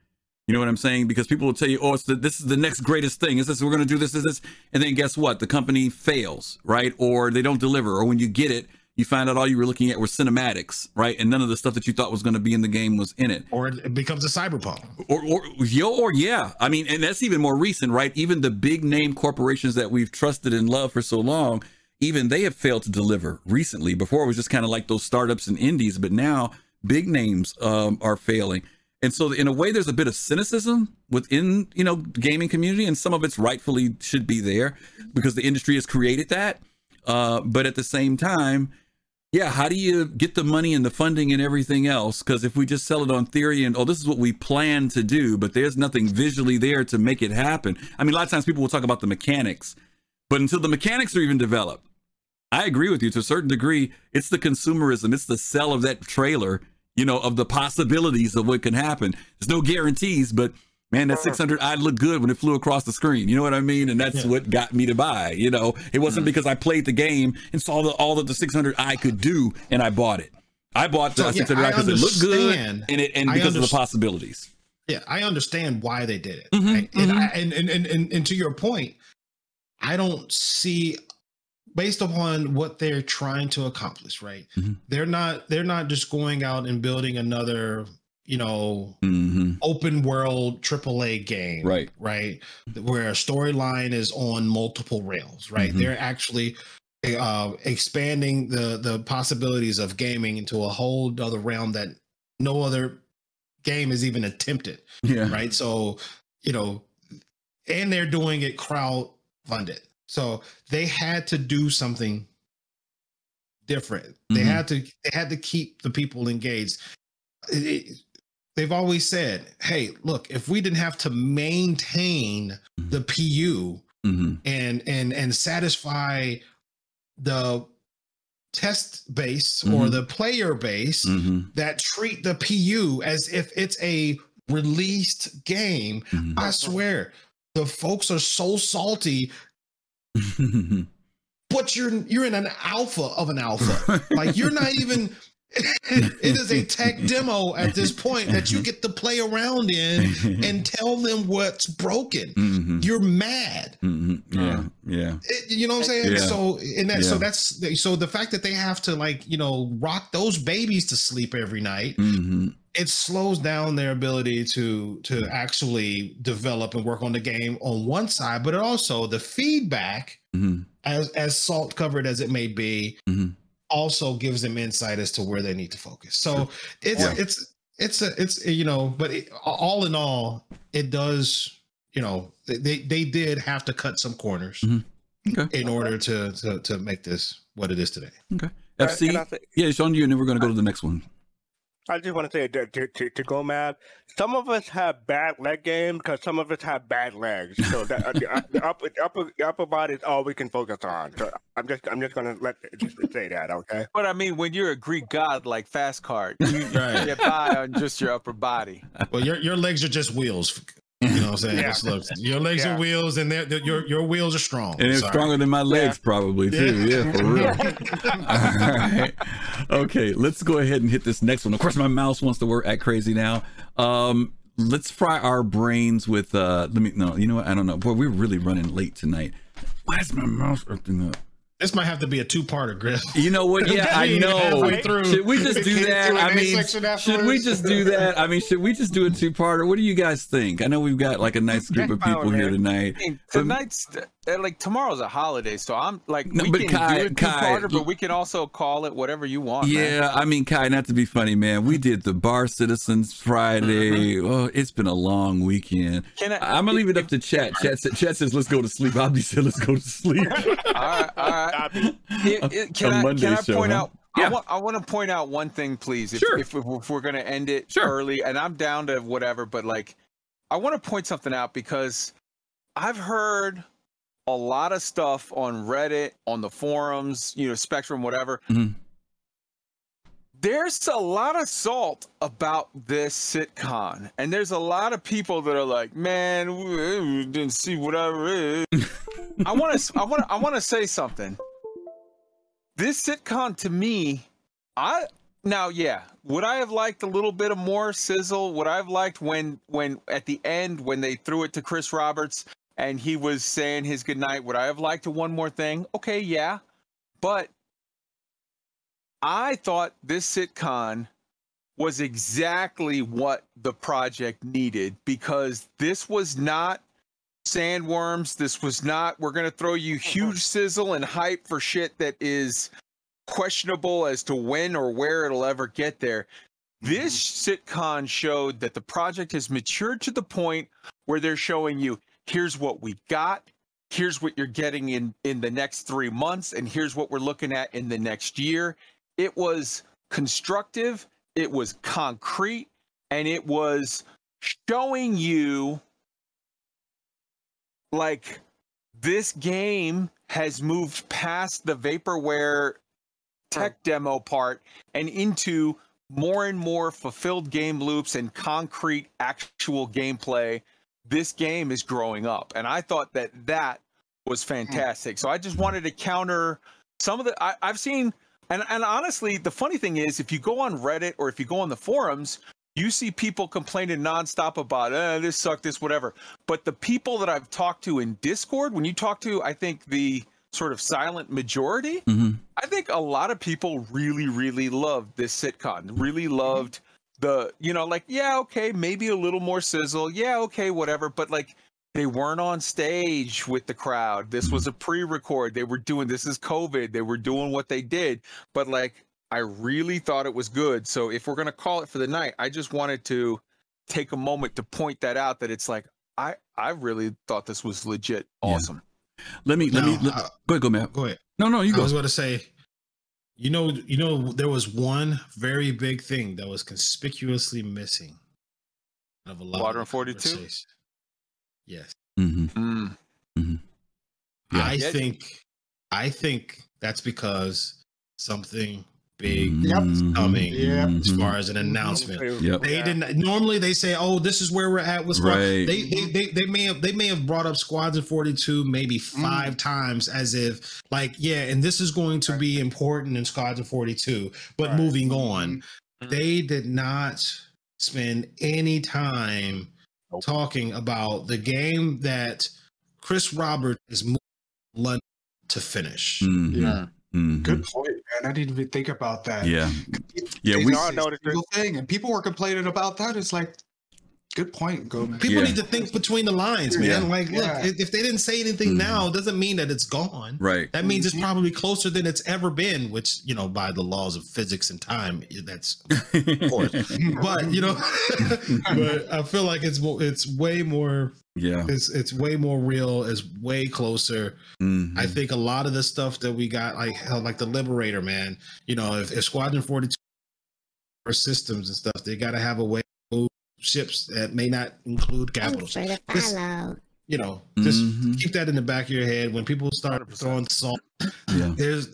You know what I'm saying? Because people will tell you, "Oh, it's the, this is the next greatest thing. Is this we're going to do this? Is this?" And then guess what? The company fails, right? Or they don't deliver. Or when you get it, you find out all you were looking at were cinematics, right? And none of the stuff that you thought was going to be in the game was in it. Or it becomes a cyberpunk. Or, or, yo, or yeah. I mean, and that's even more recent, right? Even the big name corporations that we've trusted and loved for so long, even they have failed to deliver recently. Before it was just kind of like those startups and indies, but now big names um, are failing. And so, in a way, there's a bit of cynicism within you know gaming community, and some of it's rightfully should be there because the industry has created that. Uh, but at the same time, yeah, how do you get the money and the funding and everything else? Because if we just sell it on theory and oh, this is what we plan to do, but there's nothing visually there to make it happen. I mean, a lot of times people will talk about the mechanics, but until the mechanics are even developed, I agree with you to a certain degree. It's the consumerism, it's the sell of that trailer, you know, of the possibilities of what can happen. There's no guarantees, but man, that 600 i look good when it flew across the screen. You know what I mean? And that's Yeah. what got me to buy. You know, it wasn't because I played the game and saw the, all that the 600 i could do and I bought it. I bought the So, 600 i I because it looked good and it and because of the possibilities. Yeah, I understand why they did it. Mhm, right? And. I, and, and, and and and to your point, I don't see based upon what they're trying to accomplish, right? Mhm. They're not they're not just going out and building another, you know, hmm open world AAA game, Right. Right, where a storyline is on multiple rails, right? Mhm. They're actually uh, expanding the the possibilities of gaming into a whole other realm that no other game is even attempted, Yeah. right? So, you know, and they're doing it crowd funded, so they had to do something different. They Mhm. had to they had to keep the people engaged. It- they've always said, "Hey, look, if we didn't have to maintain the PU hmm and and and satisfy the test base or Mhm. the player base hmm that treat the PU as if it's a released game, hmm I swear, the folks are so salty, (laughs) but you're you're in an alpha of an alpha. Like you're not even (laughs) (laughs) it is a tech demo at this point that you get to play around in and (laughs) tell them what's broken. hmm You're mad. hmm Yeah. Yeah. It- you know what I'm saying? Yeah. So and that so that's so the fact that they have to like, you know, rock those babies to sleep every night, hmm it slows down their ability to to actually develop and work on the game on one side, but it also the feedback hmm as as salt covered as it may be Mhm. Also gives them insight as to where they need to focus. So it's Yeah. it's it's a it's you know, but it, all in all, it does you know they they did have to cut some corners Mhm. Okay. in order to to to make this what it is today. Okay. FC. can I say- Yeah, it's on you, and then we're going to go to the next one. I just want to say that to, to, to go mad. Some of us have bad leg game because some of us have bad legs. So that, uh, the, uh, the upper, the upper the upper body is all we can focus on. So I'm just I'm just gonna let just say that. Okay. But I mean, when you're a Greek god like Fast Card, (laughs) you, you get by on just your upper body. Well, your your legs are just wheels. (laughs) You know what I'm saying? Yeah. Just look, your legs Yeah. are wheels, and they're, they're- your your wheels are strong. And it's Sorry. stronger than my legs, probably too. Yeah, for real. (laughs) All right. Okay, let's go ahead and hit this next one. Of course, my mouse wants to work at crazy now. Um, let's fry our brains with. uh Let me. No, you know what? I don't know. Boy, we're really running late tonight. Why is my mouse acting up? This might have to be a two parter, Griff. You know what? (laughs) Yeah, I know. halfway through. Should we just do that? into an I A mean, should we just do that? I mean, should we just do a two-parter? What do you guys think? I know we've got like a nice group of people here tonight. I mean, tonight's Uh, like tomorrow's a holiday, so I'm like No, we but can Kai- do a Kai, two-parter, but we can also call it whatever you want. man. Yeah, I mean, Kai, not to be funny, man. We did the Bar Citizens Friday. Mm-hmm. Oh, it's been a long weekend. Can I? I'm gonna leave it up to chat. Chat, sa- chat says, "Let's go to sleep." Abdi said, "Let's go to sleep." (laughs) all right, all right. It- it- can A I, can I show, point huh? out? Yeah. I want I want to point out one thing, please. If, Sure. if, if we're gonna end it Sure. early, and I'm down to whatever, but like, I want to point something out because I've heard a lot of stuff on Reddit, on the forums, you know, Spectrum, whatever. Mhm. There's a lot of salt about this CitCon, and there's a lot of people that are like, "Man, we didn't see whatever." (laughs) I want to, I want, I want to say something. This CitCon to me, I now, yeah, would I have liked a little bit of more sizzle? Would I have liked when, when at the end when they threw it to Chris Roberts and he was saying his goodnight? Would I have liked to one more thing? Okay, yeah, but I thought this CitCon was exactly what the project needed because this was not sandworms. This was not, we're going to throw you mm-hmm. huge sizzle and hype for shit that is questionable as to when or where it'll ever get there. This mm-hmm. CitCon showed that the project has matured to the point where they're showing you here's what we got, here's what you're getting in in the next 3 months and here's what we're looking at in the next year. It was constructive, it was concrete, and it was showing you like this game has moved past the vaporware tech demo part and into more and more fulfilled game loops and concrete actual gameplay this game is growing up and i thought that that was fantastic so i just wanted to counter some of the I, i've seen and, and honestly the funny thing is if you go on reddit or if you go on the forums you see people complaining nonstop about eh, this sucked this whatever but the people that i've talked to in discord when you talk to i think the sort of silent majority Mhm. I think a lot of people really, really loved this CitCon. Really loved the, you know, like, yeah, okay, maybe a little more sizzle. Yeah, okay, whatever. But like, they weren't on stage with the crowd. This was a pre record. They were doing, this is COVID. They were doing what they did. But like, I really thought it was good. So if we're going to call it for the night, I just wanted to take a moment to point that out that it's like, I, I really thought this was legit Yeah. awesome. Let me let me let, uh, go ahead, go Matt. Go ahead. No, no, you go I go. was going to say, you know, you know, there was one very big thing that was conspicuously missing of a lot Water of and 42? conversation. Yes, hmm Mm. Yeah. I think, I think that's because something big Yep. coming Yeah. as far as an announcement. Yep. They didn't normally they say, "Oh, this is where we're at with squad." Right. They, they they they may have they may have brought up squads of 42 maybe 5 times as if like, yeah, and this is going to be important in squads of 42. But Right. moving on, Mhm. they did not spend any time Nope. talking about the game that Chris Roberts is moving to London to finish. Mhm. Yeah. Mhm. Good point, man. I didn't even think about that. Yeah. Yeah, It's we- a No, I noticed it. single thing, and people were complaining about that. It's like, good point, go man. People Yeah. need to think between the lines, man. Yeah. Like, look, Yeah. if if they didn't say anything Mhm. now, it doesn't mean that it's gone. Right. That means it's Mhm. probably closer than it's ever been, which, you know, by the laws of physics and time, that's of course. (laughs) but you know, (laughs) but I feel like it's mo- it's way more yeah. it's it's way more real, it's way closer. Mhm. I think a lot of the stuff that we got, like like the Liberator, man. You know, if, if Squadron Forty Two or systems and stuff, they got to have a way to move ships that may not include capital. Thanks for the This- follow. You know, just Mhm. keep that in the back of your head when people start 100%. throwing salt. Yeah. (clears throat) There's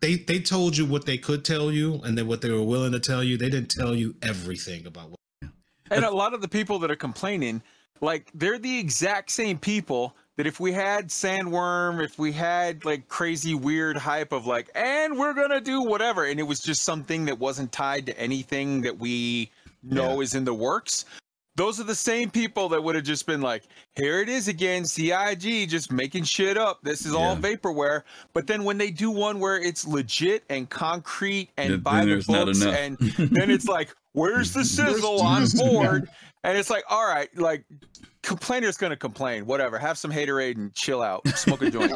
they they told you what they could tell you, and then what they were willing to tell you. They didn't tell you everything about what. And a lot of the people that are complaining, like they're the exact same people that if we had Sandworm, if we had like crazy weird hype of like, and we're gonna do whatever, and it was just something that wasn't tied to anything that we know is in the works. Those are the same people that would have just been like, here it is again, CIG just making shit up. This is all vaporware. But then when they do one where it's legit and concrete and Then by the books and then it's like, where's the (laughs) sizzle on board? And it's like, all right, like complainer's gonna complain, whatever. Have some haterade and chill out, smoke a joint.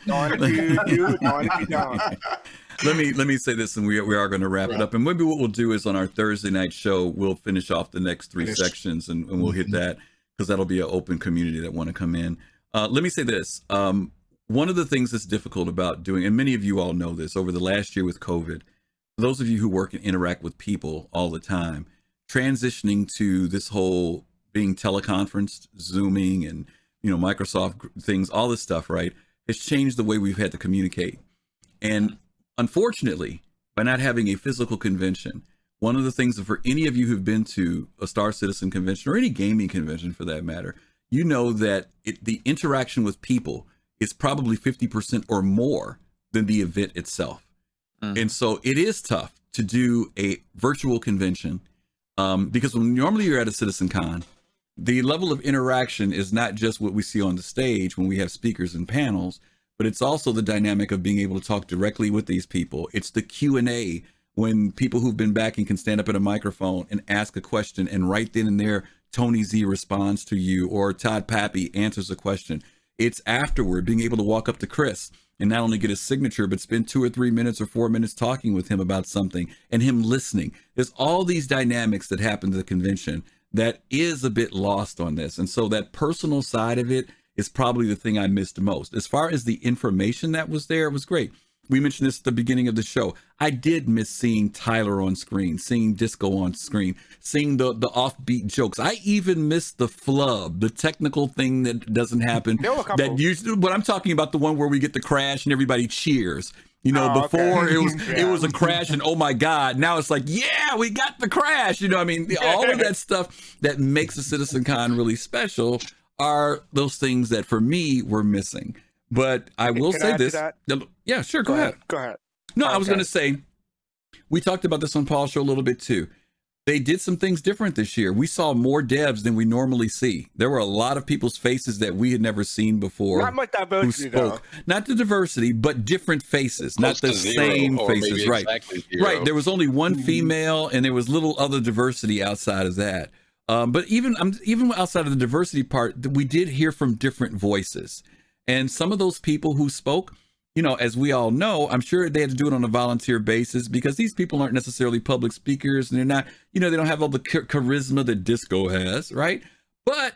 (laughs) Darn if you do, you don't. let me let me say this, and we we are going to wrap it up. And maybe what we'll do is on our Thursday night show, we'll finish off the next three Finish. sections, and, and we'll hit Mhm. that because that'll be an open community that want to come in. Uh, let me say this: um, one of the things that's difficult about doing, and many of you all know this, over the last year with COVID, those of you who work and interact with people all the time, transitioning to this whole being teleconferenced, zooming, and you know Microsoft things, all this stuff, right? It's changed the way we've had to communicate. And unfortunately, by not having a physical convention, one of the things that for any of you who've been to a Star Citizen convention or any gaming convention for that matter, you know that it, the interaction with people is probably 50% or more than the event itself. Mhm. And so it is tough to do a virtual convention um, because when normally you're at a Citizen Con, the level of interaction is not just what we see on the stage when we have speakers and panels, but it's also the dynamic of being able to talk directly with these people. It's the Q and A when people who've been backing can stand up at a microphone and ask a question and right then and there Tony Z responds to you or Todd Papy answers a question. It's afterward being able to walk up to Chris and not only get his signature, but spend two or three minutes or four minutes talking with him about something and him listening. There's all these dynamics that happen to the convention that is a bit lost on this. And so that personal side of it is probably the thing I missed most. As far as the information that was there, it was great. We mentioned this at the beginning of the show. I did miss seeing Tyler on screen, seeing Disco on screen, seeing the the offbeat jokes. I even missed the flub, the technical thing that doesn't happen. There were a couple. That usually, but I'm talking about the one where we get the crash and everybody cheers. You know, Oh, okay. before it was (laughs) it was a crash and oh my god, now it's like yeah, we got the crash. You know, I mean, all of that stuff that makes a Citizen Con really special are those things that for me were missing. But I will Can say to this. Yeah, sure, go, ahead. Go ahead. No, I was going to say, we talked about this on Paul's show a little bit too. They did some things different this year. We saw more devs than we normally see. There were a lot of people's faces that we had never seen before. Not much who diversity though. spoke. Not the diversity, but different faces, not the same or maybe faces. Right. exactly zero. Right. There was only one female, and there was little other diversity outside of that. Um, but even um, even outside of the diversity part, we did hear from different voices, and some of those people who spoke, you know, as we all know, I'm sure they had to do it on a volunteer basis because these people aren't necessarily public speakers, and they're not, you know, they don't have all the char- charisma that disco has, right? But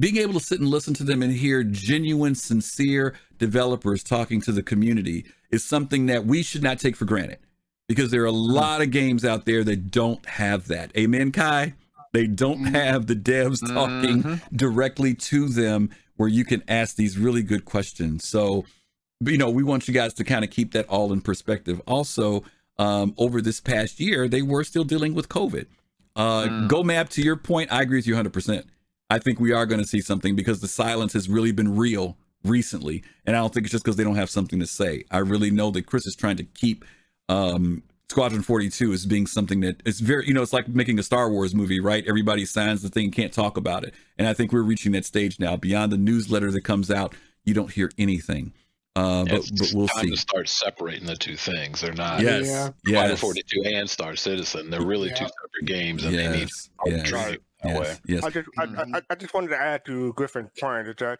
being able to sit and listen to them and hear genuine, sincere developers talking to the community is something that we should not take for granted because there are a mm-hmm. lot of games out there that don't have that. Amen, Kai? They don't mm-hmm. have the devs talking mm-hmm. directly to them where you can ask these really good questions. So, you know, we want you guys to kind of keep that all in perspective. Also, um, over this past year, they were still dealing with COVID. Uh, Go Map, to your point, I agree with you 100%. I think we are going to see something because the silence has really been real recently. And I don't think it's just because they don't have something to say. I really know that Chris is trying to keep um, Squadron 42 as being something that it's very, you know, it's like making a Star Wars movie, right? Everybody signs the thing, can't talk about it. And I think we're reaching that stage now. Beyond the newsletter that comes out, you don't hear anything. Uh, but, it's but we'll time see. to start separating the two things. They're not Yes. Yeah. Squadron Yes. 42 and Star Citizen. They're really two separate games, and they need to Yes. treat it that way. Yes. Yes. I just, I, I, I just wanted to add to Griffin's point is that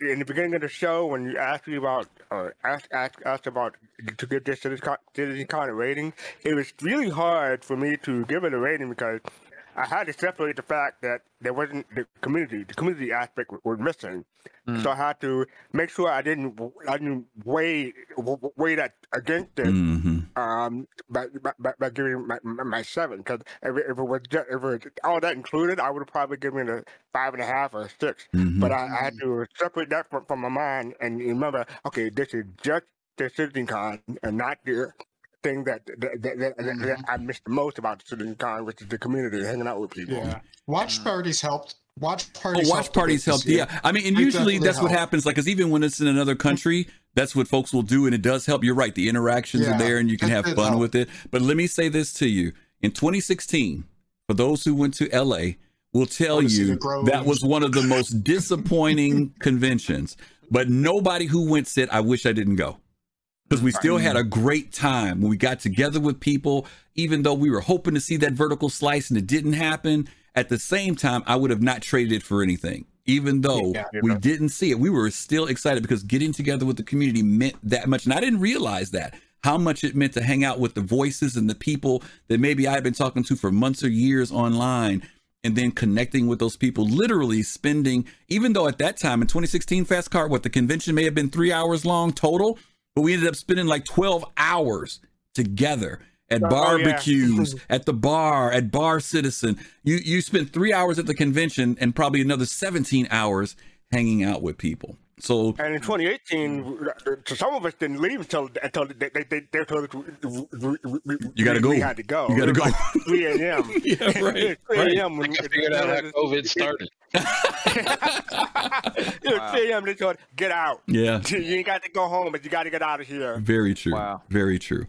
in the beginning of the show, when you asked me about, uh, asked, asked, asked about to give this Citizen Con- Citizen Con a rating, it was really hard for me to give it a rating because I had to separate the fact that there wasn't the community, the community aspect was missing. So I had to make sure I didn't, I didn't weigh, weigh that against it hmm um by by, by- giving my, my, seven because if, it- if it was just, if it was all that included, I would have probably given it a five and a half or a 6 Mhm. But I, I had to separate that from, from my mind and remember, okay, this is just the Citizen Con and not the thing that that, that, that, that- that mm-hmm. I missed the most about the Citizen Con, which is the community hanging out with people. Yeah. Watch parties helped. Watch Oh, parties. watch helped parties bit help. Yeah, I mean, and They usually definitely that's what happens. Like, because even when it's in another country, that's what folks will do, and it does help. You're right. The interactions are there, and you can it have did fun help. with it. But let me say this to you: in 2016, for those who went to LA, will tell Oh, to see you that was one of the most (laughs) disappointing conventions. But nobody who went said, "I wish I didn't go." Because we still had a great time when we got together with people, even though we were hoping to see that vertical slice and it didn't happen. At the same time, I would have not traded it for anything, even though Yeah. we didn't see it. We were still excited because getting together with the community meant that much. And I didn't realize that how much it meant to hang out with the voices and the people that maybe I had been talking to for months or years online. And then connecting with those people, literally spending, even though at that time in 2016 Fast Car, what the convention may have been three hours long total, but we ended up spending like 12 hours together at Oh, yeah. barbecues, (laughs) at the bar, at Bar Citizen. You you spent three hours at the convention and probably another 17 hours hanging out with people. So And in 2018, uh, uh, some of us didn't leave until until they they they, they told us You gotta go. We had to go. You gotta go. like 3 a.m. (laughs) Yeah, right, (laughs) It was 3 right. a.m. when I figured out how COVID started. It was 3 a.m. They told get out. yeah, (laughs) You ain't got to go home, but you got to get out of here. Very true. Wow. Very true.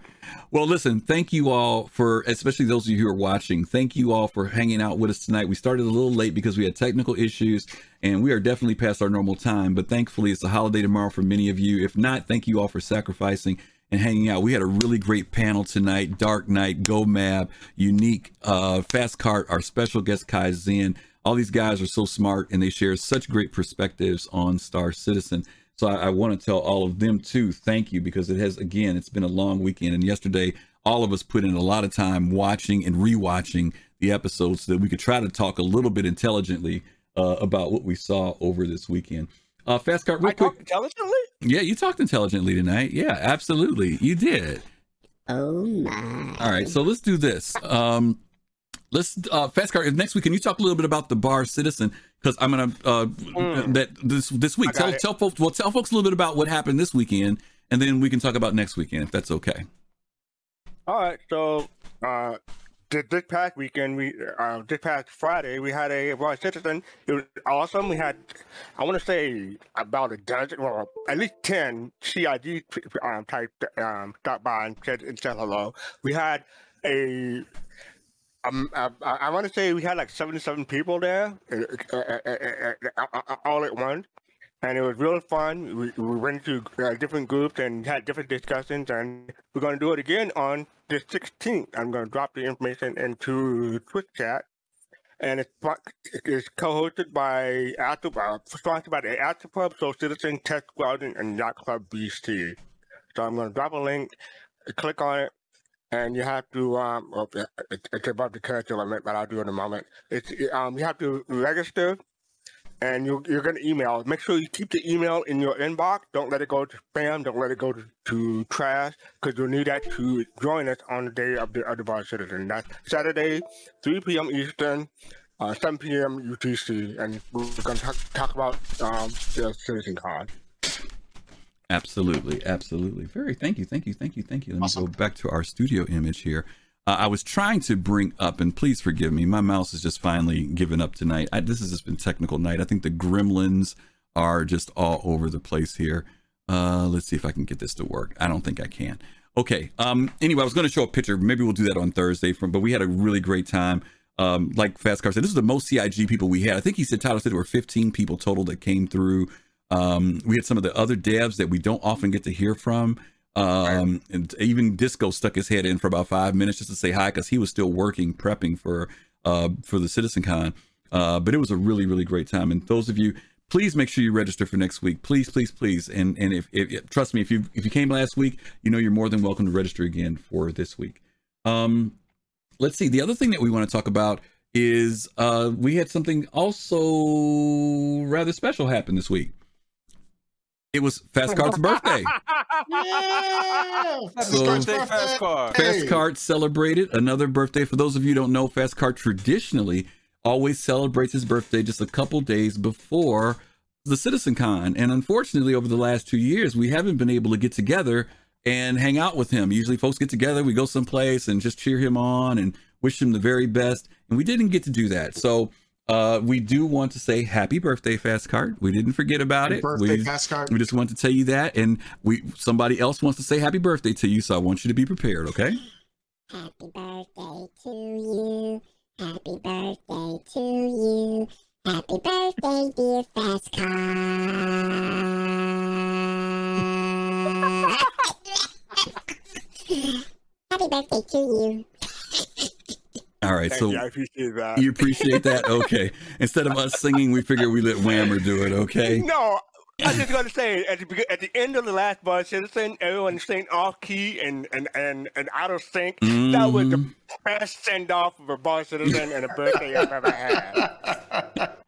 Well, listen, thank you all for, especially those of you who are watching, thank you all for hanging out with us tonight. We started a little late because we had technical issues and we are definitely past our normal time, but thankfully it's a holiday tomorrow for many of you. If not, thank you all for sacrificing and hanging out. We had a really great panel tonight. Dark Knight, Go Mab, Unique, uh, Fast Cart, our special guest Kai Zen. All these guys are so smart and they share such great perspectives on Star Citizen. So I, I want to tell all of them too, thank you, because it has again, it's been a long weekend. And yesterday, all of us put in a lot of time watching and rewatching the episodes so that we could try to talk a little bit intelligently uh, about what we saw over this weekend. Uh, Fast Cart, real I quick. talk intelligently. Yeah, you talked intelligently tonight. Yeah, absolutely. You did. Oh my. All right, so let's do this. Um let's uh fast car next week can you talk a little bit about the bar citizen because i'm gonna uh Mm. that this this week tell tell folks well tell folks a little bit about what happened this weekend and then we can talk about next weekend if that's okay All right, so uh, th- this past weekend, we uh, this past Friday, we had a bar Citizen. It was awesome. We had, I want to say, about a dozen, well, at least ten CIG um, type um, stopped by and said, and said hello. We had a. Um, I, I want to say we had like 77 people there, uh, uh, uh, all at once and it was real fun. We, we went to uh, different groups and had different discussions, and we're going to do it again on the 16th. I'm going to drop the information into Twitch chat, and it's it's co-hosted by Astro, uh, sponsored by the Club, Soul Citizen, Tech Squadron, and Yacht Club BC. So I'm going to drop a link, click on it, and you have to um, it's above the character limit, but I'll do it in a moment. It's um, you have to register and you, you're going to email. Make sure you keep the email in your inbox. Don't let it go to spam. Don't let it go to, to trash because you'll need that to join us on the day of the, other Citizen. That's Saturday, 3 p.m. Eastern, uh, 7 p.m. UTC, and we're going to talk, talk about um, the Citizen Con. Absolutely absolutely. Very thank you thank you thank you thank you. Let me go back to our studio image here. Uh, i was trying to bring up and please forgive me my mouse has just finally given up tonight. I, this has just been technical night. I think the gremlins are just all over the place here. Uh let's see if i can get this to work. I don't think i can. Okay um anyway i was going to show a picture. Maybe we'll do that on thursday from but we had a really great time. Um like fast car said this is the most cig people we had. I think he said tyler said there were 15 people total that came through um we had some of the other devs that we don't often get to hear from. Um and even disco stuck his head in for about five minutes just to say hi because he was still working prepping for uh for the citizen con uh but it was a really really great time. And those of you please make sure you register for next week. Please please please. And and if, if trust me if you if you came last week you know you're more than welcome to register again for this week. Um let's see. The other thing that we want to talk about is uh we had something also rather special happen this week it was fast cart's birthday Yeah. Happy So- birthday, Fast Car. Fast Cart celebrated another birthday. For those of you who don't know, Fast Cart traditionally always celebrates his birthday just a couple days before the Citizen Con. And unfortunately, over the last two years, we haven't been able to get together and hang out with him. Usually, folks get together, we go someplace and just cheer him on and wish him the very best. And we didn't get to do that. So, uh, we do want to say happy birthday, Fast Cart. We didn't forget about Happy it. birthday, we, Fast Cart. we just want to tell you that, and we somebody else wants to say happy birthday to you, so I want you to be prepared. Okay? Happy birthday to you. Happy birthday to you. Happy birthday, dear Fast Car. (laughs) Happy birthday to you. All right. Thank so you. I appreciate that. you appreciate that? Okay. Instead of us singing, we figured we let Whammer do it. Okay. No, I just gotta say at the at the end of the last bar citizen, everyone sang off key and and and, and out of sync. That was the Mhm. best send off of a bar citizen and a birthday I've ever had. (laughs)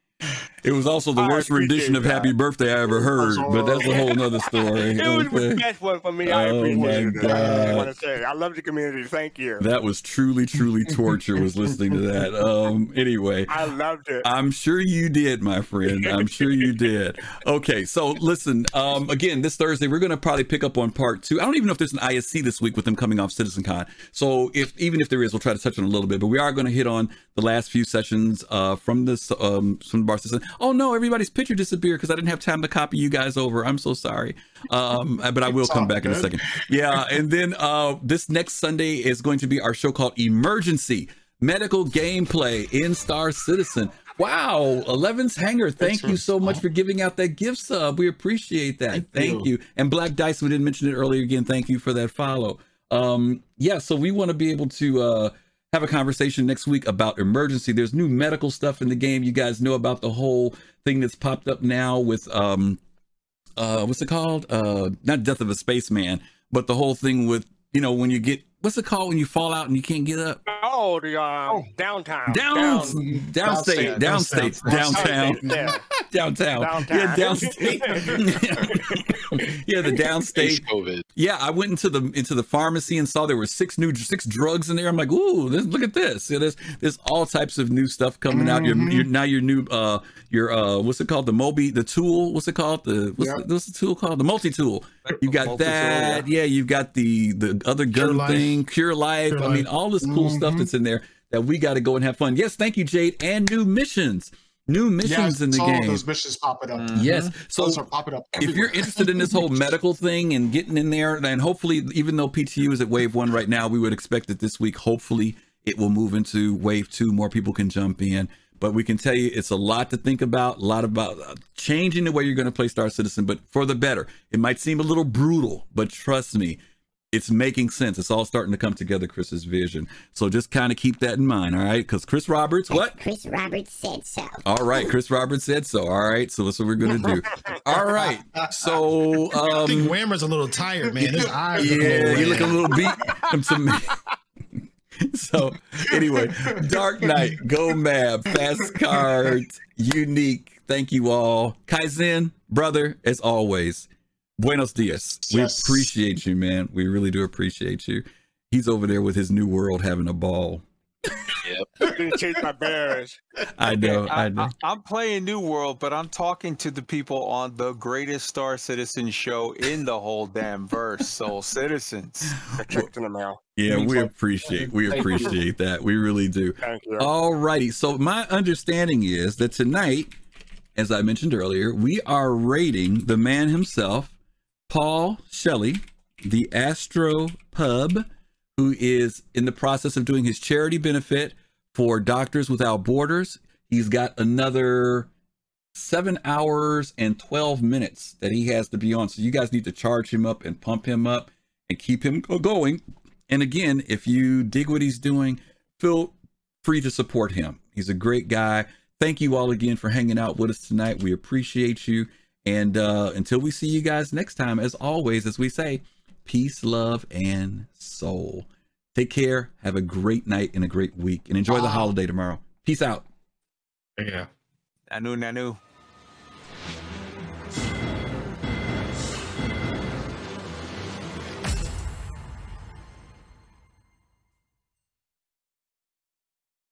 It was also the I worst rendition of appreciate Happy Birthday I ever heard, but that's a whole (laughs) nother story. It was Okay. the best one for me. I Oh, appreciate it. I want to say I love the community. Thank you. That was truly, truly torture. Was listening to that. (laughs) Um. Anyway, I loved it. I'm sure you did, my friend. I'm sure you did. Okay, so listen. Um, again, this Thursday we're going to probably pick up on part two. I don't even know if there's an ISC this week with them coming off CitizenCon. So if even if there is, we'll try to touch on a little bit. But we are going to hit on the last few sessions uh, from this um, from the bar citizen. Oh no, everybody's picture disappeared because I didn't have time to copy you guys over. I'm so sorry. Um, but I will come back in a second. Yeah, and then uh, this next Sunday is going to be our show called Emergency medical gameplay in Star Citizen. Wow, 11's hanger. Thank Thanks you so much for giving out that gift sub. We appreciate that. Thank, Thank you. you. And Black Dice, we didn't mention it earlier again. Thank you for that follow. Um, yeah, so we want to be able to uh have a conversation next week about emergency. There's new medical stuff in the game. You guys know about the whole thing that's popped up now with um uh what's it called? Uh not death of a spaceman, but the whole thing with you know when you get what's it called when you fall out and you can't get up? Oh, the um, downtown. Down, downstate, Downstate, downstate, downtown, Yeah. (laughs) downtown, Downtown. yeah, downstate, (laughs) yeah, the downstate. Yeah, I went into the into the pharmacy and saw there were six new six drugs in there. I'm like, ooh, this, look at this. Yeah, there's there's all types of new stuff coming out. Your, your now your new uh your uh what's it called the Moby the tool what's it called the what's, Yeah. the, what's the tool called the multi tool. You got Multi-tool, that, yeah. You've got the the other gun Life. thing, Cure Life. Cure I mean, all this cool stuff Mhm. that's in there that we got to go and have fun. Yes, thank you, Jade, and new missions, new Yeah, missions in the all game. those missions popping up. Mhm. Yes, so those are popping up. if you're interested in this whole (laughs) medical thing and getting in there, then hopefully, even though PTU is at wave one right now, we would expect that this week, hopefully, it will move into wave two. More people can jump in. But we can tell you it's a lot to think about, a lot about uh, changing the way you're going to play Star Citizen, but for the better. It might seem a little brutal, but trust me, it's making sense. It's all starting to come together, Chris's vision. So just kind of keep that in mind, all right? Because Chris Roberts, what? Chris Roberts said so. All right, Chris Roberts said so. All right, so that's what we're gonna do. All right, so (laughs) I think um, Whammer's a little tired, man. His (laughs) eyes a yeah, little you look a little beat. um, (laughs) to me. so anyway, Dark Knight, Go Mab, Fast Card, Unique. Thank you all, Kaizen, brother, as always. Buenos dias. We appreciate you, man. We really do appreciate you. He's over there with his new world having a ball. Getting chased by bears. I know, I know. I, am playing New World, but I'm talking to the people on the greatest Star Citizen show in the whole damn verse, Soul Citizens. I checked in the mail. Yeah, we appreciate we appreciate that. We really do. Thank you. All righty. So my understanding is that tonight, as I mentioned earlier, we are rating the man himself, Paul Shelley, the Astro Pub, who is in the process of doing his charity benefit for Doctors Without Borders. He's got another seven hours and 12 minutes that he has to be on. So you guys need to charge him up and pump him up and keep him going. And again, if you dig what he's doing, feel free to support him. He's a great guy. Thank you all again for hanging out with us tonight. We appreciate you. And uh, until we see you guys next time, as always, as we say, peace, love, and soul. Take care. Have a great night and a great week. And enjoy the holiday tomorrow. Peace out. Yeah. Nanu, nanu.